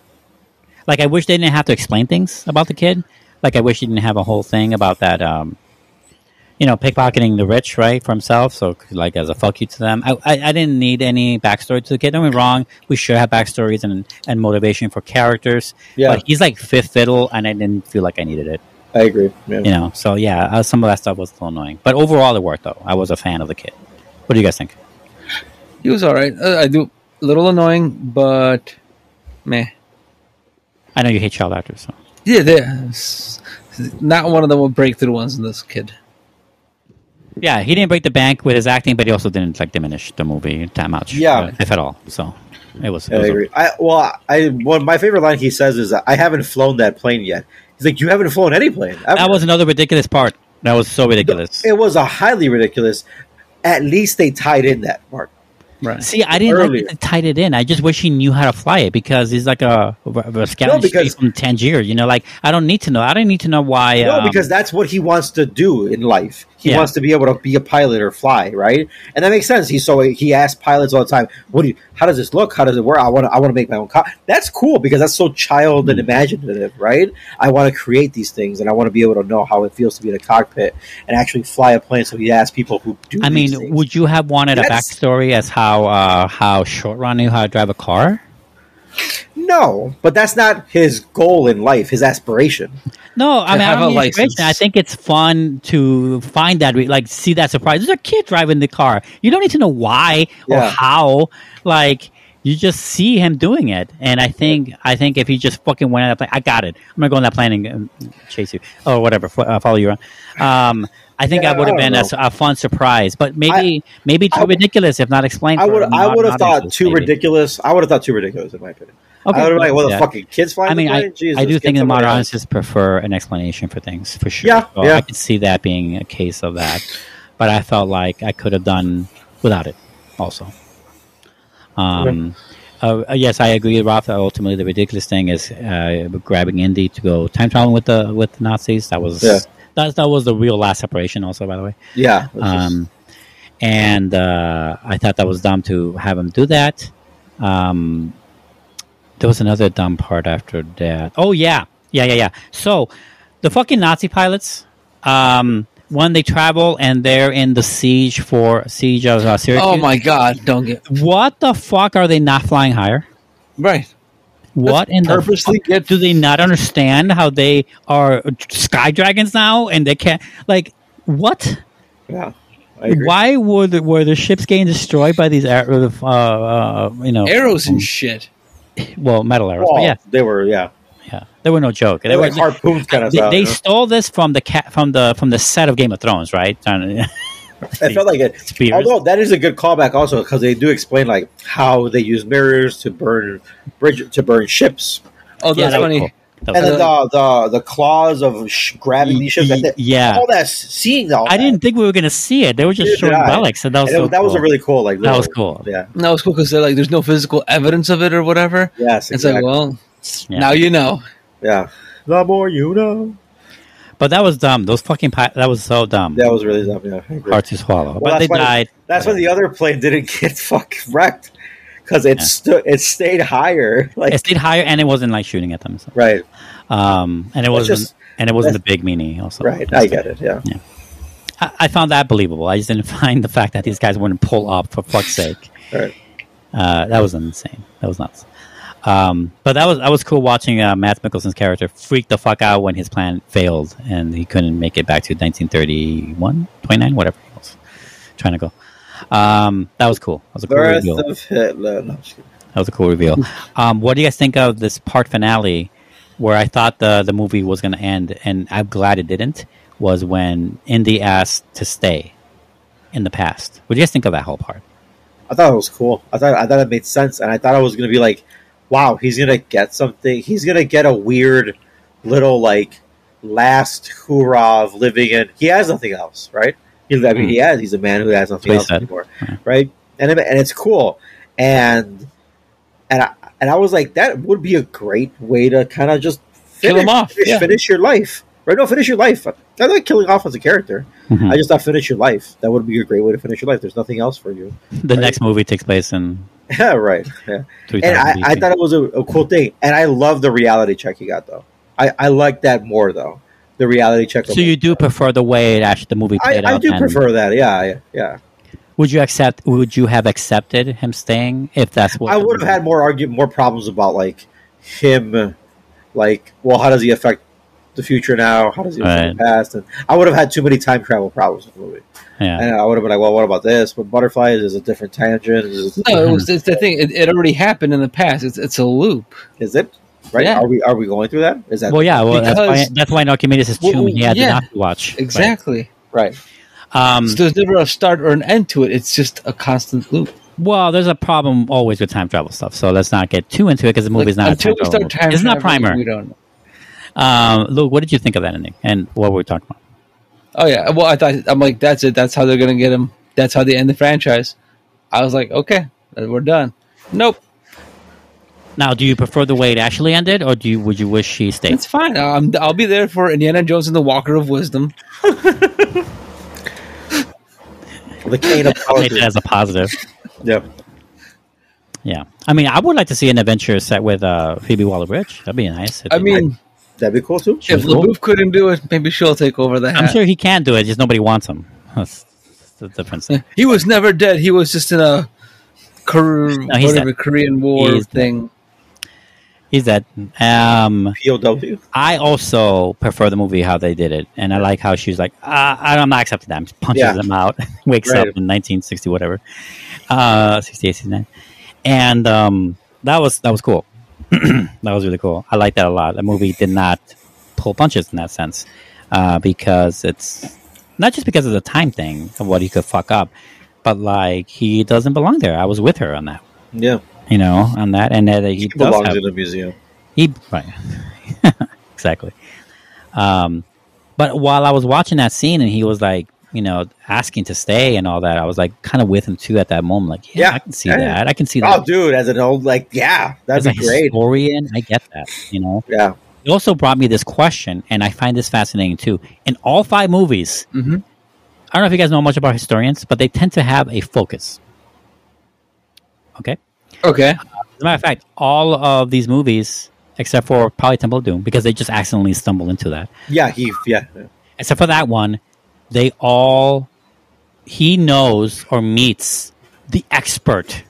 [SPEAKER 3] Like I wish they didn't have to explain things about the kid. Like I wish he didn't have a whole thing about that. Um, you know, pickpocketing the rich, right, for himself. So, like, as a fuck you to them. I, I, I didn't need any backstory to the kid. Don't get me wrong. We should have backstories and, and motivation for characters.
[SPEAKER 1] Yeah,
[SPEAKER 3] But he's like fifth fiddle, and I didn't feel like I needed it
[SPEAKER 1] I agree. Yeah.
[SPEAKER 3] you know so yeah uh, some of that stuff was a little annoying but overall it worked though i was a fan of the kid what do you guys think
[SPEAKER 4] He was alright. Uh, I do a little annoying, but meh.
[SPEAKER 3] i know you hate child actors so
[SPEAKER 4] Yeah, they- not one of the more breakthrough ones in this kid.
[SPEAKER 3] Yeah, he didn't break the bank with his acting, but he also didn't like diminish the movie that much.
[SPEAKER 1] Yeah.
[SPEAKER 3] uh, if at all. So it was. It
[SPEAKER 1] I
[SPEAKER 3] was
[SPEAKER 1] agree. I well, I one my favorite line he says is, "I haven't flown that plane yet." He's like, "You haven't flown any plane." ever."
[SPEAKER 3] that was another ridiculous part. That was so ridiculous.
[SPEAKER 1] It was a highly ridiculous. At least they tied in that part.
[SPEAKER 4] Right.
[SPEAKER 3] See, I didn't
[SPEAKER 1] Earlier.
[SPEAKER 3] like that they tied it in. I just wish he knew how to fly it because he's like a, a scouting
[SPEAKER 1] because-
[SPEAKER 3] from Tangier. You know, like I don't need to know. I don't need to know why.
[SPEAKER 1] No,
[SPEAKER 3] um,
[SPEAKER 1] because that's what he wants to do in life. He
[SPEAKER 3] Yeah.
[SPEAKER 1] wants to be able to be a pilot or fly, right? And that makes sense. He's so he asks pilots all the time, "What do you? How does this look? How does it work? I want to. I want to make my own car." That's cool because that's so child
[SPEAKER 3] Hmm.
[SPEAKER 1] and imaginative, right? I want to create these things, and I want to be able to know how it feels to be in a cockpit and actually fly a plane. So he asks people who do.
[SPEAKER 3] I mean,
[SPEAKER 1] things.
[SPEAKER 3] would you have wanted a backstory as how uh, how Short Round knew how to drive a car?
[SPEAKER 1] No, but that's not his goal in life. His aspiration.
[SPEAKER 3] No, I
[SPEAKER 4] To
[SPEAKER 3] mean, I don't
[SPEAKER 4] a license.
[SPEAKER 3] I think it's fun to find that, re- like, see that surprise. There's a kid driving the car. You don't need to know why or
[SPEAKER 1] Yeah.
[SPEAKER 3] how. Like, you just see him doing it, and I think, I think if he just fucking went on that plane, I got it. I'm gonna go on that plane and um, chase you or whatever, fo- uh, follow you around. Um, I think
[SPEAKER 1] Yeah,
[SPEAKER 3] that would have been a, a fun surprise, but maybe, maybe too
[SPEAKER 1] I-
[SPEAKER 3] ridiculous if not explained.
[SPEAKER 1] I would. I would have thought too
[SPEAKER 3] maybe.
[SPEAKER 1] ridiculous. I would have thought too ridiculous in my opinion.
[SPEAKER 3] Okay,
[SPEAKER 1] I would have like, well, the
[SPEAKER 3] yeah.
[SPEAKER 1] fucking kids flying.
[SPEAKER 3] I mean, I.
[SPEAKER 1] Jesus,
[SPEAKER 3] I do think the
[SPEAKER 1] somebody
[SPEAKER 3] modern audiences prefer an explanation for things for sure.
[SPEAKER 1] Yeah,
[SPEAKER 3] So
[SPEAKER 1] yeah.
[SPEAKER 3] I could see that being a case of that, but I felt like I could have done without it. Also, um, uh, yes, I agree, with Roth. Ultimately, the ridiculous thing is uh, grabbing Indy to go time traveling with the with the Nazis. That was
[SPEAKER 1] Yeah.
[SPEAKER 3] That that was the real last separation. Also, by the way.
[SPEAKER 1] Yeah.
[SPEAKER 3] Um, and uh, I thought that was dumb to have him do that. Um, there was another dumb part after that. Oh yeah, yeah, yeah, yeah. So the fucking Nazi pilots, um, when they travel and they're in the siege for siege of uh, Syracuse.
[SPEAKER 4] Oh my god! Don't get
[SPEAKER 3] What the fuck are they not flying higher?
[SPEAKER 4] right.
[SPEAKER 3] What in the
[SPEAKER 4] purposely
[SPEAKER 3] fuck?
[SPEAKER 4] get-
[SPEAKER 3] do they not understand how they are sky dragons now and they can't like what?
[SPEAKER 1] yeah. I agree.
[SPEAKER 3] Why were the, were the ships getting destroyed by these air, uh, uh, you know
[SPEAKER 4] Arrows and shit.
[SPEAKER 3] well metal arrows?
[SPEAKER 1] Well,
[SPEAKER 3] But yeah,
[SPEAKER 1] they were. Yeah,
[SPEAKER 3] yeah, they were no joke.
[SPEAKER 1] they were like harpoons kind of
[SPEAKER 3] they,
[SPEAKER 1] stuff.
[SPEAKER 3] they
[SPEAKER 1] you know?
[SPEAKER 3] stole this from the cat from the from the set of Game of Thrones, right? Trying to-
[SPEAKER 1] I felt like it.
[SPEAKER 3] Spears.
[SPEAKER 1] Although that is a good callback, also because they do explain like how they use mirrors to burn bridge to burn ships,
[SPEAKER 4] Oh,
[SPEAKER 3] yeah,
[SPEAKER 4] that's
[SPEAKER 3] that was
[SPEAKER 4] funny.
[SPEAKER 3] cool. That
[SPEAKER 1] and then the the, the claws of sh- grabbing these ships.
[SPEAKER 3] Y-
[SPEAKER 1] that-
[SPEAKER 3] yeah.
[SPEAKER 1] all that seeing all
[SPEAKER 3] I
[SPEAKER 1] that.
[SPEAKER 3] didn't think we were going to see it. They were just showing
[SPEAKER 1] did I.
[SPEAKER 3] relics, and that was
[SPEAKER 1] And
[SPEAKER 3] so
[SPEAKER 1] that was a
[SPEAKER 3] cool.
[SPEAKER 1] really cool. Like
[SPEAKER 3] That was cool.
[SPEAKER 1] Yeah.
[SPEAKER 4] No, it's cool because they're like, there's no physical evidence of it or whatever.
[SPEAKER 1] Yes.
[SPEAKER 4] It's like, well,
[SPEAKER 3] Yeah.
[SPEAKER 4] now you know.
[SPEAKER 1] yeah. The more you know.
[SPEAKER 3] But that was dumb. Those fucking pi- that was so dumb.
[SPEAKER 1] That was really dumb. Yeah.
[SPEAKER 3] Hard to swallow.
[SPEAKER 1] Well,
[SPEAKER 3] but they died.
[SPEAKER 1] That's why the other plane didn't get fucking wrecked because it
[SPEAKER 3] Yeah.
[SPEAKER 1] stood. It stayed higher. Like
[SPEAKER 3] It stayed higher, and it wasn't like shooting at them. So.
[SPEAKER 1] right.
[SPEAKER 3] Um, and it
[SPEAKER 1] That's
[SPEAKER 3] wasn't,
[SPEAKER 1] just-
[SPEAKER 3] and it wasn't the big meanie. Also,
[SPEAKER 1] Right. I get it. Yeah.
[SPEAKER 3] I, I found that believable. I just didn't find the fact that these guys wouldn't pull up for fuck's sake.
[SPEAKER 1] Right.
[SPEAKER 3] Uh, that was insane. That was nuts. Um, but that was that was cool watching uh, Matt Mikkelsen's character freak the fuck out when his plan failed and he couldn't make it back to 1931, 29, whatever he was trying to go. Um, that was cool. That was a cool reveal.
[SPEAKER 1] of Hitler. No, I'm just kidding.
[SPEAKER 3] That was a cool reveal. Um, what do you guys think of this part finale, where I thought the the movie was going to end, and I'm glad it didn't? Was when Indy asked to stay in the past. What do you guys think of that whole part?
[SPEAKER 1] I thought it was cool. I thought I thought it made sense, and I thought it was going to be like, wow, he's going to get something. He's going to get a weird little like last hurrah of living in. He has nothing else, right? He, I mean,
[SPEAKER 3] Hmm.
[SPEAKER 1] he has. He's a man who has nothing else
[SPEAKER 3] said.
[SPEAKER 1] anymore,
[SPEAKER 3] Yeah.
[SPEAKER 1] right? And and it's cool, and and I and I was like, that would be a great way to kind of just
[SPEAKER 4] Kill
[SPEAKER 1] finish,
[SPEAKER 4] him off,
[SPEAKER 1] Finish,
[SPEAKER 4] yeah.
[SPEAKER 1] finish your life, right? No, finish your life. I'm not killing off as a character.
[SPEAKER 3] Mhm.
[SPEAKER 1] I just thought finish your life. That would be a great way to finish your life. There's nothing else for you.
[SPEAKER 3] The next movie takes place in
[SPEAKER 1] Yeah, right. Yeah. And I, I thought it was a, a cool thing. And I love the reality check he got, though. I, I like that more, though. The reality check.
[SPEAKER 3] so you do prefer the way it actually the movie played
[SPEAKER 1] I
[SPEAKER 3] out.
[SPEAKER 1] I
[SPEAKER 3] do
[SPEAKER 1] prefer that. Yeah, yeah, yeah.
[SPEAKER 3] Would you accept? Would you have accepted him staying if that's what
[SPEAKER 1] I would have had more argument, more problems about like him, like, well, how does he affect the future now? How does he affect the past? And I would have had too many time travel problems with the movie.
[SPEAKER 3] Yeah.
[SPEAKER 1] And I would have been like, well, what about this? But butterflies is a different tangent. Is,
[SPEAKER 4] No, it was it's the thing. It, it already happened in the past. It's it's a loop.
[SPEAKER 1] is it? right?
[SPEAKER 4] Yeah.
[SPEAKER 1] Are we are we going through that? Is that
[SPEAKER 3] Well, yeah, well, that's why
[SPEAKER 4] Because-
[SPEAKER 3] that's why in Archimedes'
[SPEAKER 4] Well,
[SPEAKER 3] tomb he had
[SPEAKER 4] yeah,
[SPEAKER 3] to not watch.
[SPEAKER 4] Exactly.
[SPEAKER 1] right?
[SPEAKER 3] Um,
[SPEAKER 4] So there's never a start or an end to it. It's just a constant loop.
[SPEAKER 3] well, there's a problem always with time travel stuff, so let's not get too into it because the movie's
[SPEAKER 4] Like,
[SPEAKER 3] not a
[SPEAKER 4] until
[SPEAKER 3] time
[SPEAKER 4] we start time
[SPEAKER 3] it's not
[SPEAKER 4] traveling,
[SPEAKER 3] Primer.
[SPEAKER 4] We don't know.
[SPEAKER 3] Um, Luke, what did you think of that ending and what were we talking about?
[SPEAKER 4] Oh yeah. Well, I thought I'm like, that's it. That's how they're gonna get him. That's how they end the franchise. I was like, okay, we're done. Nope,
[SPEAKER 3] Now, do you prefer the way it actually ended, or do you would you wish she stayed?
[SPEAKER 4] it's fine. Um, I'll be there for Indiana Jones and the Walker of Wisdom.
[SPEAKER 1] The cane of
[SPEAKER 3] Take
[SPEAKER 1] politics.
[SPEAKER 3] it as a positive.
[SPEAKER 1] Yeah.
[SPEAKER 3] Yeah, I mean, I would like to see an adventure set with uh, Phoebe Waller-Bridge. That'd be nice.
[SPEAKER 4] I mean,
[SPEAKER 1] That'd be cool too.
[SPEAKER 4] if
[SPEAKER 3] cool.
[SPEAKER 4] LaBeouf couldn't do it, maybe she'll take over the hat.
[SPEAKER 3] I'm sure he can do it. Just nobody wants him. That's the difference.
[SPEAKER 4] he was never dead. He was just in a Kor-
[SPEAKER 3] No, he's
[SPEAKER 4] whatever Korean War
[SPEAKER 3] He's dead.
[SPEAKER 4] thing.
[SPEAKER 3] He's dead. Um,
[SPEAKER 1] POW.
[SPEAKER 3] I also prefer the movie how they did it, and I like how she's like, uh, I'm not accepting that. Just punches
[SPEAKER 1] Yeah.
[SPEAKER 3] him out, wakes
[SPEAKER 1] Right.
[SPEAKER 3] up in 1960 whatever, uh, 68, 69, and um, that was that was cool. that was really cool. I like that a lot. The movie did not pull punches in that sense uh, because it's not just because of the time thing of what he could fuck up, but like he doesn't belong there. I was with her on that,
[SPEAKER 1] Yeah.
[SPEAKER 3] you know, on that, and that he
[SPEAKER 1] He belongs
[SPEAKER 3] have,
[SPEAKER 1] in a museum.
[SPEAKER 3] he right, exactly. Um, but while I was watching that scene and he was like, you know, asking to stay and all that, I was like, kind of with him too at that moment. Like, yeah,
[SPEAKER 1] Yeah.
[SPEAKER 3] I can see that. I can see
[SPEAKER 1] Oh,
[SPEAKER 3] that.
[SPEAKER 1] dude, as an old like, yeah, that'd
[SPEAKER 3] As a
[SPEAKER 1] great.
[SPEAKER 3] historian, I get that. You know,
[SPEAKER 1] Yeah.
[SPEAKER 3] it also brought me this question, and I find this fascinating too. In all five movies,
[SPEAKER 4] Mhm.
[SPEAKER 3] I don't know if you guys know much about historians, but they tend to have a focus. Okay.
[SPEAKER 4] Okay.
[SPEAKER 3] As a matter of fact, all of these movies, except for probably Temple of Doom, because they just accidentally stumble into that.
[SPEAKER 1] Yeah. He. Yeah.
[SPEAKER 3] except for that one, they all he knows or meets the expert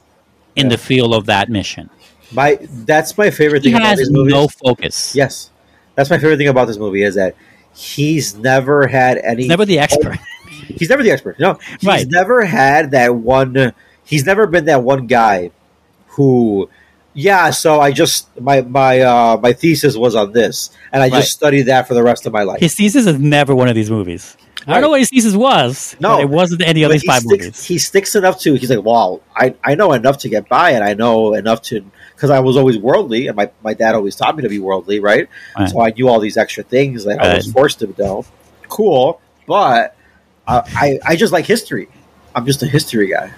[SPEAKER 3] in
[SPEAKER 1] Yeah.
[SPEAKER 3] the field of that mission.
[SPEAKER 1] My that's my favorite
[SPEAKER 3] He
[SPEAKER 1] thing about
[SPEAKER 3] has
[SPEAKER 1] these movies.
[SPEAKER 3] no focus.
[SPEAKER 1] Yes, that's my favorite thing about this movie is that he's never had any.
[SPEAKER 3] He's never the expert.
[SPEAKER 1] He's never the expert. No, he's
[SPEAKER 3] Right.
[SPEAKER 1] never had that one. He's never been that one guy who, yeah. So I just my my uh, my thesis was on this, and I
[SPEAKER 3] Right.
[SPEAKER 1] just studied that for the rest of my life.
[SPEAKER 3] His thesis is never one of these movies. I don't know what his thesis was.
[SPEAKER 1] No.
[SPEAKER 3] but it wasn't any of these five
[SPEAKER 1] sticks,
[SPEAKER 3] movies.
[SPEAKER 1] He sticks enough to. He's like, well, I, I know enough to get by, and I know enough to because I was always worldly, and my, my dad always taught me to be worldly, right?
[SPEAKER 3] Right.
[SPEAKER 1] So I knew all these extra things that I was forced to know. Cool, but I, I I just like history. I'm just a history guy.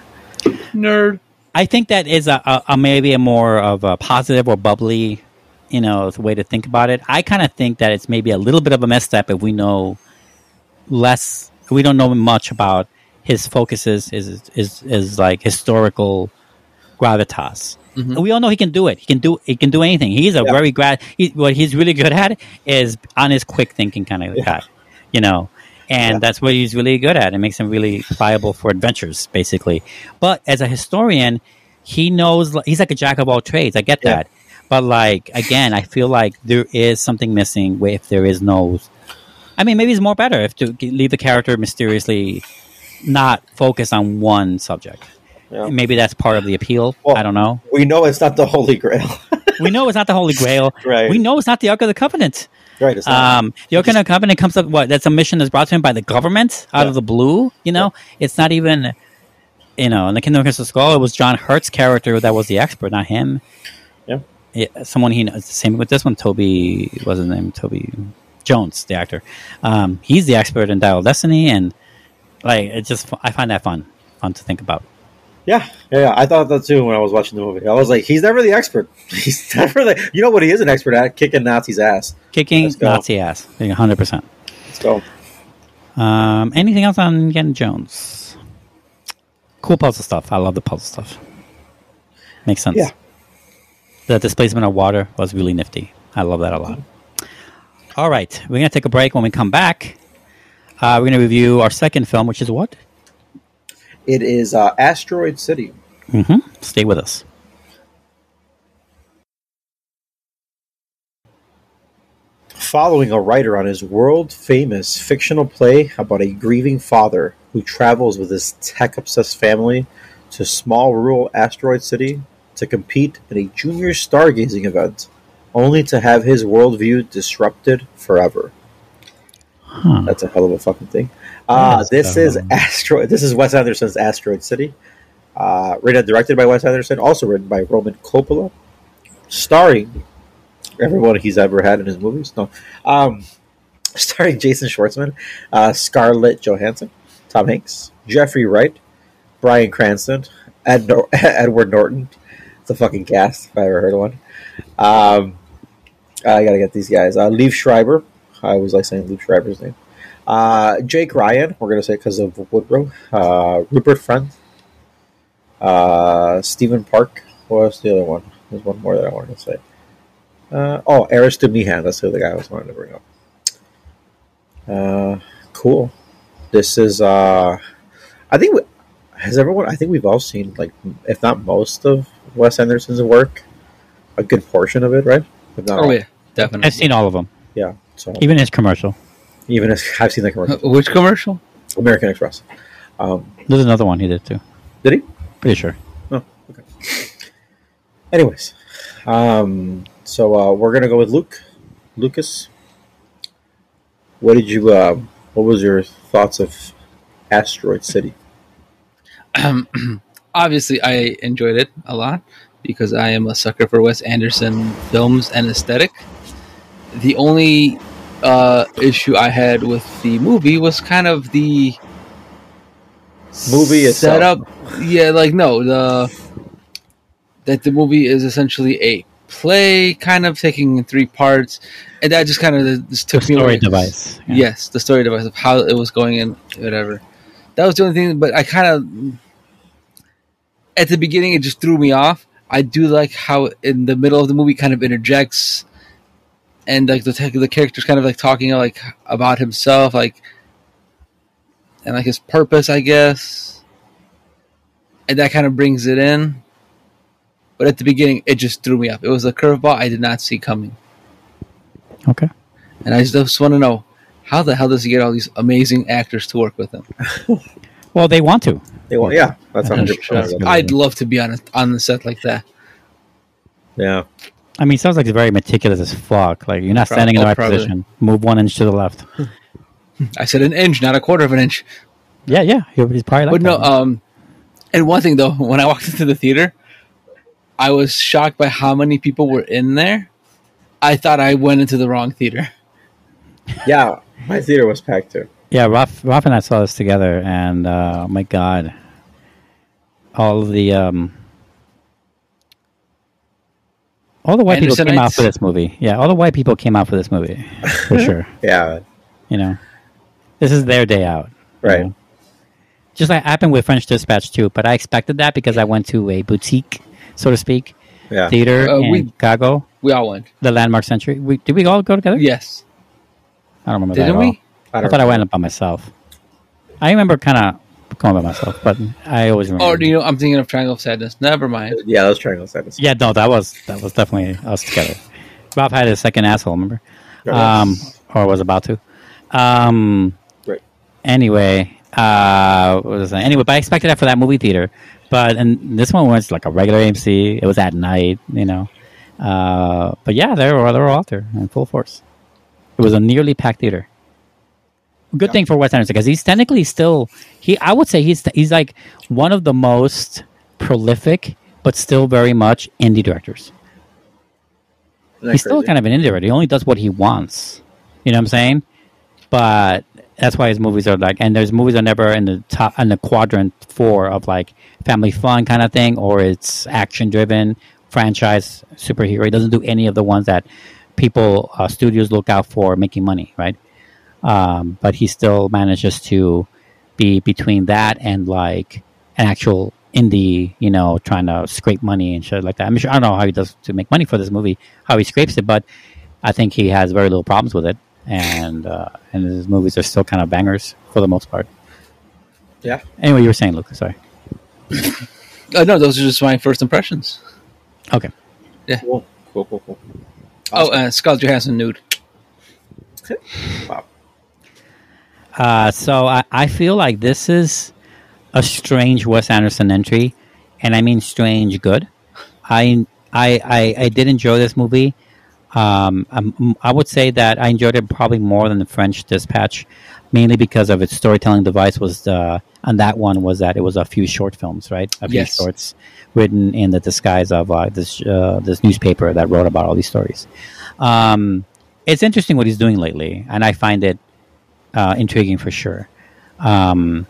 [SPEAKER 4] Nerd.
[SPEAKER 3] I think that is a, a, a maybe a more of a positive or bubbly, you know, way to think about it. I kind of think that it's maybe a little bit of a misstep if we know less. We don't know much about his focuses. Is is is like historical gravitas.
[SPEAKER 4] Mhm.
[SPEAKER 3] We all know he can do it. He can do he can do anything. He's a
[SPEAKER 1] Yeah.
[SPEAKER 3] very grad. He, what he's really good at is on his quick thinking kind of guy, you know. And
[SPEAKER 1] Yeah.
[SPEAKER 3] that's what he's really good at. It makes him really viable for adventures, basically. But as a historian, he knows he's like a jack of all trades. I get
[SPEAKER 1] Yeah.
[SPEAKER 3] that. But like again, I feel like there is something missing if there is no. I mean, maybe it's more better if to leave the character mysteriously, not focus on one subject.
[SPEAKER 1] Yeah.
[SPEAKER 3] Maybe that's part of the appeal.
[SPEAKER 1] Well-
[SPEAKER 3] I don't know.
[SPEAKER 1] We know it's not the Holy Grail,
[SPEAKER 3] We know it's not the Holy Grail.
[SPEAKER 1] Right.
[SPEAKER 3] We know it's not the Ark of the Covenant.
[SPEAKER 1] right? It's not.
[SPEAKER 3] Um, the Ark of the Covenant comes up. What? That's a mission that's brought to him by the government out
[SPEAKER 1] Yeah.
[SPEAKER 3] of the blue. You know, it's not even. You know, in the Kingdom of Crystal Skull, it was John Hurt's character that was the expert, not him.
[SPEAKER 1] Yeah.
[SPEAKER 3] Yeah, someone he knows. The same with this one. Toby was his name. Toby Jones, the actor. Um, he's the expert in Dial Destiny, and like it just I find that fun, fun to think about.
[SPEAKER 1] yeah, yeah, yeah. I thought that too when I was watching the movie. I was like, he's never the expert. He's never the. You know what he is an expert at? Kicking Nazis' ass.
[SPEAKER 3] Kicking. Nazi ass, hundred percent.
[SPEAKER 1] Let's go.
[SPEAKER 3] Um, anything else on Indiana Jones? Cool puzzle stuff. I love the puzzle stuff. Makes sense.
[SPEAKER 1] Yeah.
[SPEAKER 3] The displacement of water was really nifty. I love that a lot. All right, we're gonna take a break. When we come back, uh, we're gonna review our second film, which is what?
[SPEAKER 1] It is uh, Asteroid City.
[SPEAKER 3] hmm Stay with us.
[SPEAKER 1] following a writer on his world famous fictional play about a grieving father who travels with his tech obsessed family to small rural asteroid city to compete in a junior stargazing event only to have his worldview disrupted forever.
[SPEAKER 3] Huh.
[SPEAKER 1] That's a hell of a fucking thing. Uh, this is Asteroid. This is Wes Anderson's Asteroid City. Uh, written and directed by Wes Anderson, also written by Roman Coppola, starring everyone he's ever had in his movies. No, um, starring Jason Schwartzman, uh, Scarlett Johansson, Tom Hanks, Jeffrey Wright, Bryan Cranston, Ed Nor- Edward Norton. It's a fucking cast if I ever heard of one. Um, I gotta get these guys. Uh, Liev Schreiber. I always like saying Liev Schreiber's name. Uh, Jake Ryan. We're gonna say because of Woodrow. Uh, Rupert Friend. Uh, Stephen Park. What was the other one? There's one more that I wanted to say. Uh, oh, Aristou Meehan. That's the other guy I was wanting to bring up. Uh, cool. This is. Uh, I think. We, has everyone? I think we've all seen like, if not most of Wes Anderson's work, a good portion of it, right?
[SPEAKER 4] Oh
[SPEAKER 1] all.
[SPEAKER 4] yeah, definitely.
[SPEAKER 3] I've seen all of them,
[SPEAKER 1] yeah. So
[SPEAKER 3] even his commercial.
[SPEAKER 1] even as I've seen the commercial,
[SPEAKER 4] Which commercial?
[SPEAKER 1] American Express. Um,
[SPEAKER 3] There's another one he did too.
[SPEAKER 1] did he?
[SPEAKER 3] Pretty sure.
[SPEAKER 1] Oh, okay. Anyways, um, so uh, we're gonna go with Luke, Lucas. What did you? Um, what was your thoughts of Asteroid City?
[SPEAKER 4] Um, obviously, I enjoyed it a lot because I am a sucker for Wes Anderson films and aesthetic. The only uh, issue I had with the movie was kind of the
[SPEAKER 1] Movie itself.
[SPEAKER 4] setup. Yeah, like no, the that the movie is essentially a play, kind of taking in three parts, and that just kind of just
[SPEAKER 3] The
[SPEAKER 4] took me
[SPEAKER 3] story
[SPEAKER 4] away.
[SPEAKER 3] device. Yeah.
[SPEAKER 4] Yes, the story device of how it was going in, whatever. That was the only thing, but I kind of at the beginning it just threw me off. I do like how in the middle of the movie kind of interjects, and like the the character's kind of like talking like about himself, like and like his purpose, I guess, and that kind of brings it in. But at the beginning, it just threw me off. It was a curveball I did not see coming.
[SPEAKER 3] Okay.
[SPEAKER 4] And I just want to know how the hell does he get all these amazing actors to work with him?
[SPEAKER 3] Well, they want to.
[SPEAKER 1] They want, yeah, that's
[SPEAKER 3] That's
[SPEAKER 1] hundred
[SPEAKER 3] true.
[SPEAKER 1] percent.
[SPEAKER 4] I'd love to be on a, on the set like that.
[SPEAKER 1] Yeah,
[SPEAKER 3] I mean, it sounds like it's very meticulous as fuck. Like you're not
[SPEAKER 4] Prob-
[SPEAKER 3] standing in the
[SPEAKER 4] oh,
[SPEAKER 3] right
[SPEAKER 4] probably.
[SPEAKER 3] position. Move one inch to the left.
[SPEAKER 4] I said an inch, not a quarter of an inch.
[SPEAKER 3] Yeah, yeah. he- He's probably like
[SPEAKER 4] but no,
[SPEAKER 3] that.
[SPEAKER 4] um, and one thing though, when I walked into the theater, I was shocked by how many people were in there. I thought I went into the wrong theater.
[SPEAKER 1] yeah. My theater was packed too.
[SPEAKER 3] Yeah, Ralf, Ralf and I saw this together, and uh, oh my God, all of the um, all the white people came out for this movie. Yeah, all the white people came out for this movie for sure.
[SPEAKER 1] Yeah,
[SPEAKER 3] You know, this is their day out. you
[SPEAKER 1] Right.
[SPEAKER 3] know? Just like happened with French Dispatch too, but I expected that because I went to a boutique, so to speak,
[SPEAKER 1] yeah.
[SPEAKER 3] theater
[SPEAKER 4] Uh,
[SPEAKER 3] in
[SPEAKER 4] we-
[SPEAKER 3] Chicago,
[SPEAKER 4] We all went.
[SPEAKER 3] the Landmark Century. We, did we all go together?
[SPEAKER 4] Yes,
[SPEAKER 3] I don't remember
[SPEAKER 4] didn't
[SPEAKER 3] at all.
[SPEAKER 4] we?
[SPEAKER 1] I,
[SPEAKER 3] I
[SPEAKER 1] don't
[SPEAKER 3] thought I
[SPEAKER 1] know.
[SPEAKER 3] went by myself. I remember kind of going by myself, but I always remember.
[SPEAKER 4] Or do you know? I'm thinking of Triangle of Sadness. Never mind.
[SPEAKER 1] Yeah, that was Triangle of Sadness.
[SPEAKER 3] Yeah, no, that was that was definitely us together. Bob had his second asshole, remember? Um, or was about to. Um,
[SPEAKER 1] Right.
[SPEAKER 3] Anyway, uh, what was I saying? Anyway, but I expected that for that movie theater. But and this one was like a regular AMC. It was at night, you know. Uh, but yeah, they were they were out there in full force. It was a nearly packed theater. Good thing for Wes Anderson because he's technically still he. I would say he's he's like one of the most prolific, but still very much indie directors. He's still kind of an indie director. He only does what he wants. You know what I'm saying? But that's why his movies are like, and there's movies are never in the top in the quadrant four of like family fun kind of thing, or it's action driven franchise superhero. He doesn't do any of the ones that people uh, studios look out for making money, right? Um, but he still manages to be between that and like an actual indie, you know, trying to scrape money and shit like that. I'm sure I don't know how he does to make money for this movie, how he scrapes it, but I think he has very little problems with it, and uh, and his movies are still kind of bangers for the most part.
[SPEAKER 1] Yeah.
[SPEAKER 3] Anyway, you were saying, Lucas. Sorry.
[SPEAKER 4] Uh, no, those are just my first impressions.
[SPEAKER 3] Okay. Yeah.
[SPEAKER 1] Cool. Cool, cool, cool.
[SPEAKER 4] Oh, uh, Scarlett Johansson nude.
[SPEAKER 1] Wow.
[SPEAKER 3] Uh, so I, I feel like this is a strange Wes Anderson entry, and I mean strange good. I I I, I did enjoy this movie. Um, um, I would say that I enjoyed it probably more than the French Dispatch, mainly because of its storytelling device. Was uh, on that one was that it was a few short films, right? A few
[SPEAKER 4] Yes.
[SPEAKER 3] shorts written in the disguise of uh, this uh, this newspaper that wrote about all these stories. Um, it's interesting what he's doing lately, and I find it uh, intriguing for sure. Um,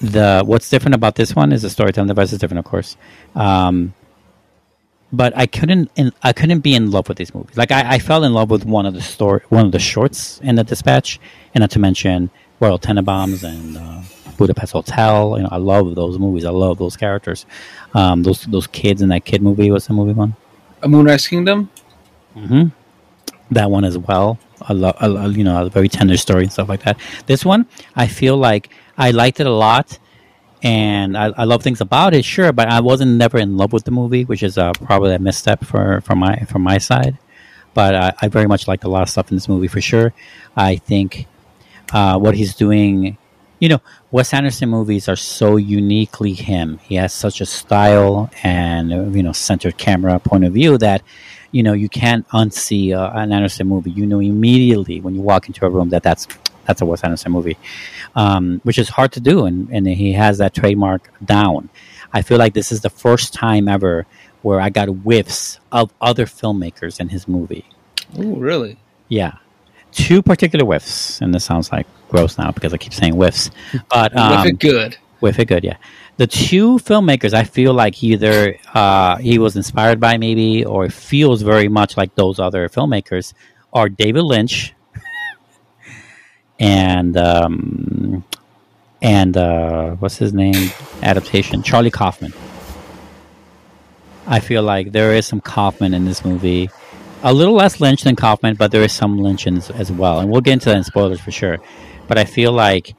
[SPEAKER 3] the what's different about this one is the storytelling device is different, of course. Um, but I couldn't in, I couldn't be in love with these movies. Like I, I fell in love with one of the story one of the shorts in the Dispatch, and not to mention Royal Tenenbaums and uh, Budapest Hotel. You know, I love those movies. I love those characters. Um, those those kids in that kid movie. What's the movie one?
[SPEAKER 4] A Moonrise Kingdom.
[SPEAKER 3] hmm That one as well. I love, you know, a very tender story and stuff like that. This one, I feel like I liked it a lot, and I, I love things about it, sure, but I wasn't never in love with the movie, which is uh, probably a misstep for, for my from my side. But I, I very much liked a lot of stuff in this movie for sure. I think uh, what he's doing, you know, Wes Anderson movies are so uniquely him. He has such a style and you know centered camera point of view that you know you can't unsee uh, an Anderson movie. You know immediately when you walk into a room that that's that's a Wes Anderson movie, um, which is hard to do, and, and he has that trademark down. I feel like this is the first time ever where I got whiffs of other filmmakers in his movie.
[SPEAKER 4] Oh, really?
[SPEAKER 3] Yeah, two particular whiffs, and this sounds like gross now because I keep saying whiffs, but um,
[SPEAKER 4] With it good.
[SPEAKER 3] with it good, yeah. The two filmmakers, I feel like either uh, he was inspired by, maybe, or feels very much like those other filmmakers, are David Lynch and um, and uh, what's his name? Adaptation Charlie Kaufman. I feel like there is some Kaufman in this movie. A little less Lynch than Kaufman, but there is some Lynch in, as well, and we'll get into that in spoilers for sure. But I feel like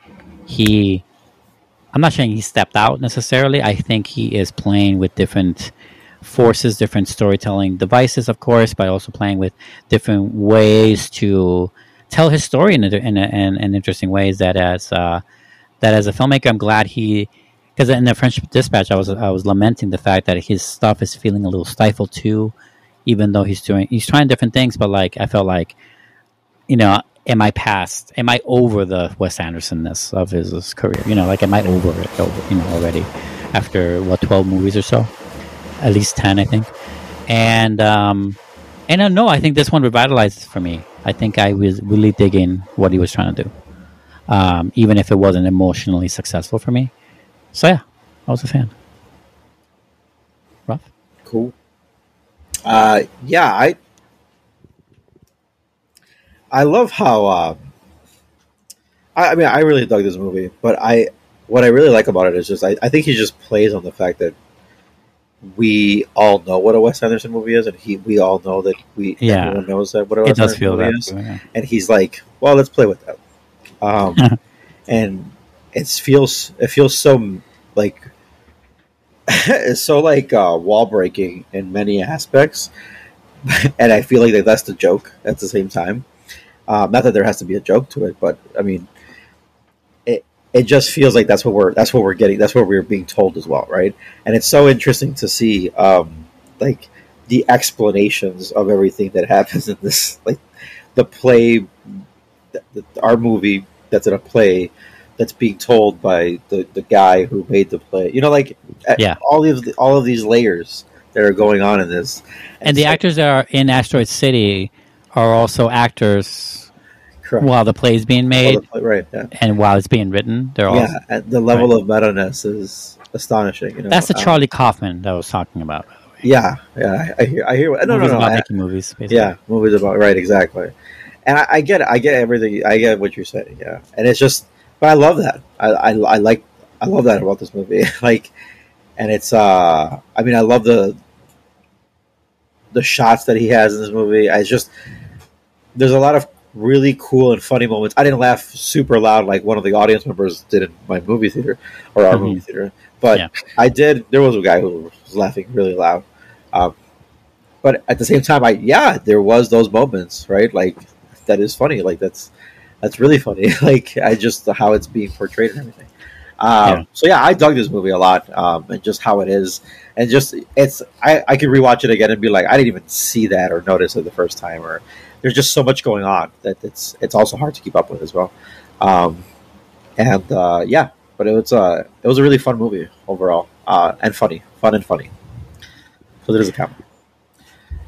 [SPEAKER 3] he I'm not saying he stepped out necessarily. I think he is playing with different forces, different storytelling devices, of course, but also playing with different ways to tell his story in, a, in, a, in, in interesting ways. That as uh, that as a filmmaker, I'm glad he because in the French Dispatch, I was I was lamenting the fact that his stuff is feeling a little stifled too, even though he's doing he's trying different things. But like I felt like, you know, am I past? Am I over the Wes Andersonness of his, his career? You know, like am I over it? Over, you know, already after what twelve movies or so, at least ten, I think. And um, and uh, no, I think this one revitalized for me. I think I was really digging what he was trying to do, um, even if it wasn't emotionally successful for me. So yeah, I was a fan. Rough.
[SPEAKER 1] Cool. Uh, yeah, I I love how. Uh, I, I mean, I really dug this movie, but I what I really like about it is just I, I think he just plays on the fact that we all know what a Wes Anderson movie is, and he we all know that we
[SPEAKER 3] Yeah.
[SPEAKER 1] everyone knows that what a Wes Anderson
[SPEAKER 3] feel
[SPEAKER 1] movie
[SPEAKER 3] that.
[SPEAKER 1] is,
[SPEAKER 3] yeah.
[SPEAKER 1] and he's like, well, let's play with that. Um, and it feels it feels so like it's so like uh, wall breaking in many aspects, and I feel like that's the joke at the same time. Um, not that there has to be a joke to it, but I mean, it it just feels like that's what we're that's what we're getting. That's what we're being told as well, right? And it's so interesting to see, um, like the explanations of everything that happens in this, like the play, the, the, our movie that's in a play that's being told by the, the guy who made the play. You know, like
[SPEAKER 3] Yeah.
[SPEAKER 1] all of the, all of these layers that are going on in this,
[SPEAKER 3] And the
[SPEAKER 1] so-
[SPEAKER 3] actors that are in Asteroid City are also actors
[SPEAKER 1] correct.
[SPEAKER 3] while the play is being made
[SPEAKER 1] play- right? Yeah,
[SPEAKER 3] and while it's being written. They're all.
[SPEAKER 1] yeah. and the level of meta ness is astonishing. You know,
[SPEAKER 3] That's the
[SPEAKER 1] Um,
[SPEAKER 3] Charlie Kaufman that I was talking about. By the way.
[SPEAKER 1] yeah, yeah. I, I hear. I hear. No, no,
[SPEAKER 3] Movies
[SPEAKER 1] no.
[SPEAKER 3] about
[SPEAKER 1] I-
[SPEAKER 3] making movies. Basically.
[SPEAKER 1] yeah, movies about right, exactly. And I, I get it. I get everything. I get what you're saying. Yeah, and it's just, but I love that. I, I, I like. I love that about this movie. like, and it's. uh I mean, I love the the shots that he has in this movie. I just there's a lot of really cool and funny moments. I didn't laugh super loud like one of the audience members did in my movie theater or our
[SPEAKER 3] Mhm.
[SPEAKER 1] movie theater, but
[SPEAKER 3] Yeah.
[SPEAKER 1] I did. There was a guy who was laughing really loud. Um, but at the same time, I yeah, there was those moments, right? Like that is funny. Like that's that's really funny. like I just how it's being portrayed and everything. Um,
[SPEAKER 3] Yeah.
[SPEAKER 1] So yeah, I dug this movie a lot, um, and just how it is, and just it's I I could rewatch it again and be like, I didn't even see that or notice it the first time, or there's just so much going on that it's it's also hard to keep up with as well. Um, and uh, yeah, but it was uh, it was a really fun movie overall, uh, and funny, fun and funny. So there's a count.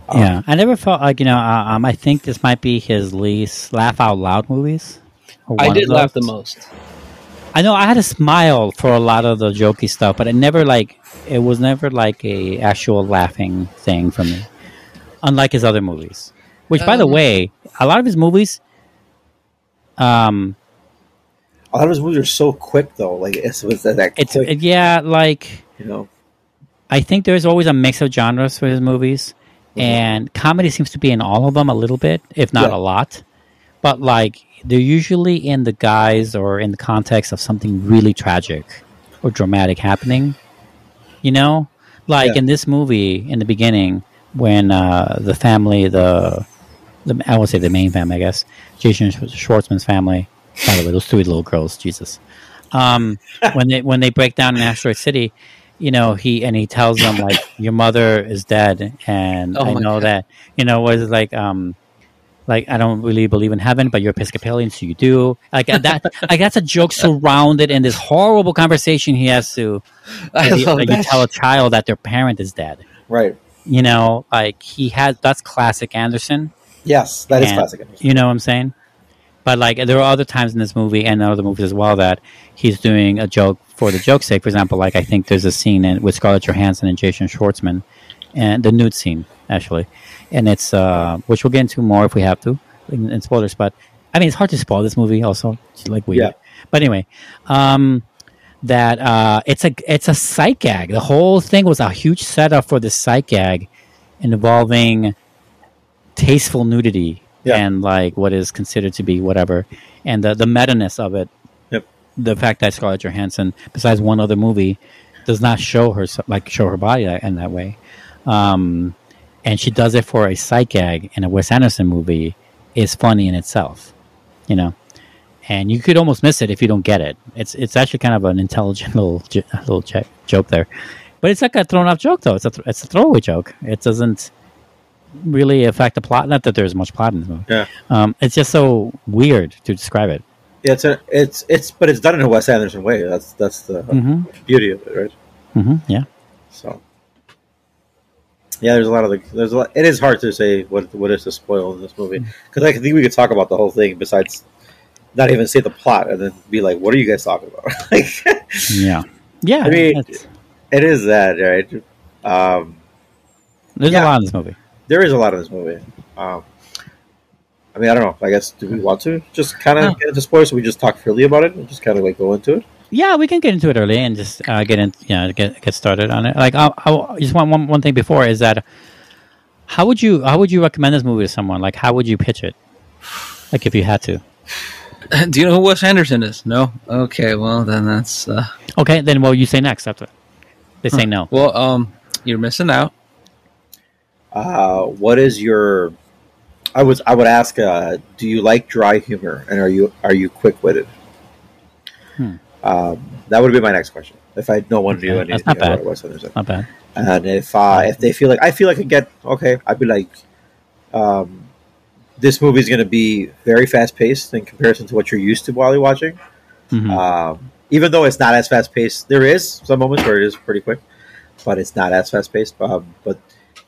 [SPEAKER 1] Um,
[SPEAKER 3] yeah, I never felt like you know. uh, Um, I think this might be his least laugh out loud movies.
[SPEAKER 4] I did laugh the most.
[SPEAKER 3] I know I had a smile for a lot of the jokey stuff, but it never like it was never like a actual laughing thing for me. Unlike his other movies, which by the
[SPEAKER 4] Um,
[SPEAKER 3] way, a lot of his movies, um,
[SPEAKER 1] A lot of his movies are so quick though, like it's was that, that
[SPEAKER 3] it's
[SPEAKER 1] quick,
[SPEAKER 3] it- yeah, like
[SPEAKER 1] you know.
[SPEAKER 3] I think there's always a mix of genres for his movies, and comedy seems to be in all of them a little bit, if not
[SPEAKER 1] Yeah.
[SPEAKER 3] a lot. But like they're usually in the guise or in the context of something really tragic or dramatic happening. You know, like
[SPEAKER 1] Yeah.
[SPEAKER 3] in this movie in the beginning when uh, the family, the the I won't say the main family, I guess Jason Schwartzman's family. By the way, those sweet little girls, Jesus. Um, when they when they break down in Asteroid City, you know he and he tells them like your mother is dead, and
[SPEAKER 4] Oh
[SPEAKER 3] I know
[SPEAKER 4] God.
[SPEAKER 3] that you know was like um like I don't really believe in heaven, but you're Episcopalian, so you do. Like that, like that's a joke surrounded in this horrible conversation he has to.
[SPEAKER 4] I
[SPEAKER 3] like,
[SPEAKER 4] love
[SPEAKER 3] like you tell a child that their parent is dead.
[SPEAKER 1] Right.
[SPEAKER 3] You know, like he has that's classic Anderson.
[SPEAKER 1] Yes, that is
[SPEAKER 3] And-
[SPEAKER 1] classic.
[SPEAKER 3] You know what I'm saying? But like there are other times in this movie and other movies as well that he's doing a joke for the joke's sake. For example, like I think there's a scene in, with Scarlett Johansson and Jason Schwartzman, and the nude scene actually, and it's uh, which we'll get into more if we have to in, in spoilers. But I mean, it's hard to spoil this movie. Also, it's like weird.
[SPEAKER 1] Yeah.
[SPEAKER 3] But anyway, um, that uh, it's a it's a sight gag. The whole thing was a huge setup for this sight gag involving tasteful nudity
[SPEAKER 1] Yeah.
[SPEAKER 3] and like what is considered to be whatever, and the the meta ness of it.
[SPEAKER 1] Yep.
[SPEAKER 3] The fact that Scarlett Johansson, besides one other movie, does not show her like show her body in that way, um, and she does it for a sight gag in a Wes Anderson movie is funny in itself, you know. And you could almost miss it if you don't get it. It's it's actually kind of an intelligent little little joke there, but it's like a thrown off joke though. It's a th- it's a throwaway joke. It doesn't really affect the plot. Not that there's much plot in this movie.
[SPEAKER 1] Yeah.
[SPEAKER 3] Um, it's just so weird to describe it.
[SPEAKER 1] Yeah, it's a, it's it's but it's done in a Wes Anderson way. That's that's the
[SPEAKER 3] hmm
[SPEAKER 1] beauty of it, right?
[SPEAKER 3] hmm Yeah.
[SPEAKER 1] So yeah, there's a lot of the there's a lot. It is hard to say what what is to spoil in this movie because I think we could talk about the whole thing besides not even say the plot and then be like, what are you guys talking about? like
[SPEAKER 3] Yeah. Yeah.
[SPEAKER 1] I mean,
[SPEAKER 3] it's-
[SPEAKER 1] it is that right. Um,
[SPEAKER 3] there's
[SPEAKER 1] yeah.
[SPEAKER 3] a lot in this movie.
[SPEAKER 1] There is a lot of this movie. Um, I mean, I don't know. I guess do we want to just kind of
[SPEAKER 3] No.
[SPEAKER 1] get into spoilers? So we just talk freely about it and just kind of like go into it.
[SPEAKER 3] Yeah, we can get into it early and just uh, get in, you know, get get started on it. Like, I, I just want one one thing before is that how would you how would you recommend this movie to someone? Like, how would you pitch it? Like, if you had to.
[SPEAKER 4] Do you know who Wes Anderson is? No. Okay, well then that's uh,
[SPEAKER 3] Okay, then what will you say next after they say no?
[SPEAKER 4] well. Um, you're missing out.
[SPEAKER 1] Uh, what is your? I was I would ask. Uh, do you like dry humor, and are you are you quick witted?
[SPEAKER 3] Hmm.
[SPEAKER 1] Um, that would be my next question. If I no one knew anything
[SPEAKER 3] not
[SPEAKER 1] about
[SPEAKER 3] bad.
[SPEAKER 1] Anderson,
[SPEAKER 3] Not bad.
[SPEAKER 1] and if uh, if they feel like I feel like I get okay, I'd be like, um, this movie is going to be very fast paced in comparison to what you're used to while you're watching.
[SPEAKER 3] Mhm.
[SPEAKER 1] Um, even though it's not as fast paced, there is some moments where it is pretty quick, but it's not as fast paced. Um, but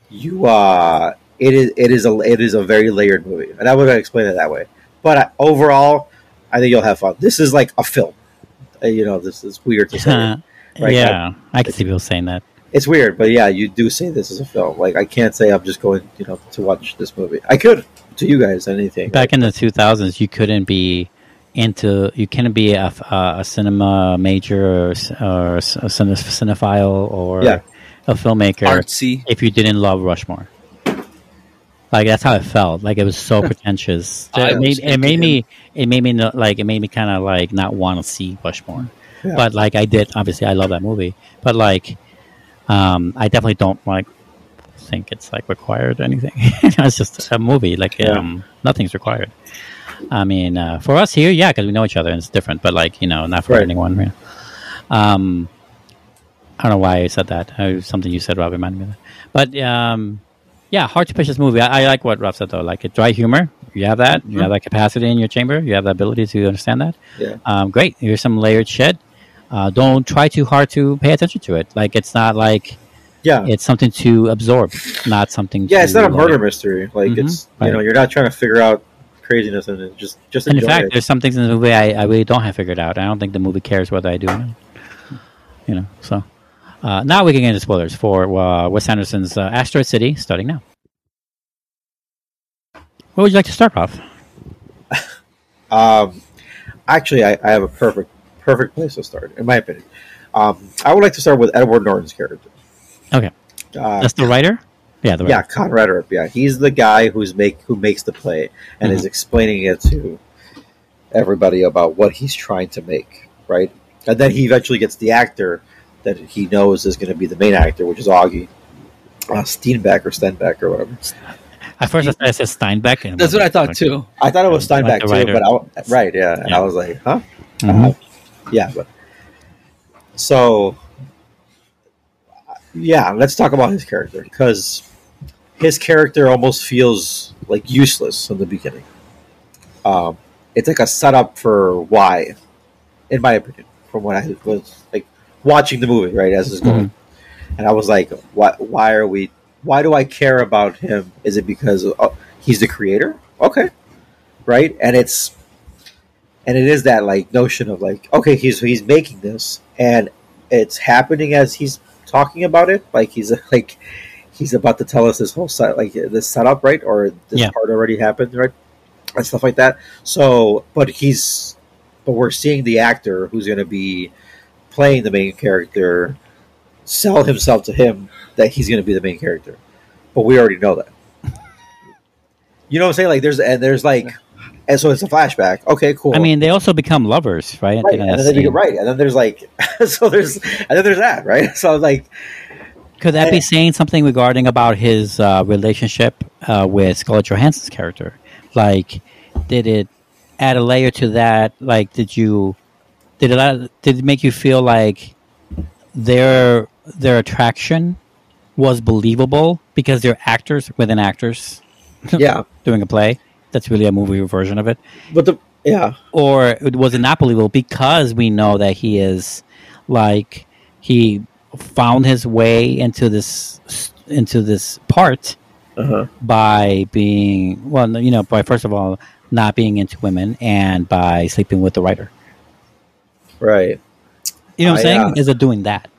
[SPEAKER 1] you, uh, it is it is a it is a very layered movie, and I would explain it that way. But uh, overall, I think you'll have fun. This is like a film. Uh, you know, this is weird to say. Right,
[SPEAKER 3] yeah, I can see people saying that.
[SPEAKER 1] it's weird, but yeah, you do say this is a film. Like I can't say I'm just going, you know, to watch this movie. I could to you guys anything.
[SPEAKER 3] Back in the 2000s, you couldn't be into you couldn't be a, a, a cinema major or, or a cine- cinephile or
[SPEAKER 1] Yeah.
[SPEAKER 3] A filmmaker
[SPEAKER 4] Artsy.
[SPEAKER 3] if you didn't love Rushmore. Like that's how it felt. Like it was so pretentious.
[SPEAKER 4] I
[SPEAKER 3] it, made, it made me. It made me like. It made me kind of like not want to see Rushmore.
[SPEAKER 1] Yeah.
[SPEAKER 3] But like I did. Obviously, I love that movie. But like, um, I definitely don't like think it's like required or anything. it's just a movie. Like
[SPEAKER 1] Yeah.
[SPEAKER 3] um, nothing's required. I mean, uh, for us here, yeah, because we know each other and it's different. But like you know, not for
[SPEAKER 1] Right.
[SPEAKER 3] anyone. Yeah. Um, I don't know why I said that. Uh, something you said, Rob, reminded me of that. But um, yeah, hard to pitch this movie. I, I like what Rob said though. Like a dry humor. You have that. You have that capacity in your chamber. You have the ability to understand that.
[SPEAKER 1] Yeah.
[SPEAKER 3] Um, great. Here's some layered shit. Uh, don't try too hard to pay attention to it. Like it's not like
[SPEAKER 1] Yeah.
[SPEAKER 3] it's something to absorb, not something.
[SPEAKER 1] yeah, it's not a murder
[SPEAKER 3] layer.
[SPEAKER 1] mystery. Like
[SPEAKER 3] Mhm.
[SPEAKER 1] it's you
[SPEAKER 3] Right.
[SPEAKER 1] know, you're not trying to figure out craziness in it just just
[SPEAKER 3] And in fact,
[SPEAKER 1] it.
[SPEAKER 3] there's some things in the movie I, I really don't have figured out. I don't think the movie cares whether I do or not. You know, so uh, now we can get into spoilers for uh, Wes Anderson's uh, Asteroid City, starting now. What would you like to start off?
[SPEAKER 1] Um, actually, I, I have a perfect perfect place to start, in my opinion. Um, I would like to start with Edward Norton's character.
[SPEAKER 3] Okay,
[SPEAKER 1] Uh,
[SPEAKER 3] that's the writer. Yeah, the
[SPEAKER 1] yeah,
[SPEAKER 3] writer.
[SPEAKER 1] Conrad Earp. Yeah, he's the guy who's make who makes the play and
[SPEAKER 3] Mm-hmm.
[SPEAKER 1] is explaining it to everybody about what he's trying to make, right? And then he eventually gets the actor that he knows is going to be the main actor, which is Augie uh, Steenbeck or Stenbeck or whatever.
[SPEAKER 3] At first, I thought it said Steinbeck. And
[SPEAKER 4] That's what I thought too.
[SPEAKER 1] I thought it was Steinbeck
[SPEAKER 3] the
[SPEAKER 1] too, but I, right, yeah. And
[SPEAKER 3] Yeah.
[SPEAKER 1] I was like, huh?
[SPEAKER 3] Mhm.
[SPEAKER 1] Uh, yeah, but so yeah, let's talk about his character because his character almost feels like useless in the beginning. Um, it's like a setup for why, in my opinion, from what I was like watching the movie right as it's going, and I was like, why? Why are we? Why do I care about him? Is it because uh, he's the creator? Okay, right, and it's and it is that like notion of like okay he's he's making this and it's happening as he's talking about it like he's like he's about to tell us this whole set like this setup right or this
[SPEAKER 3] Yeah.
[SPEAKER 1] part already happened right and stuff like that so but he's but we're seeing the actor who's going to be playing the main character sell himself to him that he's going to be the main character but we already know that you know what i'm saying like there's and there's like and so it's a flashback okay cool
[SPEAKER 3] I mean, they also become lovers, right?
[SPEAKER 1] right, and then get right, and then there's like, so there's, and then there's that, right? So like,
[SPEAKER 3] Could that be saying something regarding about his uh, relationship uh, with Scarlett Johansson's character? Like, did it add a layer to that? Like, did you did it did it make you feel like their their attraction was believable because they're actors within actors
[SPEAKER 1] yeah,
[SPEAKER 3] doing a play? That's really a movie version of it.
[SPEAKER 1] but the yeah,
[SPEAKER 3] or was it not believable because we know that he is like he found his way into this into this part
[SPEAKER 1] uh-huh.
[SPEAKER 3] by being well you know by first of all not being into women and by sleeping with the writer
[SPEAKER 1] right.
[SPEAKER 3] you know what i'm saying
[SPEAKER 1] uh,
[SPEAKER 3] is it doing that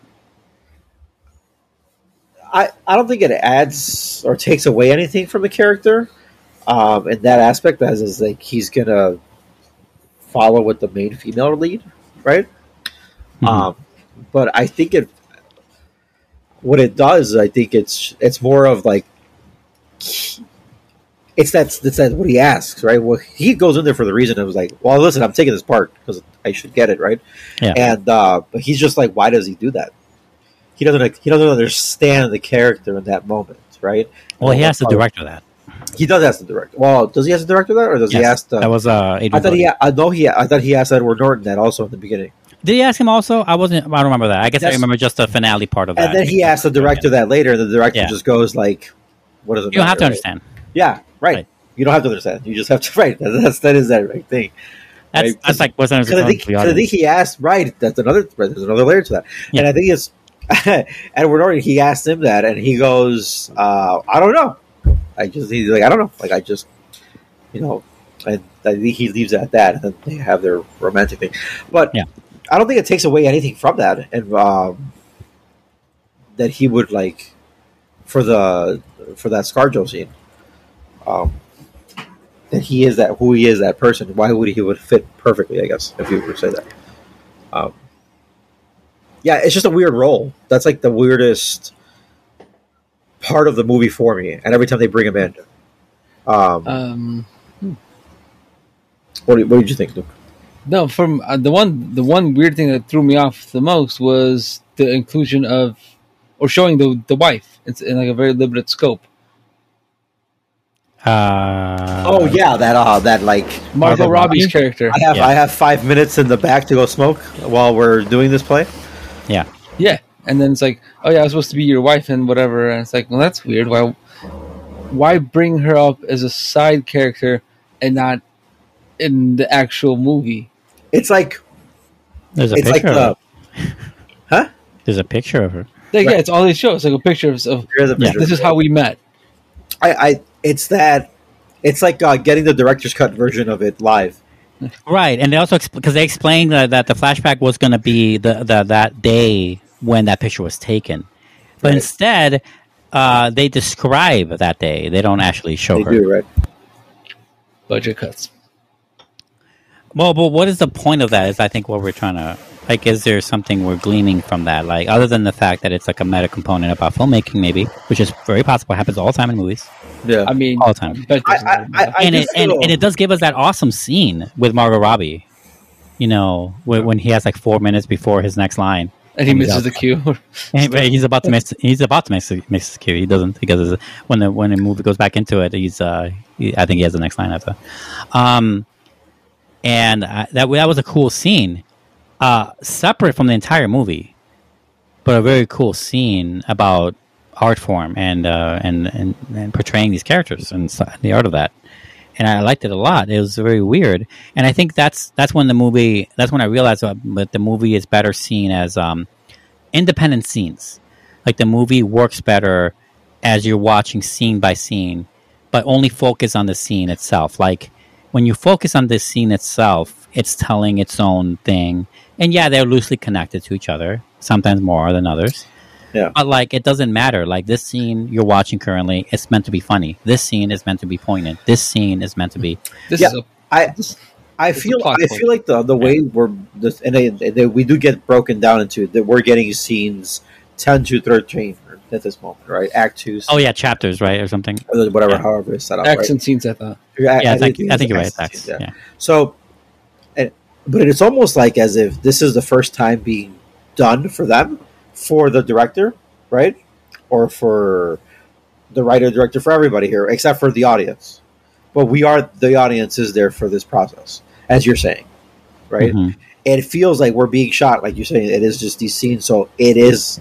[SPEAKER 1] I I don't think it adds or takes away anything from the character, um, in that aspect. As is like he's gonna follow with the main female lead, right?
[SPEAKER 3] Mhm.
[SPEAKER 1] Um, but I think it, what it does, I think it's it's more of like, it's that it's that what he asks, right? Well, he goes in there for the reason it was like, well, listen, I'm taking this part because I should get it, right?
[SPEAKER 3] Yeah.
[SPEAKER 1] And uh, but he's just like, why does he do that? He doesn't he doesn't understand the character in that moment, right?
[SPEAKER 3] well he
[SPEAKER 1] And
[SPEAKER 3] to
[SPEAKER 1] that's how-
[SPEAKER 3] that
[SPEAKER 1] He does ask the director. Well, does he ask the director that, or does he ask the?
[SPEAKER 3] that was uh Adrien
[SPEAKER 1] I thought he. I know he. I thought he asked Edward Norton that also in the beginning.
[SPEAKER 3] did he ask him also i wasn't i don't remember that i guess i remember just the finale part of that
[SPEAKER 1] And then he asked the director that later, and the director
[SPEAKER 3] Yeah.
[SPEAKER 1] just goes like, "What does it?"
[SPEAKER 3] you don't have to
[SPEAKER 1] right?
[SPEAKER 3] understand
[SPEAKER 1] Yeah, right.
[SPEAKER 3] Right.
[SPEAKER 1] You don't have to understand. You just have to. Right. That's that is that right thing.
[SPEAKER 3] that's
[SPEAKER 1] Right.
[SPEAKER 3] that's like what's
[SPEAKER 1] Because I think, I think he asked. Right. That's another. There's another layer to that.
[SPEAKER 3] Yeah.
[SPEAKER 1] And I think it's Edward Norton. He asked him that, and he goes, uh, "I don't know. I just he's like I don't know. Like I just, you know." And I think he leaves it at that, and then they have their romantic thing. But
[SPEAKER 3] Yeah.
[SPEAKER 1] I don't think it takes away anything from that, and um, that he would like for the for that ScarJo scene. Um, that he is that who he is that person. Why would he would fit perfectly? I guess if you were to say that. Um, yeah, it's just a weird role. That's like the weirdest part of the movie for me. And every time they bring him in, um,
[SPEAKER 4] Um,
[SPEAKER 1] what, did, what did you think, Luke?
[SPEAKER 4] no, from uh, the one the one weird thing that threw me off the most was the inclusion of or showing the the wife. It's in like a very limited scope.
[SPEAKER 3] Uh,
[SPEAKER 1] Oh yeah, that uh, that like
[SPEAKER 4] Margot
[SPEAKER 3] Margot
[SPEAKER 4] Robbie's
[SPEAKER 3] Robbie?
[SPEAKER 4] character.
[SPEAKER 1] I have
[SPEAKER 3] Yeah.
[SPEAKER 1] I have five minutes in the back to go smoke while we're doing this play.
[SPEAKER 3] yeah.
[SPEAKER 4] Yeah, and then it's like, oh yeah, I was supposed to be your wife and whatever, and it's like, well, that's weird. Why, why bring her up as a side character and not in the actual movie?
[SPEAKER 1] It's like
[SPEAKER 3] There's a
[SPEAKER 1] it's
[SPEAKER 3] picture.
[SPEAKER 1] the
[SPEAKER 3] of her.
[SPEAKER 1] huh?
[SPEAKER 3] There's a picture of her.
[SPEAKER 4] Like,
[SPEAKER 1] Right.
[SPEAKER 4] Yeah, it's all they show. It's like a picture of, of
[SPEAKER 1] Here's a
[SPEAKER 3] Yeah.
[SPEAKER 1] picture.
[SPEAKER 4] this is how we met.
[SPEAKER 1] I, I it's that it's like uh, getting the director's cut version of it live.
[SPEAKER 3] Right, and they also because they explained that, that the flashback was going to be the, the that day when that picture was taken, but
[SPEAKER 1] Right.
[SPEAKER 3] instead uh, they describe that day. They don't actually show
[SPEAKER 1] They
[SPEAKER 3] her.
[SPEAKER 1] do right.
[SPEAKER 4] Budget cuts.
[SPEAKER 3] Well, but what is the point of that? Is I think what we're trying to like. Is there something we're gleaming from that? Like other than the fact that it's like a meta component about filmmaking, maybe, which is very possible. Happens all the time in movies,
[SPEAKER 1] Yeah,
[SPEAKER 4] I mean,
[SPEAKER 3] all the time.
[SPEAKER 4] bet
[SPEAKER 1] I,
[SPEAKER 4] there's a lot of
[SPEAKER 1] I, I,
[SPEAKER 4] that.
[SPEAKER 1] I
[SPEAKER 3] and it and, and it does give us that awesome scene with Margot Robbie. You know, when, when he has like four minutes before his next line.
[SPEAKER 4] and he
[SPEAKER 3] and
[SPEAKER 4] misses the cue.
[SPEAKER 3] And- he's about to miss. He's about to miss. Miss the cue. He doesn't because when the when the movie goes back into it, he's. Uh, he, I think he has the next line after. Um, and I, that that was a cool scene, uh, separate from the entire movie, but a very cool scene about art form and uh, and, and and portraying these characters and the art of that. And I liked it a lot. It was very weird, and I think that's that's when the movie. That's when I realized that the movie is better seen as um, independent scenes. Like the movie works better as you're watching scene by scene, but only focus on the scene itself. Like when you focus on the scene itself, it's telling its own thing. And yeah, they're loosely connected to each other, sometimes more than others.
[SPEAKER 1] Yeah.
[SPEAKER 3] But like it doesn't matter. Like this scene you're watching currently, it's meant to be funny. This scene is meant to be poignant. This scene is meant to be
[SPEAKER 4] This
[SPEAKER 1] Yeah.
[SPEAKER 4] is a
[SPEAKER 1] I
[SPEAKER 4] this,
[SPEAKER 1] I feel
[SPEAKER 4] plot
[SPEAKER 1] I
[SPEAKER 4] point.
[SPEAKER 1] feel like the the way we're this and they, they, we do get broken down into that we're getting scenes ten to thirteen at this moment, right? Act two,
[SPEAKER 3] Oh yeah, chapters, right? Or something.
[SPEAKER 1] or whatever,
[SPEAKER 3] Yeah.
[SPEAKER 1] however it's set up.
[SPEAKER 4] action scenes. I thought.
[SPEAKER 1] Right?
[SPEAKER 3] Yeah, I think, I think you're right.
[SPEAKER 1] action
[SPEAKER 3] That's,
[SPEAKER 1] scenes,
[SPEAKER 3] yeah.
[SPEAKER 1] So, and, but it's almost like as if this is the first time being done for them, for the director, right? Or for the writer, director, for everybody here, except for the audience. But we are the audience is there for this process, as you're saying, right?
[SPEAKER 3] Mhm.
[SPEAKER 1] it feels like we're being shot, like you're saying. It is just these scenes, so it is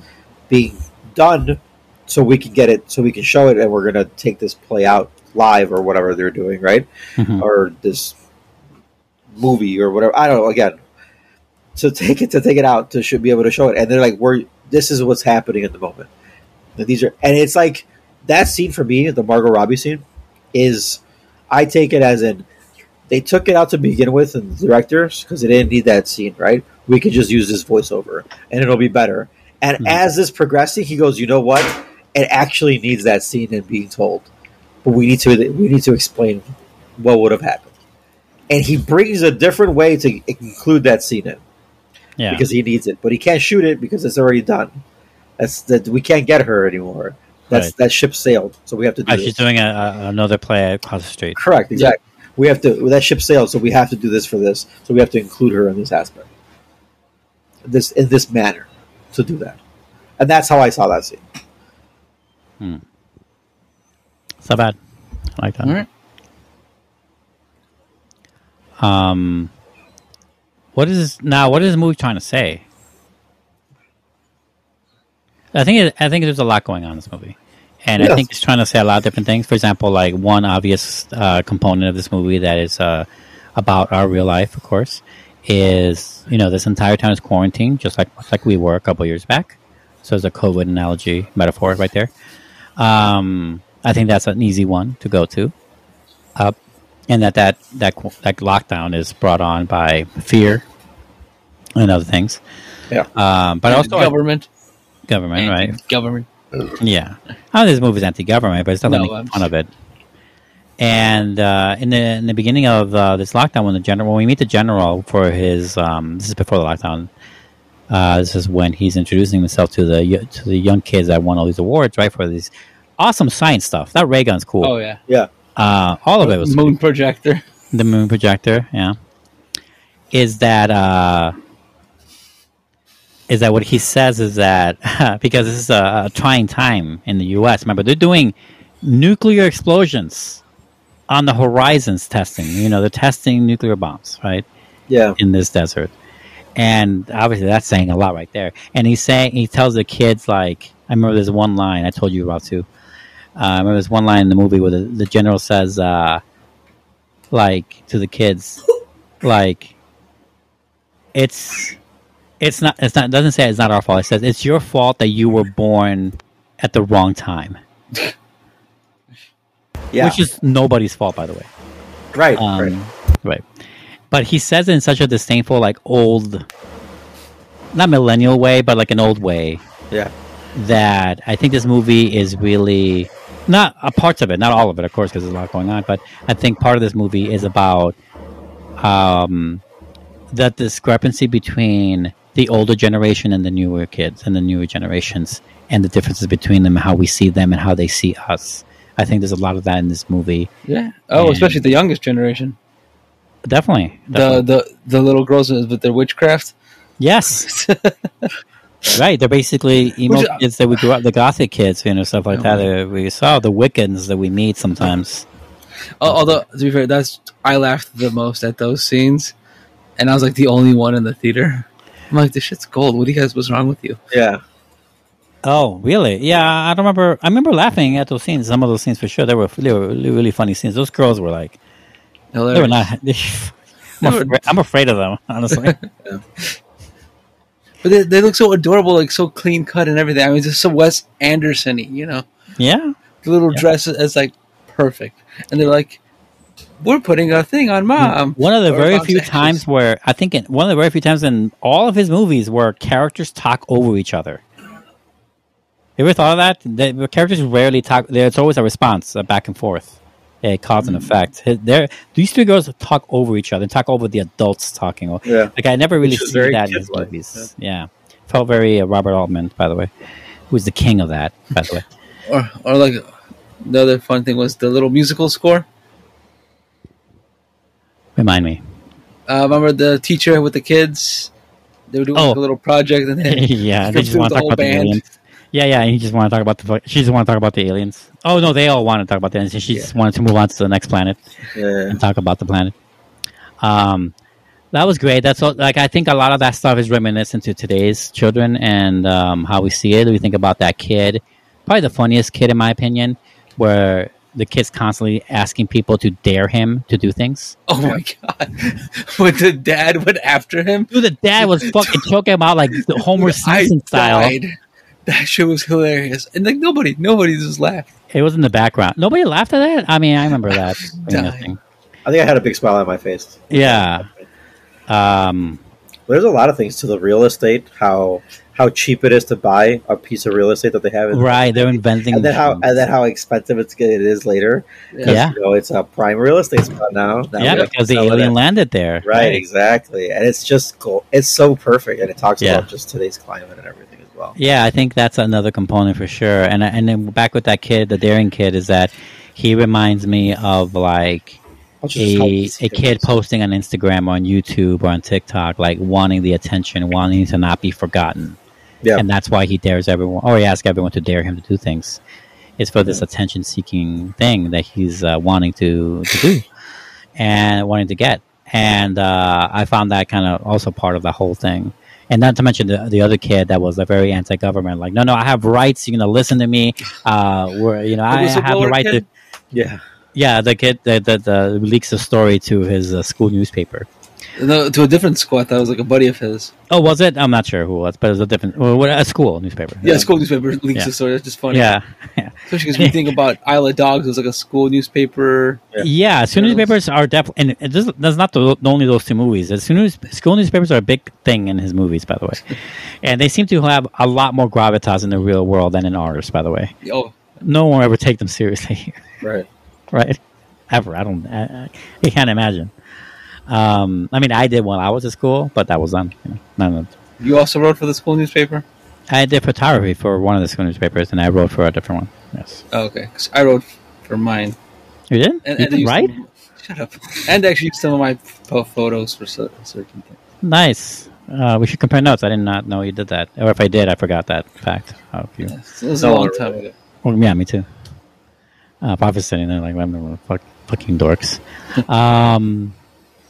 [SPEAKER 1] being done, so we can get it, so we can show it, and we're gonna take this play out live or whatever they're doing, right?
[SPEAKER 3] Mhm.
[SPEAKER 1] Or this movie or whatever. I don't know. Again, to take it to take it out to should be able to show it, and they're like, "We're this is what's happening at the moment." And these are, and it's like that scene for me, the Margot Robbie scene, is I take it as in they took it out to begin with, and the directors because they didn't need that scene, right? We could just use this voiceover, and it'll be better. And
[SPEAKER 3] Mhm.
[SPEAKER 1] as this progressing, he goes, "You know what? It actually needs that scene and being told, but we need to we need to explain what would have happened." And he brings a different way to include that scene in
[SPEAKER 3] Yeah.
[SPEAKER 1] because he needs it, but he can't shoot it because it's already done. That's that we can't get her anymore. That's
[SPEAKER 3] Right.
[SPEAKER 1] that ship sailed, so we have to do
[SPEAKER 3] Oh,
[SPEAKER 1] this.
[SPEAKER 3] she's doing a, a, another play across the street.
[SPEAKER 1] Correct, exactly. We have to that ship sailed, so we have to do this for this. So we have to include her in this aspect, this in this manner, to do that, and that's how I saw that scene.
[SPEAKER 3] It's not bad. I like that.
[SPEAKER 4] All right.
[SPEAKER 3] Um, what is now? What is the movie trying to say? I think it, I think there's a lot going on in this movie, and I think it's trying to say a lot of different things. For example, like one obvious uh, component of this movie that is uh, about our real life, of course, is you know this entire town is quarantined, just like like we were a couple years back. So it's a COVID analogy metaphor right there. Um, I think that's an easy one to go to. Uh, and that that that that lockdown is brought on by fear and other things.
[SPEAKER 1] Yeah.
[SPEAKER 3] Um, but also
[SPEAKER 4] government,
[SPEAKER 3] government, right?
[SPEAKER 4] Government.
[SPEAKER 3] Yeah. I know this movie is anti-government, but it's not
[SPEAKER 4] No,
[SPEAKER 3] making fun of it. And uh, in the in the beginning of uh, this lockdown, when the general when we meet the general for his um, this is before the lockdown. Uh, this is when he's introducing himself to the to the young kids that won all these awards, right? For these awesome science stuff. That ray gun's cool.
[SPEAKER 4] Oh yeah,
[SPEAKER 1] Yeah,
[SPEAKER 3] Uh, all of it was
[SPEAKER 4] moon projector.
[SPEAKER 3] the moon projector yeah is that uh is that what he says is that because this is a, a trying time in the us remember they're doing nuclear explosions on the horizons testing. You know, they're testing nuclear bombs, right?
[SPEAKER 1] Yeah.
[SPEAKER 3] in this desert. And obviously, that's saying a lot right there. And he's saying he tells the kids like, I remember there's one line I told you about too. Uh, I remember there's one line in the movie where the, the general says, uh, like to the kids, like, it's it's not it's not it doesn't say it's not our fault. It says it's your fault that you were born at the wrong time,
[SPEAKER 1] Yeah.
[SPEAKER 3] which is nobody's fault, by the way.
[SPEAKER 1] right.
[SPEAKER 3] Um,
[SPEAKER 1] right.
[SPEAKER 3] right. But he says it in such a disdainful, like old, not millennial way, but like an old way
[SPEAKER 1] Yeah.
[SPEAKER 3] that I think this movie is really not uh, parts of it, not all of it, of course, because there's a lot going on. But I think part of this movie is about um, that discrepancy between the older generation and the newer kids and the newer generations, and the differences between them, how we see them and how they see us. I think there's a lot of that in this movie.
[SPEAKER 4] Yeah. Oh,
[SPEAKER 3] And-
[SPEAKER 4] especially the youngest generation.
[SPEAKER 3] Definitely,
[SPEAKER 4] The
[SPEAKER 3] definitely.
[SPEAKER 4] the the little girls with their witchcraft.
[SPEAKER 3] yes, right. They're basically emo
[SPEAKER 4] Which,
[SPEAKER 3] kids that we grew up, the gothic kids, you know, stuff like that. that we saw the Wiccans that we meet sometimes.
[SPEAKER 4] Although to be fair, that's I laughed the most at those scenes, and I was like the only one in the theater. I'm like, this shit's gold. What do you guys? What's wrong with you?
[SPEAKER 1] Yeah.
[SPEAKER 3] Oh, really? Yeah, I remember. I remember laughing at those scenes. Some of those scenes for sure. They were they were really, really funny scenes. Those girls were like they were
[SPEAKER 4] Hilarious.
[SPEAKER 3] not. I'm, afraid, I'm afraid of them, honestly.
[SPEAKER 4] But they, they look so adorable, like so clean cut and everything. I mean, just so Wes Anderson-y, you know.
[SPEAKER 3] yeah,
[SPEAKER 4] The little
[SPEAKER 3] Yeah.
[SPEAKER 4] dress is like perfect, and they're like, "We're putting a thing on mm, mom."
[SPEAKER 3] one of the
[SPEAKER 4] Or
[SPEAKER 3] very few times where I think in, one of the very few times in all of his movies where characters talk over each other. You ever thought of that? The, the characters rarely talk. There's always a response, a back and forth, a cause and effect. His- They're, these two girls talk over each other, and talk over the adults talking.
[SPEAKER 1] Yeah.
[SPEAKER 3] Like I never really see that in his movies. Yeah. felt very uh, Robert Altman, by the way, who's the king of that. By the way,
[SPEAKER 4] Or, or like the other fun thing was the little musical score.
[SPEAKER 3] remind me.
[SPEAKER 4] Uh, remember the teacher with the kids? They were doing like,
[SPEAKER 3] Oh.
[SPEAKER 4] a little project, and then
[SPEAKER 3] yeah, they just want to
[SPEAKER 4] the
[SPEAKER 3] talk
[SPEAKER 4] whole
[SPEAKER 3] about the
[SPEAKER 4] band.
[SPEAKER 3] Yeah, yeah, and he just want to talk about the. She just want to talk about the aliens. Oh no, they all want to talk about the aliens. She just wanted to move on to the next planet
[SPEAKER 1] Yeah.
[SPEAKER 3] and talk about the planet. Um, that was great. That's all, like I think a lot of that stuff is reminiscent to today's children and um, how we see it. We think about that kid, probably the funniest kid in my opinion, where the kid's constantly asking people to dare him to do things.
[SPEAKER 4] oh my god, when the dad went after him,
[SPEAKER 3] Dude, the dad was fucking choking him out like the Homer
[SPEAKER 4] I
[SPEAKER 3] Simpson style.
[SPEAKER 4] died. That shit was hilarious, and like nobody, nobody just laughed.
[SPEAKER 3] It was in the background. Nobody laughed at that. I mean, I remember that.
[SPEAKER 4] Dying.
[SPEAKER 1] I think I had a big smile on my face.
[SPEAKER 3] Yeah. Um,
[SPEAKER 1] There's a lot of things to the real estate. How how cheap it is to buy a piece of real estate that they have. In
[SPEAKER 3] right. They're inventing.
[SPEAKER 1] And then how
[SPEAKER 3] machines.
[SPEAKER 1] and then how expensive it's it is later. 'Cause,
[SPEAKER 3] Yeah.
[SPEAKER 1] You know, it's a prime real estate spot now. Now
[SPEAKER 3] yeah, because the
[SPEAKER 1] sell it
[SPEAKER 3] alien landed there.
[SPEAKER 1] Right, exactly. And it's just cool. It's so perfect, and it talks
[SPEAKER 3] Yeah.
[SPEAKER 1] about just today's climate and everything as well.
[SPEAKER 3] Yeah, I think that's another component for sure. And and then back with that kid, the daring kid, is that he reminds me of like a a kid posting on Instagram or on YouTube or on TikTok, like wanting the attention, wanting to not be forgotten.
[SPEAKER 1] Yeah.
[SPEAKER 3] and that's why he dares everyone, or he asks everyone to dare him to do things. It's for this attention-seeking thing that he's uh, wanting to, to do and wanting to get. And uh, I found that kind of also part of the whole thing. And not to mention the, the other kid that was a very anti-government, like, no, no, I have rights. You're gonna listen to me. Uh, we're, you know, I have the right to.
[SPEAKER 1] Yeah.
[SPEAKER 3] Yeah, the kid that that the leaks the story to his uh, school newspaper.
[SPEAKER 4] No, to a different school. That was like a buddy of his.
[SPEAKER 3] Oh, was it? I'm not sure who it was, but it was a different, well, what- a school newspaper.
[SPEAKER 4] Yeah, school newspaper leaks
[SPEAKER 3] Yeah.
[SPEAKER 4] the story. That's just funny.
[SPEAKER 3] Yeah, yeah.
[SPEAKER 4] especially because we think about Isle of Dogs. It was like a school newspaper.
[SPEAKER 1] Yeah.
[SPEAKER 3] Yeah, school newspapers are definitely, and it does, that's not the, only those two movies. As soon as school newspapers are a big thing in his movies, by the way, and they seem to have a lot more gravitas in the real world than in ours. By the way,
[SPEAKER 4] Oh,
[SPEAKER 3] no one will ever take them seriously,
[SPEAKER 1] Right.
[SPEAKER 3] right? Ever, I don't, I, I I can't imagine. Um, I mean, I did when I was at school, but that was done. You know,
[SPEAKER 4] you also wrote for the school newspaper.
[SPEAKER 3] I did photography for one of the school newspapers, and I wrote for a different one. Yes,
[SPEAKER 4] Oh, okay, 'Cause I wrote for mine.
[SPEAKER 3] you did.
[SPEAKER 4] And,
[SPEAKER 3] you
[SPEAKER 4] and
[SPEAKER 3] did right?
[SPEAKER 4] some- shut up. And actually, some of my photos for cer- certain things.
[SPEAKER 3] Nice. Uh, we should compare notes. I did not know you did that, or if I did, I forgot that fact. Of you.
[SPEAKER 4] Yes, it was a long time ago.
[SPEAKER 3] Well, yeah, me too. Uh, Papa's sitting there like, I don't the fuck. Fucking dorks. um.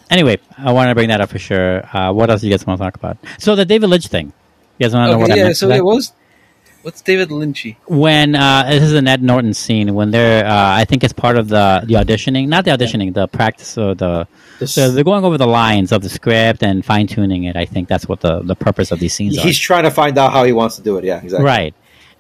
[SPEAKER 3] Anyway, I want to bring that up for sure. Uh, what else do you guys want to talk about? So the David Lynch thing. You guys want to know what I
[SPEAKER 4] yeah. So it was. What's David Lynchy?
[SPEAKER 3] when uh, this is an Ed Norton scene when they're uh, I think it's part of the the auditioning, not the auditioning, the practice or the
[SPEAKER 1] This-
[SPEAKER 3] so they're going over the lines of the script and fine tuning it. I think that's what the the purpose of these scenes are.
[SPEAKER 1] he's trying to find out how he wants to do it. Yeah, exactly.
[SPEAKER 3] Right.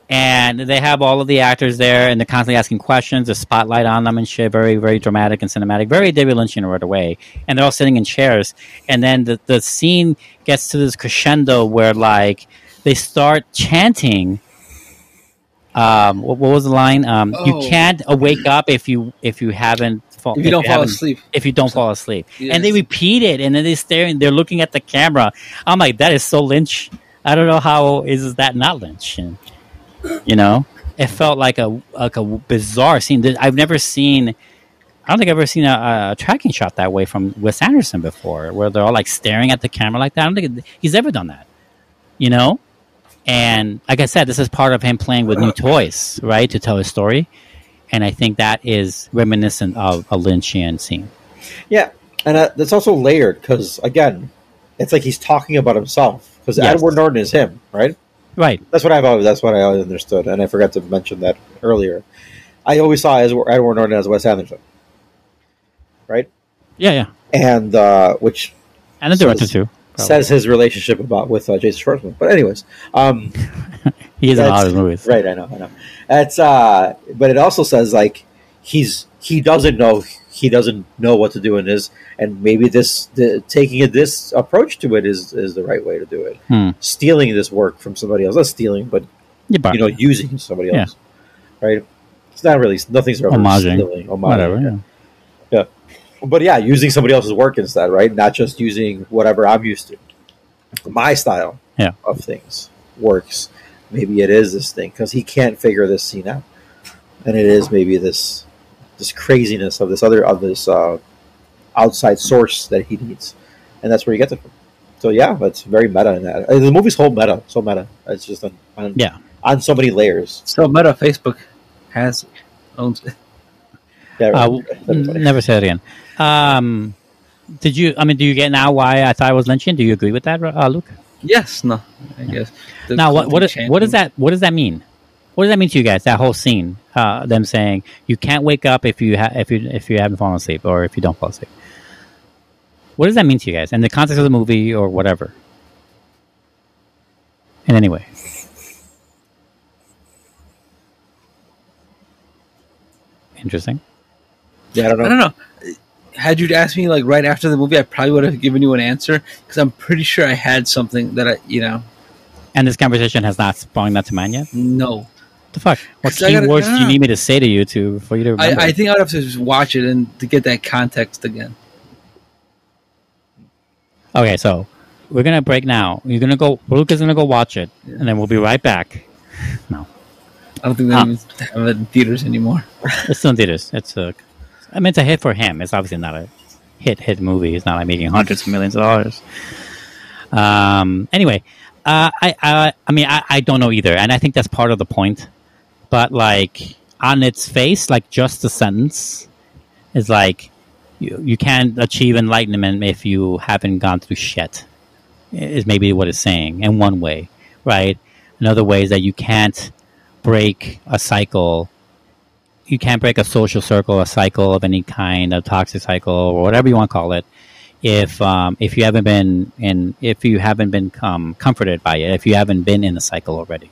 [SPEAKER 3] And they have all of the actors there, and they're constantly asking questions. The spotlight on them and shit, very, very dramatic and cinematic, very David Lynchian right away. And they're all sitting in chairs, and then the the scene gets to this crescendo where like they start chanting um, what, what was the line? Um, You
[SPEAKER 4] Oh.
[SPEAKER 3] can't uh, wake up if you if you haven't fall,
[SPEAKER 4] If you don't fall asleep.
[SPEAKER 3] If you don't fall asleep, and they repeat it, and then they're staring, they're looking at the camera. I'm like, that is so Lynch. I don't know how is that not Lynch. And, you know, it felt like a like a bizarre scene. I've never seen. I don't think I've ever seen a, a tracking shot that way from Wes Anderson before, where they're all like staring at the camera like that. I don't think it- he's ever done that. You know, and like I said, this is part of him playing with new toys, right, to tell his story. And I think that is reminiscent of a Lynchian scene.
[SPEAKER 1] Yeah, and uh, that's also layered because again, it's like he's talking about himself because
[SPEAKER 3] Yes.
[SPEAKER 1] Edward Norton is him, right?
[SPEAKER 3] Right.
[SPEAKER 1] That's what I've always. That's what I always understood, and I forgot to mention that earlier. I always saw as Edward Norton as Wes Anderson, right?
[SPEAKER 3] Yeah, yeah.
[SPEAKER 1] And uh, which
[SPEAKER 3] And the director
[SPEAKER 1] Says-
[SPEAKER 3] too. probably.
[SPEAKER 1] says his relationship about with uh, Jason Schwartzman. But anyways, um,
[SPEAKER 3] he is in a lot of his movies.
[SPEAKER 1] right? I know, I know. It's uh, but it also says like he's he doesn't know he doesn't know what to do in this, and maybe this the, taking this approach to it is is the right way to do it.
[SPEAKER 3] Hmm.
[SPEAKER 1] Stealing this work from somebody else, not stealing, but
[SPEAKER 3] Yeah, but
[SPEAKER 1] you know, using somebody
[SPEAKER 3] Yeah.
[SPEAKER 1] else, right? It's not really nothing's ever
[SPEAKER 3] Homaging.
[SPEAKER 1] stealing, homaging,
[SPEAKER 3] whatever.
[SPEAKER 1] yeah.
[SPEAKER 3] Yeah.
[SPEAKER 1] But yeah, using somebody else's work instead, right? Not just using whatever I'm used to. My style
[SPEAKER 3] Yeah.
[SPEAKER 1] of things works. Maybe it is this thing because he can't figure this scene out, and it is maybe this this craziness of this other of this uh, outside source that he needs, and that's where he gets it from. So yeah, it's very meta in that. Uh, The movie's whole meta, so meta. It's just on, on
[SPEAKER 3] Yeah.
[SPEAKER 1] on so many layers.
[SPEAKER 4] So Meta Facebook has owns it.
[SPEAKER 1] Yeah,
[SPEAKER 3] Uh,
[SPEAKER 1] right.
[SPEAKER 3] w- n- never say it again. Um, did you? I mean, do you get now why I thought I was Lynchian? Do you agree with that, uh, Luke?
[SPEAKER 4] Yes, no, I guess. The
[SPEAKER 3] now, what what, is, what does that what does that mean? What does that mean to you guys? That whole scene, uh, them saying you can't wake up if you ha- if you if you haven't fallen asleep or if you don't fall asleep. What does that mean to you guys in the context of the movie or whatever? In any way, interesting.
[SPEAKER 1] Yeah, I don't know.
[SPEAKER 4] I don't know. Had you asked me like right after the movie, I probably would have given you an answer because I'm pretty sure I had something that I, you know,
[SPEAKER 3] And this conversation has not sprung that to mind yet.
[SPEAKER 4] no.
[SPEAKER 3] The fuck? What
[SPEAKER 4] I gotta-
[SPEAKER 3] keywords do you need me to say to you to for you to remember?
[SPEAKER 4] I, I think I would have to just watch it and to get that context again.
[SPEAKER 3] Okay, so we're gonna break now. You're gonna go. Luke is gonna go watch it, and then we'll be right back. No,
[SPEAKER 4] I don't think they
[SPEAKER 3] Ah.
[SPEAKER 4] even have it in theaters anymore.
[SPEAKER 3] it's still in theaters. It's a. I mean, it's a hit for him. It's obviously not a hit hit movie. It's not like making hundreds of millions of dollars. Um. Anyway, uh, I I I mean I, I don't know either, and I think that's part of the point. But like on its face, like just the sentence is like you you can't achieve enlightenment if you haven't gone through shit. Is maybe what it's saying in one way, right? Another way is that you can't break a cycle you can't break a social circle, a cycle of any kind, a toxic cycle, or whatever you want to call it, if um, if you haven't been in, if you haven't been um, comforted by it, if you haven't been in the cycle already,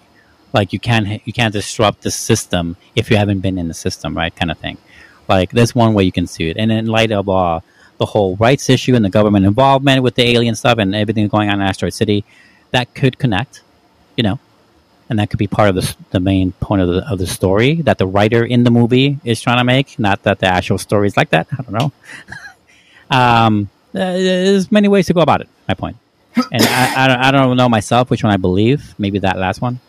[SPEAKER 3] like you can't you can't disrupt the system if you haven't been in the system, right? Kind of thing. Like that's one way you can see it, and in light of uh, the whole rights issue and the government involvement with the alien stuff and everything going on in Asteroid City, that could connect, you know and that could be part of the, the main point of the, of the story that the writer in the movie is trying to make. Not that the actual story is like that. I don't know. um, uh, there's many ways to go about it. My point, and I, I, don't, I don't know myself which one I believe. Maybe that last one,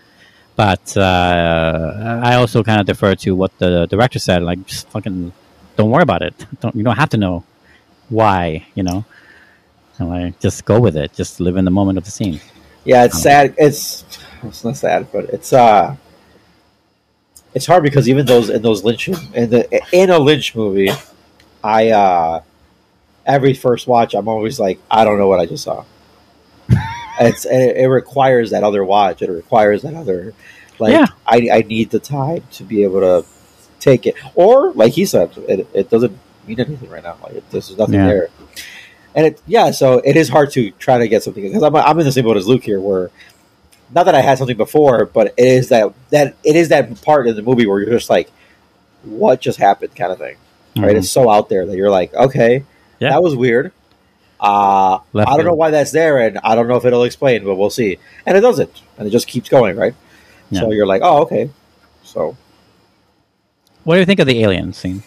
[SPEAKER 3] but uh, I also kind of defer to what the director said. Like, just fucking don't worry about it. Don't you don't have to know why. You know, and like just go with it. Just live in the moment of the scene.
[SPEAKER 1] Yeah, it's sad. It's it's not sad, but it's uh, it's hard because even those in those Lynch in the in a Lynch movie, I uh every first watch, I'm always like, I don't know what I just saw. It's it, it requires that other watch. It requires that other like
[SPEAKER 3] Yeah.
[SPEAKER 1] I I need the time to be able to take it. Or like he said, it, it doesn't mean anything right now. Like there's nothing
[SPEAKER 3] Yeah.
[SPEAKER 1] there. And it yeah, so it is hard to try to get something because I'm I'm in the same boat as Luke here, where not that I had something before, but it is that that it is that part in the movie where you're just like, what just happened, kind of thing. Right?
[SPEAKER 3] Mhm.
[SPEAKER 1] It's so out there that you're like, okay,
[SPEAKER 3] Yeah.
[SPEAKER 1] that was weird. Uh,
[SPEAKER 3] Left
[SPEAKER 1] I don't know why that's there, and I don't know if it'll explain, but we'll see. And it doesn't, and it just keeps going, right? So you're like, oh, okay. So
[SPEAKER 3] What do you think of the alien scene?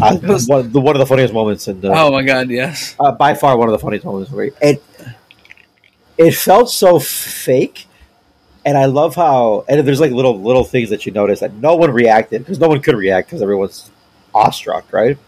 [SPEAKER 1] uh, one, the, one of the funniest moments in the
[SPEAKER 4] Oh my god, yes.
[SPEAKER 1] uh, by far one of the funniest moments. Where it it felt so fake, and I love how and there's like little little things that you notice that no one reacted because no one could react because everyone's awestruck, right?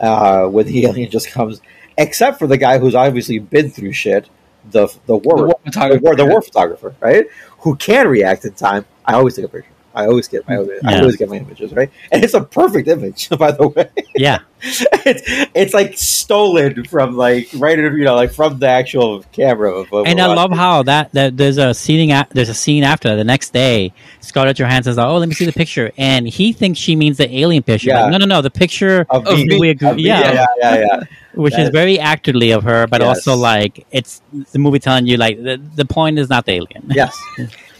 [SPEAKER 1] Uh, when the alien just comes, except for the guy who's obviously been through shit, the the war
[SPEAKER 4] The war
[SPEAKER 1] the
[SPEAKER 4] photographer.
[SPEAKER 1] war, the war photographer, right? Who can react in time. I always take a picture. I always get my I always get my images, right? And it's a perfect image, by the way
[SPEAKER 3] Yeah,
[SPEAKER 1] it's, it's like stolen from like right in, you know like from the actual camera of
[SPEAKER 3] and I love how that, that there's a scene a- there's a scene after the next day. Scarlett Johansson's like, "Oh, let me see the picture," and he thinks she means the alien picture.
[SPEAKER 1] Yeah.
[SPEAKER 3] Like, no, no, no, the picture
[SPEAKER 1] of
[SPEAKER 4] of
[SPEAKER 1] me,
[SPEAKER 4] me.
[SPEAKER 3] we agree-
[SPEAKER 1] of me,
[SPEAKER 3] yeah.
[SPEAKER 1] yeah, yeah, yeah.
[SPEAKER 3] which is very actorly of her, but
[SPEAKER 1] Yes.
[SPEAKER 3] also like it's the movie telling you like the, the point is not the alien.
[SPEAKER 1] yes,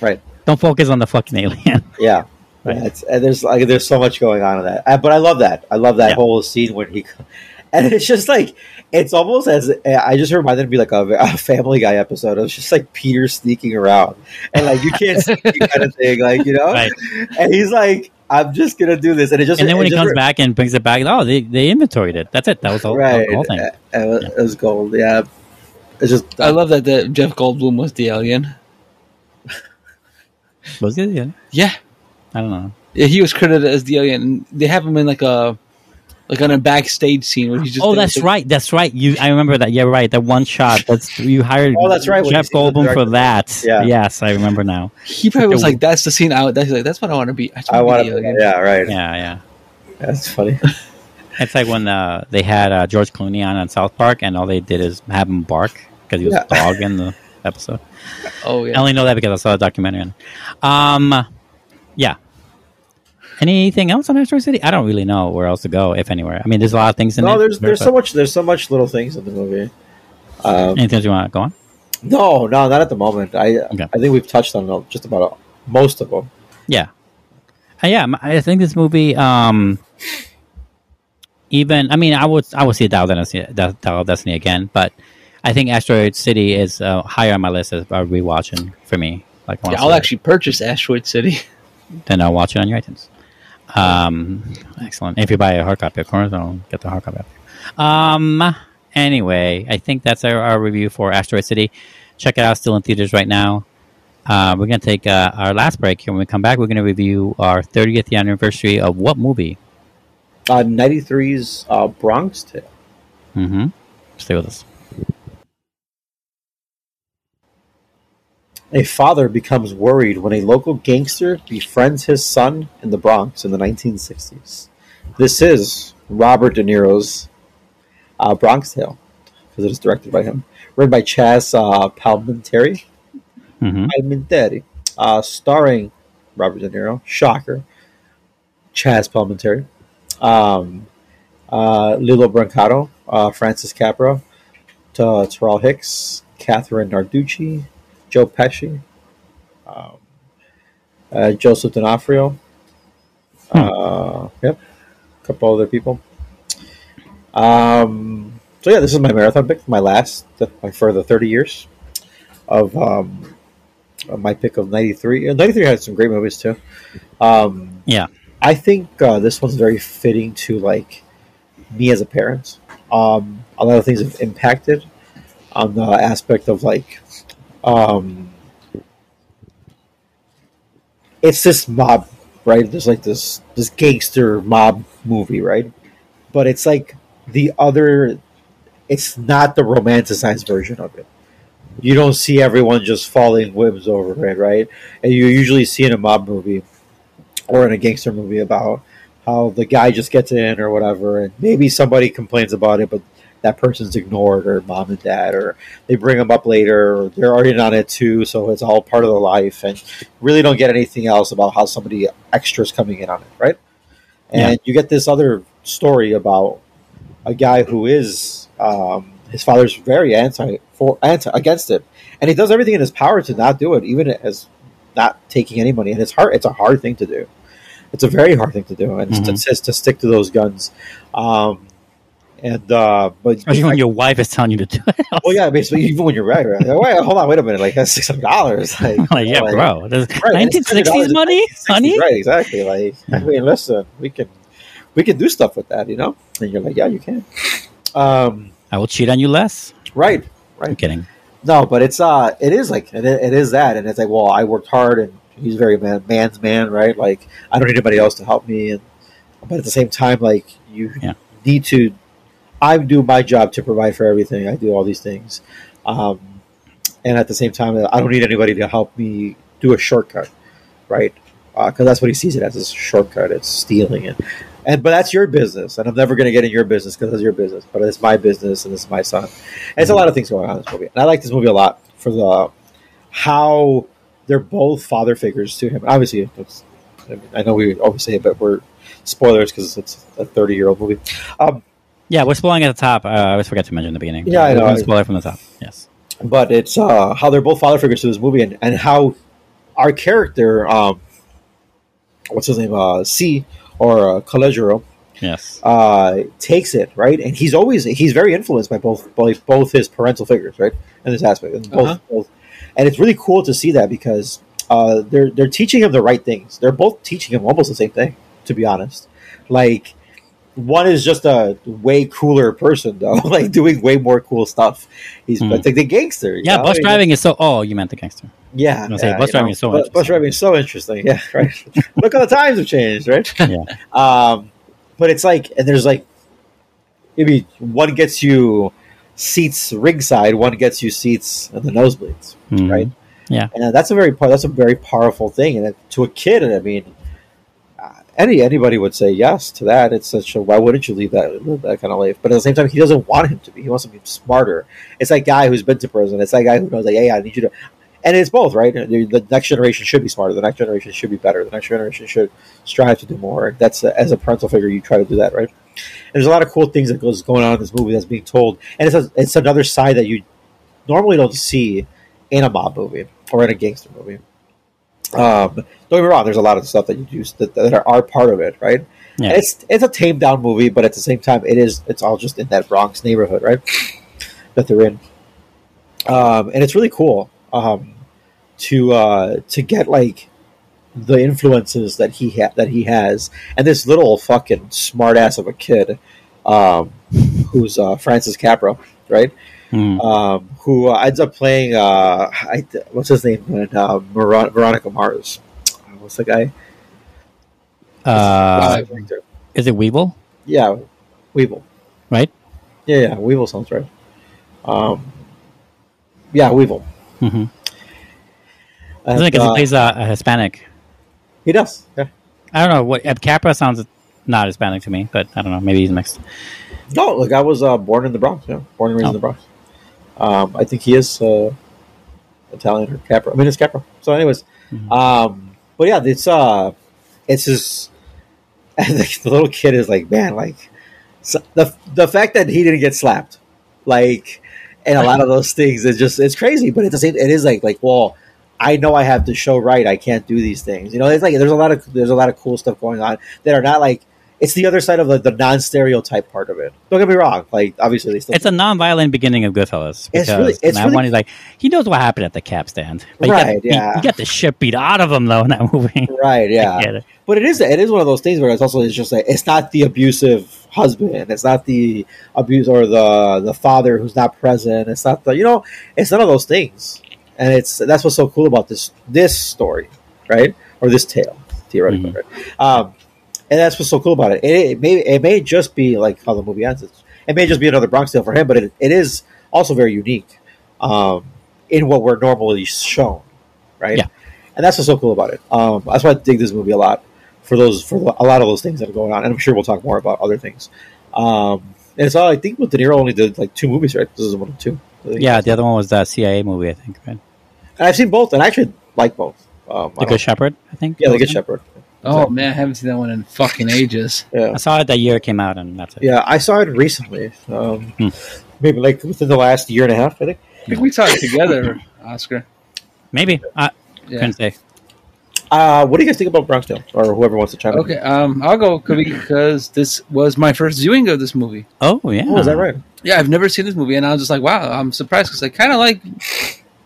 [SPEAKER 1] right,
[SPEAKER 3] Don't focus on the fucking alien.
[SPEAKER 1] yeah.
[SPEAKER 3] Right.
[SPEAKER 1] Yeah, it's, and there's like there's so much going on in that, Uh, but I love that. I love that
[SPEAKER 3] Yeah.
[SPEAKER 1] whole scene when he, and it's just like it's almost as I just reminded me like a, a Family Guy episode. It was just like Peter sneaking around, and like you can't see kind of thing, like you know.
[SPEAKER 3] Right.
[SPEAKER 1] And he's like, "I'm just gonna do this," and it just
[SPEAKER 3] and then when he comes
[SPEAKER 1] re-
[SPEAKER 3] back and brings it back, oh, they, they inventoried it. That's it. That was the
[SPEAKER 1] right,
[SPEAKER 3] the whole thing.
[SPEAKER 1] Uh, It was, it was gold. Yeah, it's just
[SPEAKER 4] I love that, that Jeff Goldblum was the alien.
[SPEAKER 3] Was it? Yeah.
[SPEAKER 4] Yeah.
[SPEAKER 3] I don't know.
[SPEAKER 4] Yeah, he was credited as the alien. They have him in like a like on a backstage scene where he's just
[SPEAKER 3] oh, that's right. That's right. You, I remember that. Yeah, right. That one shot. That's you hired.
[SPEAKER 1] Oh, that's right, when
[SPEAKER 3] Jeff
[SPEAKER 1] you
[SPEAKER 3] Goldblum for that.
[SPEAKER 1] Yeah.
[SPEAKER 3] Yes, I remember now.
[SPEAKER 4] He probably was like, "That's the scene out." That's like, "That's what I want to be." I, wanna
[SPEAKER 1] want
[SPEAKER 4] be
[SPEAKER 1] to.
[SPEAKER 4] the alien."
[SPEAKER 1] Yeah, right.
[SPEAKER 3] Yeah, yeah.
[SPEAKER 1] That's funny.
[SPEAKER 3] It's like when uh, they had uh, George Clooney on on South Park, and all they did is have him bark because he was
[SPEAKER 1] Yeah.
[SPEAKER 3] a dog in the episode.
[SPEAKER 4] Oh yeah.
[SPEAKER 3] I only know that because I saw a documentary on. it. Um, yeah. Anything else on Asteroid City? I don't really know where else to go, if anywhere. I mean, there's a lot of things in
[SPEAKER 1] no,
[SPEAKER 3] it.
[SPEAKER 1] there's there's
[SPEAKER 3] but-
[SPEAKER 1] so much there's so much little things in the movie. Um,
[SPEAKER 3] Anything else you want to go on?
[SPEAKER 1] no, no, not at the moment. I
[SPEAKER 3] Okay.
[SPEAKER 1] I think we've touched on just about most of them.
[SPEAKER 3] Yeah, Uh, yeah. m- I think this movie, um, even I mean, I would I would see Dial of Destiny, Dial of Destiny again, but I think Asteroid City is uh, higher on my list as a rewatching for me. Like,
[SPEAKER 4] Yeah, I'll actually purchase Asteroid City.
[SPEAKER 3] then I'll watch it on your iTunes. Um, excellent. If you buy a hard copy, of course, I'll get the hard copy. Um, anyway, I think that's our, our review for Asteroid City. Check it out, still in theaters right now. Uh, we're going to take uh, our last break here. When we come back, we're going to review our 30th anniversary of what movie?
[SPEAKER 1] Uh, 93's uh, Bronx Tale.
[SPEAKER 3] Mm-hmm. Stay with us.
[SPEAKER 1] A father becomes worried when a local gangster befriends his son in the Bronx in the 1960s. This is Robert De Niro's uh, Bronx Tale because it is directed by him. Written by Chazz uh, Palminteri.
[SPEAKER 3] Mm-hmm.
[SPEAKER 1] Palminteri. Uh, starring Robert De Niro. Shocker. Chazz Palminteri. Um, uh, Lillo Brancato. Uh, Francis Capra. T- Taral Hicks. Kathrine Narducci. Joe Pesci. Um, uh, Joseph D'Onofrio. Uh, yep. A couple other people. Um, so yeah, this is my marathon pick, my last, my for the thirty years of um, of my pick of '93. '93 had some great movies too. Um,
[SPEAKER 3] Yeah.
[SPEAKER 1] I think uh, this one's very fitting to like me as a parent. Um, a lot of things have impacted on the aspect of like, um, it's this mob, right? There's like this this gangster mob movie, right? But it's like the other. It's not the romanticized version of it. You don't see everyone just falling whims over it, right? And you usually see in a mob movie or in a gangster movie about how the guy just gets in or whatever, and maybe somebody complains about it, but that person's ignored, or mom and dad, or they bring them up later, or they're already on it too, so it's all part of their life, and really don't get anything else about how somebody extra is coming in on it, right? And
[SPEAKER 3] Yeah.
[SPEAKER 1] you get this other story about a guy who is um, his father's very anti for anti against it, and he does everything in his power to not do it, even as not taking any money. And it's hard. It's a hard thing to do. It's a very hard thing to do, and
[SPEAKER 3] Mhm.
[SPEAKER 1] it's, it's to stick to those guns. Um, and uh, but
[SPEAKER 3] Especially when your wife is telling you to do it.
[SPEAKER 1] well, yeah, basically, even when you're right, right? Like, Wait, hold on, wait a minute, like that's six hundred dollars. Like,
[SPEAKER 3] like, yeah,
[SPEAKER 1] like,
[SPEAKER 3] bro. 1960s
[SPEAKER 1] $600
[SPEAKER 3] money,
[SPEAKER 1] 1960s,
[SPEAKER 3] honey.
[SPEAKER 1] Right, exactly. Like, I mean, listen, we can we can do stuff with that, you know. And you're like, yeah, you can. Um,
[SPEAKER 3] I will cheat on you less.
[SPEAKER 1] right, right.
[SPEAKER 3] I'm kidding.
[SPEAKER 1] No, but it's uh, it is like it, it is that, and it's like, well, I worked hard, and he's very man, man's man, right? Like, I don't need anybody else to help me, and but at the same time, like, you
[SPEAKER 3] Yeah.
[SPEAKER 1] need to. I do my job to provide for everything. I do all these things, um, and at the same time, I don't need anybody to help me do a shortcut, right? Because that's what he sees it as—a shortcut. It's stealing it, and but that's your business, and I'm never going to get in your business because it's your business. But it's my business, and it's my son. And it's a lot of things going on in this movie, and I like this movie a lot for the how they're both father figures to him. Obviously, it's, I, mean, I know we always say it, but we're spoilers because it's a 30 year old movie. Um,
[SPEAKER 3] Yeah, we're spoiling at the top. Uh, I always forget to mention in the beginning.
[SPEAKER 1] Yeah, I
[SPEAKER 3] We're
[SPEAKER 1] know.
[SPEAKER 3] gonna from the top. Yes.
[SPEAKER 1] but it's uh, how they're both father figures to this movie, and, and how our character, um, what's his name, uh, C or uh,
[SPEAKER 3] Yes.
[SPEAKER 1] uh, takes it right, and he's always he's very influenced by both both, both his parental figures, right, in this aspect, and both,
[SPEAKER 4] Uh-huh.
[SPEAKER 1] both, and it's really cool to see that because uh, they're they're teaching him the right things. They're both teaching him almost the same thing, to be honest. Like one is just a way cooler person though, like doing way more cool stuff. He's
[SPEAKER 3] Hmm.
[SPEAKER 1] like the gangster.
[SPEAKER 3] Yeah,
[SPEAKER 1] know?
[SPEAKER 3] bus driving is so. Oh, you meant the gangster.
[SPEAKER 1] Yeah,
[SPEAKER 3] I was say,
[SPEAKER 1] yeah,
[SPEAKER 3] bus driving
[SPEAKER 1] know,
[SPEAKER 3] is so
[SPEAKER 1] bu- Bus
[SPEAKER 3] interesting.
[SPEAKER 1] driving is so interesting. Yeah, right. Look how the times have changed, right?
[SPEAKER 3] Yeah.
[SPEAKER 1] Um, but it's like, and there's like, maybe one gets you seats ringside, one gets you seats in the nosebleeds,
[SPEAKER 3] Mhm.
[SPEAKER 1] right?
[SPEAKER 3] Yeah.
[SPEAKER 1] and that's a very that's a very powerful thing, and to a kid, I mean, any anybody would say yes to that. It's such a why wouldn't you leave that that kind of life? But at the same time, he doesn't want him to be. He wants him to be smarter. It's that guy who's been to prison. It's that guy who knows like, hey, I need you to. And it's both, right? The next generation should be smarter. The next generation should be better. The next generation should strive to do more. That's as a parental figure, you try to do that, right? And there's a lot of cool things that goes going on in this movie that's being told, and it's a, it's another side that you normally don't see in a mob movie or in a gangster movie. Um, don't get me wrong. There's a lot of stuff that you do that, that are, are part of it, right?
[SPEAKER 3] Yeah.
[SPEAKER 1] It's it's a tamed down movie, but at the same time, it is it's all just in that Bronx neighborhood, right? That they're in, um, and it's really cool um, to uh, to get like the influences that he ha- that he has, and this little fucking smartass of a kid, um, who's uh, Francis Capra, right?
[SPEAKER 3] Mhm.
[SPEAKER 1] um, who uh, ends up playing uh, I, what's his name? Uh, Ver- Veronica Mars. Uh, What's the guy?
[SPEAKER 3] Uh,
[SPEAKER 1] What's the actor?
[SPEAKER 3] is it Weevil?
[SPEAKER 1] yeah, Weevil.
[SPEAKER 3] Right?
[SPEAKER 1] Yeah, yeah, Weevil sounds right. Um, yeah, Weevil.
[SPEAKER 3] Mm-hmm.
[SPEAKER 1] And,
[SPEAKER 3] Because he
[SPEAKER 1] uh,
[SPEAKER 3] plays a, Hispanic.
[SPEAKER 1] he does. Yeah.
[SPEAKER 3] I don't know what uh, Capra sounds not Hispanic to me, but I don't know. Maybe he's mixed.
[SPEAKER 1] No, the I was uh, born in the Bronx. Yeah, born and raised
[SPEAKER 3] Oh.
[SPEAKER 1] in the Bronx. Um, I think he is uh, Italian or Capra. I mean, it's Capra. So, anyways,
[SPEAKER 3] Mhm.
[SPEAKER 1] um, but yeah, it's uh, it's just and the, little kid is like, man, like so the the fact that he didn't get slapped, like, and a lot of those things is just it's crazy. But at the same, it is like like well. I know I have to show right. I can't do these things. You know, it's like there's a lot of there's a lot of cool stuff going on that are not like it's the other side of the, the non stereotype part of it. Don't get me wrong. Like obviously they still
[SPEAKER 3] It's a non-violent beginning of Goodfellas.
[SPEAKER 1] It's
[SPEAKER 3] Because
[SPEAKER 1] really- it's
[SPEAKER 3] that
[SPEAKER 1] really-
[SPEAKER 3] one is like he knows what happened at the cab stand, but
[SPEAKER 1] Right,
[SPEAKER 3] got,
[SPEAKER 1] yeah.
[SPEAKER 3] he, he got the shit beat out of him though in that movie.
[SPEAKER 1] right. Yeah,
[SPEAKER 3] it.
[SPEAKER 1] but it is it is one of those things where it's also it's just like it's not the abusive husband. It's not the abuse or the the father who's not present. It's not the you know it's none of those things. And it's that's what's so cool about this this story, right? Or this tale, theoretically,
[SPEAKER 3] Mhm.
[SPEAKER 1] right? Um, and that's what's so cool about it. It, it may it may just be like how the movie ends. It's, it may just be another Bronx tale for him, but it, it is also very unique um, in what we're normally shown, right?
[SPEAKER 3] Yeah.
[SPEAKER 1] And that's what's so cool about it. Um, that's why I dig this movie a lot for those for a lot of those things that are going on. And I'm sure we'll talk more about other things. Um, and so I think with De Niro only did like two movies, right? This is one of two.
[SPEAKER 3] Yeah, the other one was that CIA movie, I think. Right?
[SPEAKER 1] And I've seen both, and I actually like both. Um,
[SPEAKER 3] The Good Shepherd, I think.
[SPEAKER 1] yeah, The Good Shepherd.
[SPEAKER 4] Oh man, I haven't seen that one in fucking ages.
[SPEAKER 1] Yeah,
[SPEAKER 3] I saw it that year it came out, and that's it.
[SPEAKER 1] yeah, I saw it recently. Um,
[SPEAKER 3] Hmm.
[SPEAKER 1] Maybe like within the last year and a half, I think.
[SPEAKER 4] I think we saw it together, Oscar.
[SPEAKER 3] Maybe. I
[SPEAKER 4] Yeah.
[SPEAKER 3] couldn't say.
[SPEAKER 1] Uh, what do you guys think about Bronx Tale, or whoever wants to chime in?
[SPEAKER 4] Okay, um, I'll go because this was my first viewing of this movie.
[SPEAKER 3] Oh, yeah.
[SPEAKER 1] Oh, is that right?
[SPEAKER 4] Yeah, I've never seen this movie, and I was just like, wow, I'm surprised because I kind of like.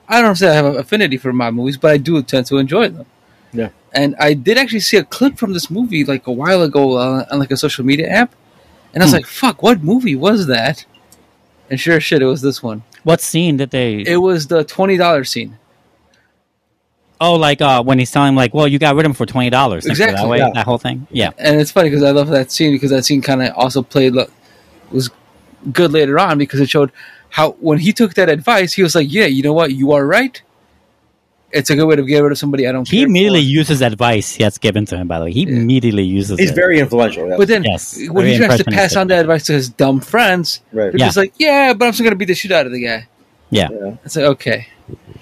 [SPEAKER 4] I don't say I have an affinity for mob movies, but I do tend to enjoy them.
[SPEAKER 1] Yeah.
[SPEAKER 4] And I did actually see a clip from this movie like a while ago uh, on like a social media app, and I was
[SPEAKER 3] Hmm.
[SPEAKER 4] like, "Fuck, what movie was that?" And sure as shit, it was this one.
[SPEAKER 3] What scene did they.
[SPEAKER 4] It was the twenty dollars scene.
[SPEAKER 3] oh, like uh, when he's telling him, like, well, you got rid of him for $20. Think of it
[SPEAKER 4] Exactly,
[SPEAKER 3] That, way,
[SPEAKER 1] yeah.
[SPEAKER 3] that whole thing? Yeah.
[SPEAKER 4] And it's funny because I love that scene because that scene kind of also played lo- was good later on because it showed how when he took that advice, he was like, "Yeah, you know what? You are right. It's a good way to get rid of somebody I don't."
[SPEAKER 3] He
[SPEAKER 4] care
[SPEAKER 3] immediately
[SPEAKER 4] for."
[SPEAKER 3] uses advice that's given to him, by the way. He
[SPEAKER 4] Yeah.
[SPEAKER 3] immediately uses it.
[SPEAKER 1] He's
[SPEAKER 3] it.
[SPEAKER 1] very influential. Yeah.
[SPEAKER 4] But then
[SPEAKER 3] Yes,
[SPEAKER 4] when he tries to pass on that advice to his dumb friends,
[SPEAKER 1] right.
[SPEAKER 4] they're
[SPEAKER 3] Yeah.
[SPEAKER 4] just like, "Yeah, but I'm still gonna beat the shit out of the guy."
[SPEAKER 3] yeah.
[SPEAKER 1] Yeah.
[SPEAKER 4] It's like okay,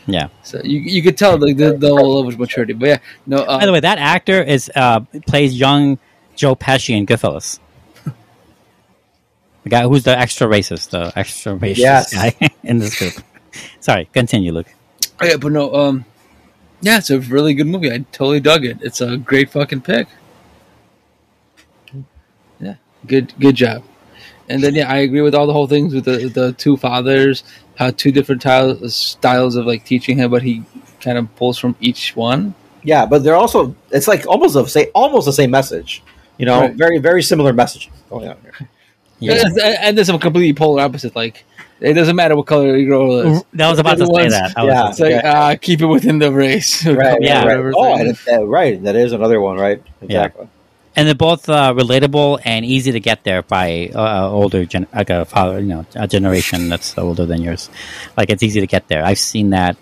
[SPEAKER 3] Yeah.
[SPEAKER 4] so you you could tell like the the whole level of maturity. But yeah, no. Uh,
[SPEAKER 3] By the way, that actor is uh, plays young Joe Pesci in Goodfellas. The guy who's the extra racist, the extra racist
[SPEAKER 1] Yes.
[SPEAKER 3] guy in this group. Sorry, continue, Luke.
[SPEAKER 4] yeah, but no. Um, yeah, it's a really good movie. I totally dug it. It's a great fucking pick. Yeah, good good job. And then yeah, I agree with all the whole things with the the two fathers, how two different styles styles of like teaching him, but he kind of pulls from each one.
[SPEAKER 1] Yeah, but they're also it's like almost the same almost the same message. You know,
[SPEAKER 4] Right.
[SPEAKER 1] very very similar message going on here.
[SPEAKER 3] Yeah.
[SPEAKER 4] And, and there's a completely polar opposite. Like it doesn't matter what color your girl is.
[SPEAKER 3] That was about to say that. I was
[SPEAKER 1] Yeah.
[SPEAKER 4] It's like
[SPEAKER 1] Okay.
[SPEAKER 4] uh, keep it within the race.
[SPEAKER 1] Right,
[SPEAKER 3] Yeah.
[SPEAKER 1] right, Oh,
[SPEAKER 4] thing.
[SPEAKER 1] and it, uh, right. That is another one, right? Exactly.
[SPEAKER 3] and they're both uh, relatable and easy to get there by uh, older gen- like a father, you know, a generation that's older than yours. Like it's easy to get there. I've seen that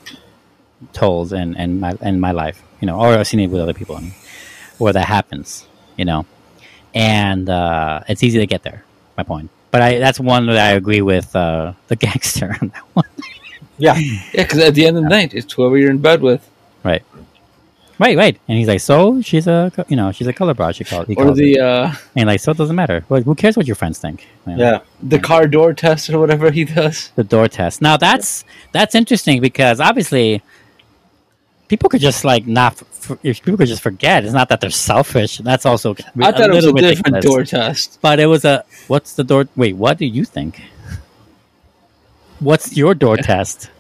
[SPEAKER 3] told in, in my in my life, you know, or I've seen it with other people, where that happens, you know, and uh, it's easy to get there. My point, but I that's one that I agree with uh, the gangster on that one.
[SPEAKER 1] Yeah.
[SPEAKER 4] Yeah, because at the end of the night, it's whoever you're in bed with.
[SPEAKER 3] Right. Right, right, and he's like, "So she's a, you know, she's a color bar." She called, he
[SPEAKER 4] Or
[SPEAKER 3] calls
[SPEAKER 4] the
[SPEAKER 3] it.
[SPEAKER 4] uh,
[SPEAKER 3] and like, so it doesn't matter. Well, who cares what your friends think? You know?
[SPEAKER 1] Yeah.
[SPEAKER 4] the car door test or whatever he does.
[SPEAKER 3] the door test. Now that's that's interesting because obviously people could just like not if people could just forget. It's not that they're selfish. That's also
[SPEAKER 4] I thought it was a
[SPEAKER 3] little
[SPEAKER 4] different door test.
[SPEAKER 3] But it was a what's the door? Wait, what do you think? What's your door test?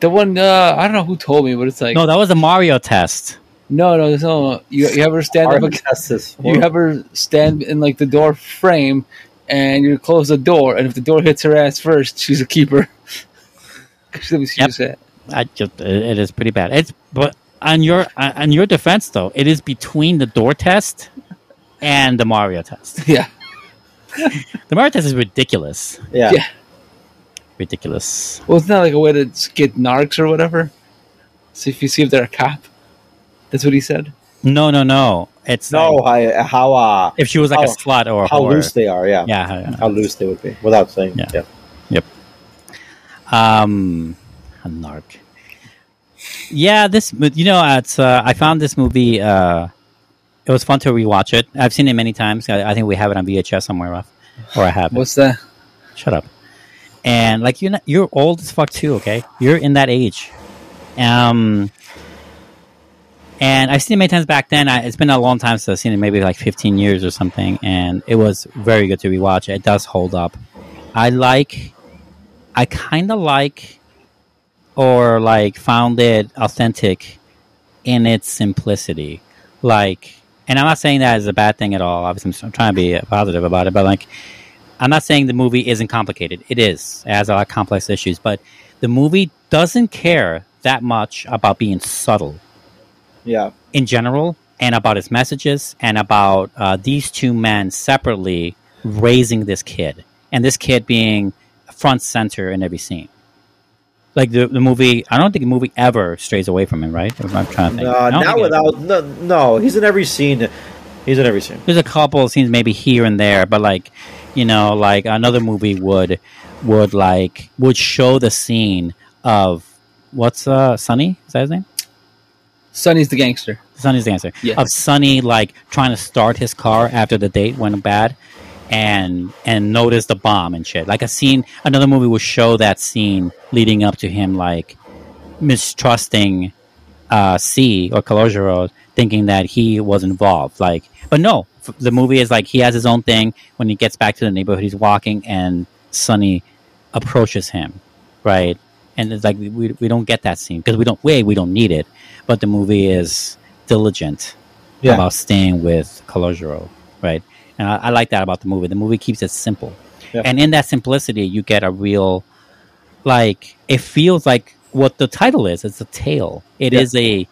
[SPEAKER 4] The one uh, I don't know who told me, but it's like
[SPEAKER 3] No, that was a Mario test.
[SPEAKER 4] no, no, there's no. You, you ever stand up? ag-
[SPEAKER 1] test is
[SPEAKER 4] You ever stand in like the door frame, and you close the door, and if the door hits her ass first, she's a keeper. Let me see
[SPEAKER 3] Yep.
[SPEAKER 4] You say it.
[SPEAKER 3] I just it it is pretty bad. It's but on your on your defense though, it is between the door test and the Mario test.
[SPEAKER 4] Yeah,
[SPEAKER 3] The Mario test is ridiculous.
[SPEAKER 1] yeah.
[SPEAKER 4] yeah.
[SPEAKER 3] Ridiculous.
[SPEAKER 4] Well, it's not like a way to get narcs or whatever. So if you see if they're a cop, that's what he said.
[SPEAKER 3] No, no, no. It's
[SPEAKER 1] No,
[SPEAKER 3] like,
[SPEAKER 1] I, how uh,
[SPEAKER 3] if she was like a slut or a
[SPEAKER 1] how
[SPEAKER 3] whore.
[SPEAKER 1] loose they are. Yeah.
[SPEAKER 3] Yeah. how-
[SPEAKER 1] How loose they would be without saying.
[SPEAKER 3] Yeah.
[SPEAKER 1] Yeah.
[SPEAKER 3] Yep. Um, a narc. Yeah, this you know, it's uh, I found this movie. Uh, it was fun to rewatch it. I've seen it many times. I, I think we have it on VHS somewhere, Ralf, or I have it.
[SPEAKER 4] What's that?
[SPEAKER 3] Shut up. And like you're not, you're old as fuck too. Okay, you're in that age. Um, and I've seen it many times back then. I, it's been a long time since I've seen it, maybe like 15 years or something. And it was very good to rewatch. It does hold up. I like, I kind of like, or like found it authentic in its simplicity. Like, and I'm not saying that is a bad thing at all. Obviously, I'm, trying to be positive about it, but like, I'm not saying the movie isn't complicated. It is. It has a lot of complex issues, but the movie doesn't care that much about being subtle
[SPEAKER 1] Yeah.
[SPEAKER 3] in general and about its messages and about uh, these two men separately raising this kid and this kid being front center in every scene. Like the, the movie, I don't think the movie ever strays away from him, right? I'm trying to think.
[SPEAKER 1] No,
[SPEAKER 3] don't think
[SPEAKER 1] without. No, no, he's in every scene. He's in every scene.
[SPEAKER 3] There's a couple of scenes maybe here and there, but like, you know, like another movie would would like would show the scene of what's uh Sonny? Is that his name?
[SPEAKER 4] Sonny's the gangster.
[SPEAKER 3] Sonny's the gangster
[SPEAKER 4] Yes.
[SPEAKER 3] Of Sonny like trying to start his car after the date went bad and and notice the bomb and shit. Like a scene another movie will show that scene leading up to him like mistrusting uh C or Calogero thinking that he was involved. Like but no, f- the movie is like he has his own thing when he gets back to the neighborhood he's walking and Sonny approaches him, right? And it's like we, we don't get that scene because we don't wait, we don't need it, but the movie is diligent
[SPEAKER 1] Yeah.
[SPEAKER 3] about staying with Calogero, right? And I, I like that about the movie. The movie keeps it simple,
[SPEAKER 1] Yeah.
[SPEAKER 3] and in that simplicity, you get a real, like, it feels like what the title is. It's a tale. It
[SPEAKER 1] Yeah.
[SPEAKER 3] is a,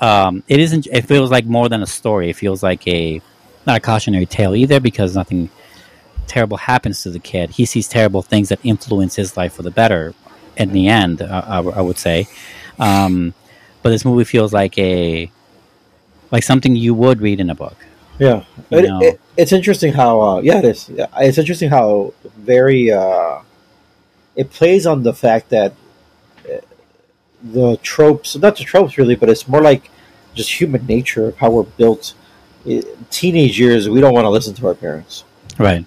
[SPEAKER 3] um, it isn't. It feels like more than a story. It feels like a not a cautionary tale either because nothing terrible happens to the kid. He sees terrible things that influence his life for the better. In the end, I, I, I would say, um, but this movie feels like a like something you would read in a book.
[SPEAKER 1] Yeah, It- it- it's interesting how uh, yeah, it is. It's interesting how very uh, it plays on the fact that uh, the tropes, not the tropes really, but it's more like just human nature of how we're built. Teenage years, we don't want to listen to our parents.
[SPEAKER 3] Right.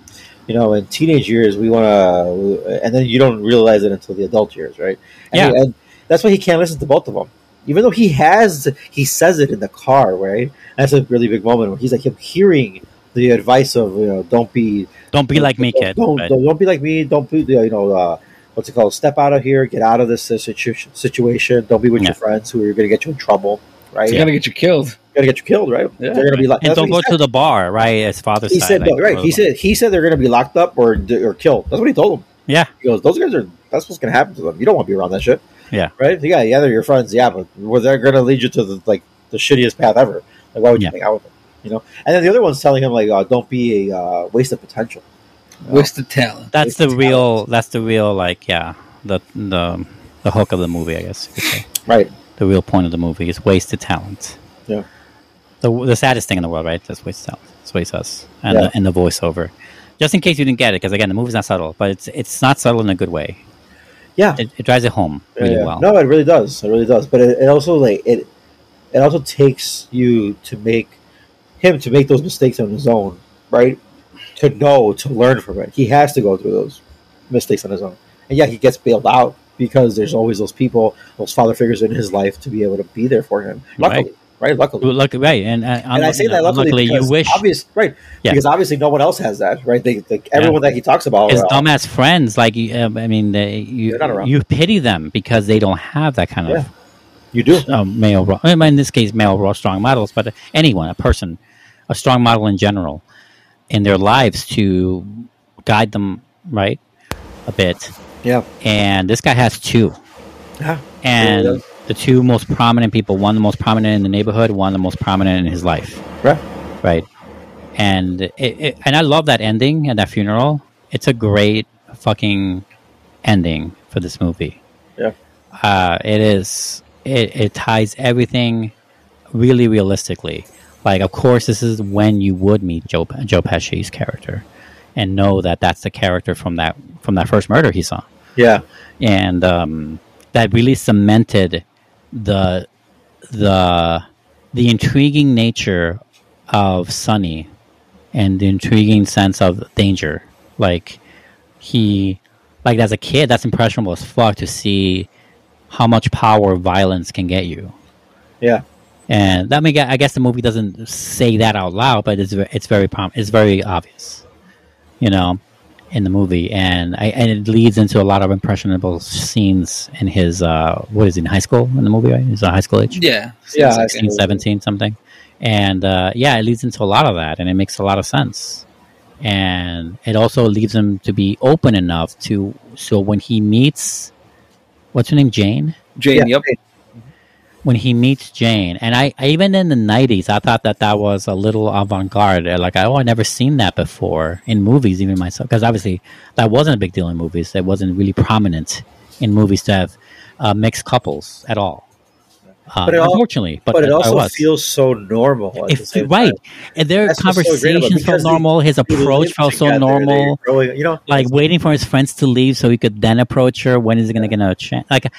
[SPEAKER 1] You know, in teenage years, we want to, and then you don't realize it until the adult years, right? And,
[SPEAKER 3] Yeah.
[SPEAKER 1] and that's why he can't listen to both of them. Even though he has, he says it in the car, right? That's a really big moment where he's like, him hearing the advice of, you know, don't be,
[SPEAKER 3] Don't be like me, kid.
[SPEAKER 1] Don't,
[SPEAKER 3] Right.
[SPEAKER 1] don't, don't be like me. Don't be, you know, uh, what's it called? Step out of here. Get out of this uh, situ- situation. Don't be with
[SPEAKER 3] Yeah.
[SPEAKER 1] your friends who are going to get you in trouble, right?
[SPEAKER 4] He's gonna get you killed.
[SPEAKER 1] Going to get you killed, right?
[SPEAKER 4] Yeah.
[SPEAKER 1] They're going to be like,
[SPEAKER 3] And don't go
[SPEAKER 1] he
[SPEAKER 3] to the bar, right? His father's
[SPEAKER 1] he said,
[SPEAKER 3] like,
[SPEAKER 1] no, right. He said he said they're going to be locked up or or killed. That's what he told them.
[SPEAKER 3] yeah,
[SPEAKER 1] He goes, those guys are. That's what's going to happen to them. You don't want to be around that shit.
[SPEAKER 3] Yeah.
[SPEAKER 1] Right. Yeah. Yeah. They're your friends. Yeah, but well, they're going to lead you to the like the shittiest path ever. Like, why would you
[SPEAKER 3] Yeah.
[SPEAKER 1] hang out with them? You know. And then the other one's telling him like, uh, don't be a uh, waste of potential. You know?
[SPEAKER 4] Wasted talent.
[SPEAKER 3] that's
[SPEAKER 1] It's
[SPEAKER 3] the
[SPEAKER 1] talent.
[SPEAKER 3] real. That's the real, like, yeah, the the the hook of the movie, I guess. You could say.
[SPEAKER 1] Right.
[SPEAKER 3] The real point of the movie is wasted talent.
[SPEAKER 1] Yeah.
[SPEAKER 3] The the saddest thing in the world, right? That's wasted talent. That's what he says, and
[SPEAKER 1] Yeah.
[SPEAKER 3] the, and the voiceover. Just in case you didn't get it, because again, the movie's not subtle, but it's it's not subtle in a good way.
[SPEAKER 1] Yeah.
[SPEAKER 3] It, it drives it home really
[SPEAKER 1] Yeah.
[SPEAKER 3] well.
[SPEAKER 1] No, it really does. It really does. But it, it also like it. It also takes you to make him to make those mistakes on his own, right? To know, to learn from it. He has to go through those mistakes on his own. And yeah, he gets bailed out because there's always those people, those father figures in his life to be able to be there for him. Luckily, right? Luckily.
[SPEAKER 3] Look, right, and, uh,
[SPEAKER 1] and I say that luckily,
[SPEAKER 3] you
[SPEAKER 1] because
[SPEAKER 3] wish
[SPEAKER 1] obvious, right?
[SPEAKER 3] Yeah.
[SPEAKER 1] Because obviously no one else has that, right? They, they everyone that he talks about,
[SPEAKER 3] his
[SPEAKER 1] uh,
[SPEAKER 3] dumbass friends, like you- uh, I mean, they, you
[SPEAKER 1] They're not around.
[SPEAKER 3] you pity them because they don't have that kind
[SPEAKER 1] Yeah.
[SPEAKER 3] of
[SPEAKER 1] you do,
[SPEAKER 3] uh, male. I mean, in this case, male raw strong models, but anyone, a person, a strong model in general, in their lives to guide them right a bit.
[SPEAKER 1] yeah,
[SPEAKER 3] And this guy has two,
[SPEAKER 1] yeah,
[SPEAKER 3] and
[SPEAKER 1] Yeah.
[SPEAKER 3] The two most prominent people, one the most prominent in the neighborhood, one the most prominent in his life.
[SPEAKER 1] right,
[SPEAKER 3] right? And it, it, and I love that ending at that funeral. It's a great fucking ending for this movie.
[SPEAKER 1] Yeah.
[SPEAKER 3] uh, it is. It, it ties everything really realistically. Like, of course, this is when you would meet Joe Joe Pesci's character, and know that that's the character from that from that first murder he saw
[SPEAKER 1] yeah,
[SPEAKER 3] and um, that really cemented the the the intriguing nature of Sonny and the intriguing sense of danger. Like he, like as a kid, that's impressionable as fuck to see how much power violence can get you.
[SPEAKER 1] yeah,
[SPEAKER 3] And that may, get, I guess the movie doesn't say that out loud, but it's it's very prom- it's very obvious, you know, in the movie, and I, and it leads into a lot of impressionable scenes in his uh, what is he in high school in the movie? Right? He's a high school age,
[SPEAKER 4] Yeah.
[SPEAKER 1] Yeah,
[SPEAKER 4] Seems
[SPEAKER 3] 16, 17, something, and uh, yeah, it leads into a lot of that, and it makes a lot of sense, and it also leaves him to be open enough to so when he meets, what's her name, Jane
[SPEAKER 4] Jane,
[SPEAKER 1] Yeah.
[SPEAKER 4] yep.
[SPEAKER 3] When he meets Jane, and I, even in the '90s, I thought that that was a little avant-garde. Like, oh, I never seen that before in movies, even myself, because obviously that wasn't a big deal in movies. It wasn't really prominent in movies to have uh, mixed couples at all. Uh,
[SPEAKER 1] But
[SPEAKER 3] unfortunately, but,
[SPEAKER 1] but, it also feels so normal. At the
[SPEAKER 3] right, and their
[SPEAKER 1] That's what's so great about it,
[SPEAKER 3] conversations felt
[SPEAKER 1] because they-
[SPEAKER 3] normal. His approach felt so normal.
[SPEAKER 1] growing- you know,
[SPEAKER 3] like waiting for his friends to leave so he could then approach her. When is he going to get a chance? Like,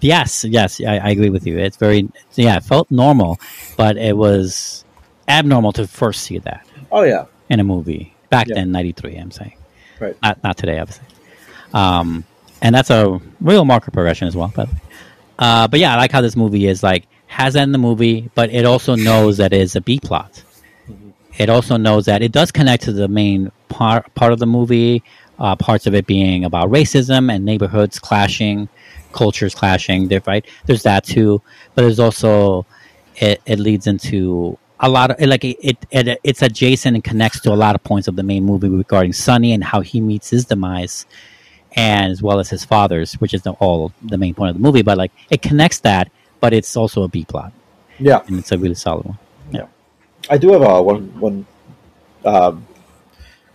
[SPEAKER 3] yes, yes, I, I agree with you. It's very, yeah, it felt normal, but it was abnormal to first see that
[SPEAKER 1] oh yeah,
[SPEAKER 3] in a movie back
[SPEAKER 1] Yeah.
[SPEAKER 3] then, '93. I'm saying,
[SPEAKER 1] right.
[SPEAKER 3] not not today, obviously. Um, and that's a real marker progression as well. But, uh, but yeah, I like how this movie is like has that in the movie, but it also knows that it's a B plot. It also knows that it does connect to the main part part of the movie. Uh, parts of it being about racism and neighborhoods clashing, cultures clashing. There, right? There's that too, but there's also it, it leads into a lot of like it, it, it it's adjacent and connects to a lot of points of the main movie regarding Sonny and how he meets his demise and as well as his father's, which is the, all the main point of the movie. But like it connects that, but it's also a B plot,
[SPEAKER 1] Yeah,
[SPEAKER 3] and it's a really solid one. Yeah.
[SPEAKER 1] I do have a one one um,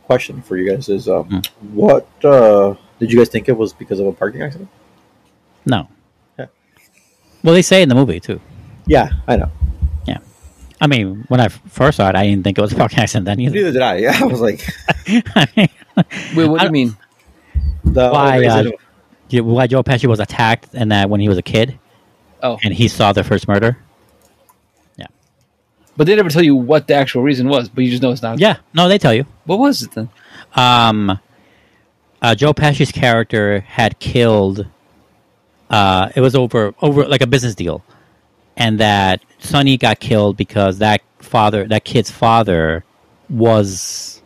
[SPEAKER 1] question for you guys. Is um,
[SPEAKER 3] Mm.
[SPEAKER 1] what uh, did you guys think it was because of a parking accident?
[SPEAKER 3] No.
[SPEAKER 1] Yeah.
[SPEAKER 3] Well, they say in the movie too.
[SPEAKER 1] Yeah, I know.
[SPEAKER 3] Yeah, I mean, when I first saw it, I didn't think it was a fucking accident then either.
[SPEAKER 1] Neither did I. Yeah, I was like,
[SPEAKER 3] I mean,
[SPEAKER 4] Wait, what do you mean?
[SPEAKER 1] the
[SPEAKER 3] Why, uh, yeah, why Joe Pesci was attacked and that when he was a kid
[SPEAKER 4] Oh,
[SPEAKER 3] and he saw the first murder.
[SPEAKER 4] Yeah, but they never tell you what the actual reason was. But you just know it's not.
[SPEAKER 3] Yeah, no, they tell you.
[SPEAKER 4] What was it then?
[SPEAKER 3] um, uh, Joe Pesci's character had killed. Uh, it was over over like a business deal, and that Sonny got killed because that father, that kid's father, was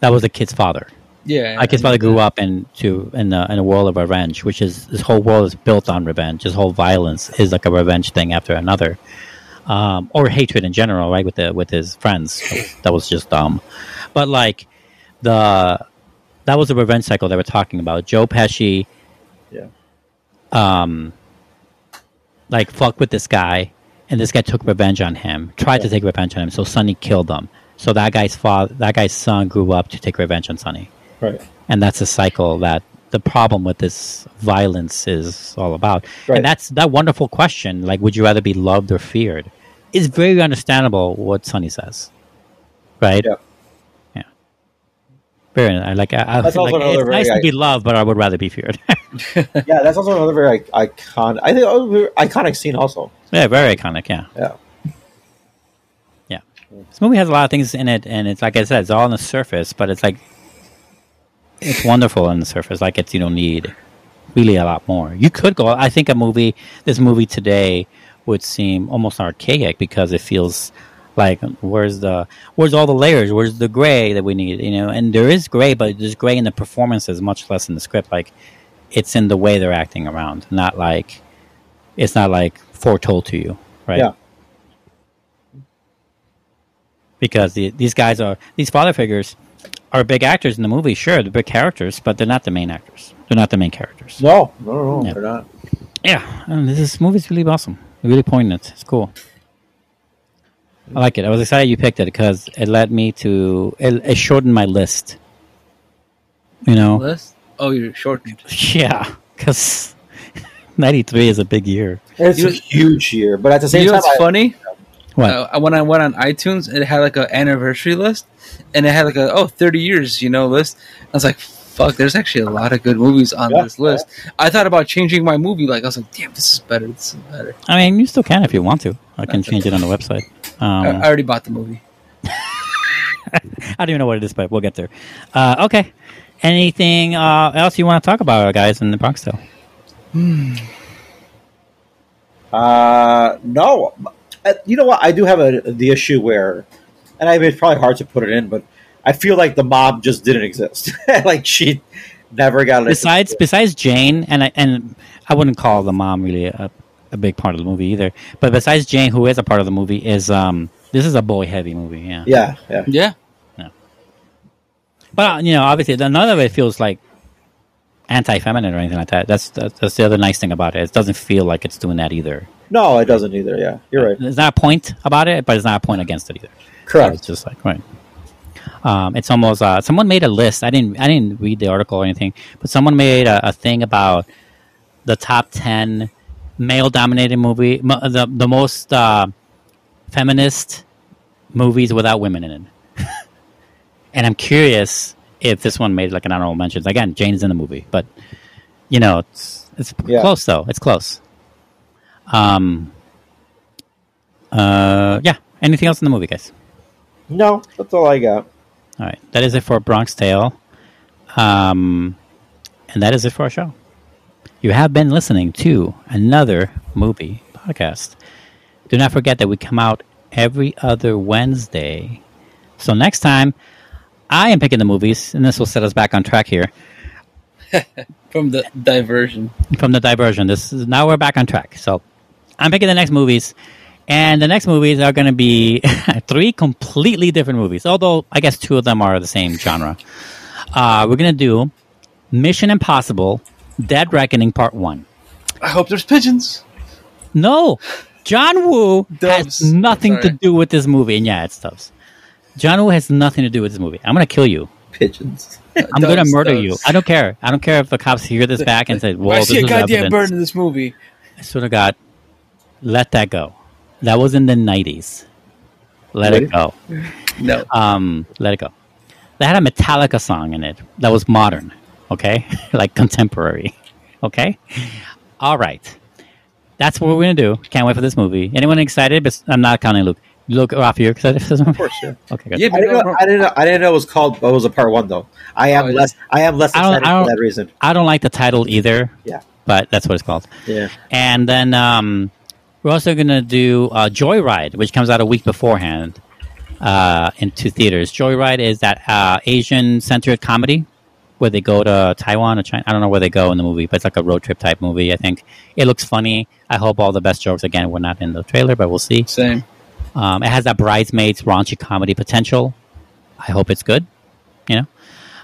[SPEAKER 3] that was the kid's father.
[SPEAKER 4] Yeah,
[SPEAKER 3] Like his father grew up into in a, in a world of revenge, which is this whole world is built on revenge. This whole violence is like a revenge thing after another, um, or hatred in general, right? With the with his friends, that was just dumb. But like the that was the revenge cycle they were talking about. Joe Pesci. Um, like fuck with this guy, and this guy took revenge on him. Tried to take revenge on him, so Sonny killed him. So that guy's father, that guy's son, grew up to take revenge on Sonny
[SPEAKER 1] Right.
[SPEAKER 3] and that's a cycle that the problem with this violence is all about
[SPEAKER 1] Right.
[SPEAKER 3] and that's that wonderful question like would you rather be loved or feared is very understandable what sonny says right
[SPEAKER 1] Yeah.
[SPEAKER 3] yeah very like I, I
[SPEAKER 1] That's
[SPEAKER 3] feel
[SPEAKER 1] also
[SPEAKER 3] like
[SPEAKER 1] another
[SPEAKER 3] it's nice to be loved but i would rather be feared
[SPEAKER 1] Yeah, that's also another very iconic. I think oh, iconic scene also.
[SPEAKER 3] yeah very iconic yeah
[SPEAKER 1] Yeah.
[SPEAKER 3] yeah this movie has a lot of things in it and it's like i said it's all on the surface but it's like it's wonderful on the surface like it's you don't need really a lot more you could go i think a movie this movie today would seem almost archaic because it feels like where's the where's all the layers where's the gray that we need you know and there is gray but there's gray in the performances much less in the script like it's in the way they're acting around not like it's not like foretold to you right
[SPEAKER 1] Yeah.
[SPEAKER 3] because the, these guys are these father figures are big actors in the movie. Sure, they're big characters, but they're not the main actors. They're not the main characters.
[SPEAKER 1] No, no, no,
[SPEAKER 3] Yeah.
[SPEAKER 1] they're not.
[SPEAKER 3] Yeah, and this is, movie's really awesome. Really poignant. It's cool. I like it. I was excited you picked it because it led me to it, it shortened my list. You know,
[SPEAKER 4] List? Oh, you're shortened.
[SPEAKER 3] yeah, because ninety three is a big year.
[SPEAKER 1] It's
[SPEAKER 4] You
[SPEAKER 1] a
[SPEAKER 4] know-
[SPEAKER 1] huge year, but at the same
[SPEAKER 4] you know
[SPEAKER 1] time,
[SPEAKER 4] what's
[SPEAKER 1] I-
[SPEAKER 4] funny?
[SPEAKER 3] What?
[SPEAKER 4] Uh, when I went on iTunes, it had like an anniversary list, and it had like a oh 30 years, you know, list. I was like, fuck, there's actually a lot of good movies on
[SPEAKER 1] Yeah,
[SPEAKER 4] this list. I thought about changing my movie. Like I was like, damn, this is better. This is better.
[SPEAKER 3] I mean, you still can if you want to. I can change it on the website. Um,
[SPEAKER 4] I, I already bought the movie.
[SPEAKER 3] I don't even know what it is, but we'll get there. Uh, okay. Anything uh, else you want to talk about, guys, in the Bronx Tale?
[SPEAKER 1] Uh, no. Uh, You know what? I do have a the issue where, and I mean, it's probably hard to put it in, but I feel like the mom just didn't exist. like she never got.
[SPEAKER 3] Besides, besides Jane, and I, and I wouldn't call the mom really a, a big part of the movie either. But besides Jane, who is a part of the movie, is um, this is a boy heavy movie, yeah.
[SPEAKER 1] yeah, yeah,
[SPEAKER 4] Yeah,
[SPEAKER 3] But uh, you know, obviously, none of it feels like anti-feminine or anything like that. That's that's, that's the other nice thing about it. It doesn't feel like it's doing that either.
[SPEAKER 1] No, it doesn't either. Yeah, you're right.
[SPEAKER 3] There's not a point about it, but it's not a point against it either. correct It's
[SPEAKER 1] Correct.
[SPEAKER 3] just like right. Um, it's almost uh, someone made a list. I didn't I didn't read the article or anything, but someone made a, a thing about the top ten male dominated movie, mo- the the most uh, feminist movies without women in it. and I'm curious if this one made like an honorable mention. Again, Jane's in the movie, but you know, it's it's
[SPEAKER 1] Yeah.
[SPEAKER 3] close though. It's close. Um. Uh. Yeah. Anything else in the movie, guys?
[SPEAKER 1] No, that's all I got.
[SPEAKER 3] All right. That is it for Bronx Tale. Um, and that is it for our show. You have been listening to another movie podcast. Do not forget that we come out every other Wednesday. So next time, I am picking the movies, and this will set us back on track here
[SPEAKER 4] From the diversion.
[SPEAKER 3] from the diversion. This is now we're back on track. So I'm picking the next movies, and the next movies are going to be three completely different movies. Although I guess two of them are the same genre. Uh, we're going to do Mission Impossible: Dead Reckoning Part One.
[SPEAKER 4] I hope there's pigeons.
[SPEAKER 3] No, John Woo
[SPEAKER 4] Doves.
[SPEAKER 3] has nothing to do with this movie, and yeah, it's doves. John Woo has nothing to do with this movie. I'm going to kill you.
[SPEAKER 1] Pigeons.
[SPEAKER 3] I'm going to murder
[SPEAKER 4] doves.
[SPEAKER 3] you. I don't care. I don't care if the cops hear this back and say, "Well,
[SPEAKER 4] I
[SPEAKER 3] this
[SPEAKER 4] see a
[SPEAKER 3] is
[SPEAKER 4] goddamn
[SPEAKER 3] evidence."
[SPEAKER 4] bird in this movie.
[SPEAKER 3] I swear to God, let that go. That was in the nineties. Let it go.
[SPEAKER 4] No.
[SPEAKER 3] Um, let it go. They had a Metallica song in it that was modern. Okay, like contemporary. Okay, all right. That's what we're gonna do. Can't wait for this movie. Anyone excited? But I'm not counting Luke. Luke, Rafa, you're excited for this movie? Of
[SPEAKER 1] course, yeah.
[SPEAKER 3] Okay, good.
[SPEAKER 4] Yeah,
[SPEAKER 1] I
[SPEAKER 4] but
[SPEAKER 1] didn't, know, I didn't know. I didn't know it was called. It was a part one though. I am
[SPEAKER 4] Oh,
[SPEAKER 1] less. I am less
[SPEAKER 3] I don't-
[SPEAKER 1] excited
[SPEAKER 3] I don't-
[SPEAKER 1] for that reason.
[SPEAKER 3] I don't like the title either.
[SPEAKER 1] Yeah.
[SPEAKER 3] but that's what it's called.
[SPEAKER 1] Yeah.
[SPEAKER 3] And then um, we're also going to do uh, Joy Ride, which comes out a week beforehand uh, into theaters. Joy Ride is that uh, Asian centered comedy where they go to Taiwan or China. I don't know where they go in the movie, but it's like a road trip type movie, I think. It looks funny. I hope all the best jokes, again, were not in the trailer, but we'll see.
[SPEAKER 4] Same.
[SPEAKER 3] Um, it has that Bridesmaids raunchy comedy potential. I hope it's good. You know?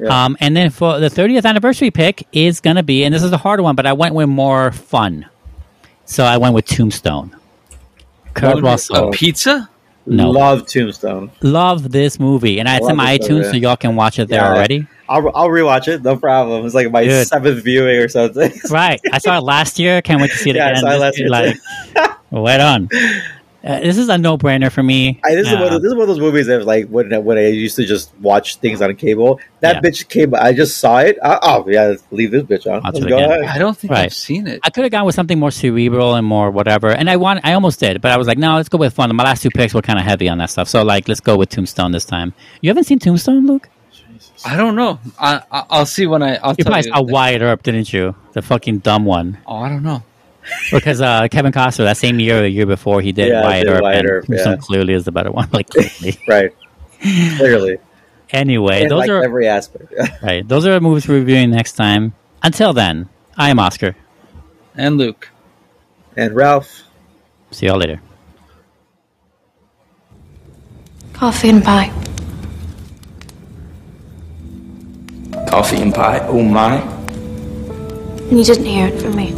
[SPEAKER 1] Yeah.
[SPEAKER 3] Um, and then for the 30th anniversary pick is going to be, and this is a hard one, but I went with more fun. So I went with Tombstone. Kurt
[SPEAKER 1] Love
[SPEAKER 3] Russell.
[SPEAKER 4] A pizza?
[SPEAKER 3] No.
[SPEAKER 1] Love Tombstone.
[SPEAKER 3] Love this movie. And I it's in my
[SPEAKER 1] it so,
[SPEAKER 3] iTunes,
[SPEAKER 1] yeah.
[SPEAKER 3] so y'all can watch it there
[SPEAKER 1] Yeah.
[SPEAKER 3] already.
[SPEAKER 1] I'll I'll rewatch it. No problem. It's like my
[SPEAKER 3] Good.
[SPEAKER 1] seventh viewing or something.
[SPEAKER 3] Right. I saw it last year. Can't wait to see it
[SPEAKER 1] Yeah, I
[SPEAKER 3] again.
[SPEAKER 1] saw it last
[SPEAKER 3] year,
[SPEAKER 1] year,
[SPEAKER 3] Like, right on. Uh, this is a no brainer for me.
[SPEAKER 1] I, this, is one
[SPEAKER 3] Uh,
[SPEAKER 1] of, this is one of those movies that like when when I used to just watch things on cable. That
[SPEAKER 3] Yeah.
[SPEAKER 1] bitch came. I just saw it. I, oh yeah, leave this bitch on.
[SPEAKER 3] Watch
[SPEAKER 1] Let's
[SPEAKER 3] it
[SPEAKER 1] go
[SPEAKER 3] again.
[SPEAKER 1] ahead.
[SPEAKER 4] I don't think
[SPEAKER 3] Right.
[SPEAKER 4] I've seen it.
[SPEAKER 3] I could have gone with something more cerebral and more whatever. And I want, I almost did, but I was like, no, let's go with fun. My last two picks were kind of heavy on that stuff. So like, let's go with Tombstone this time. You haven't seen Tombstone, Luke?
[SPEAKER 4] I don't know. I, I I'll see when I. I'll
[SPEAKER 3] You
[SPEAKER 4] tell
[SPEAKER 3] probably
[SPEAKER 4] you.
[SPEAKER 3] saw Wyatt Earp, didn't you? The fucking dumb one.
[SPEAKER 4] Oh, I don't know.
[SPEAKER 3] Because uh, Kevin Costner, that same year or the year before, he did
[SPEAKER 1] Yeah, I
[SPEAKER 3] Wyatt
[SPEAKER 1] did
[SPEAKER 3] Earp.
[SPEAKER 1] Wyatt
[SPEAKER 3] and
[SPEAKER 1] Earp, yeah.
[SPEAKER 3] clearly is the better one. Like clearly.
[SPEAKER 1] Right. Clearly.
[SPEAKER 3] anyway,
[SPEAKER 1] In,
[SPEAKER 3] those
[SPEAKER 1] like,
[SPEAKER 3] are
[SPEAKER 1] every aspect.
[SPEAKER 3] right. Those are movies we're reviewing next time. Until then, I am Oscar.
[SPEAKER 4] And Luke.
[SPEAKER 1] and Ralf.
[SPEAKER 3] See y'all later.
[SPEAKER 2] Coffee and pie.
[SPEAKER 5] Coffee and pie, oh my.
[SPEAKER 2] You didn't hear it from me.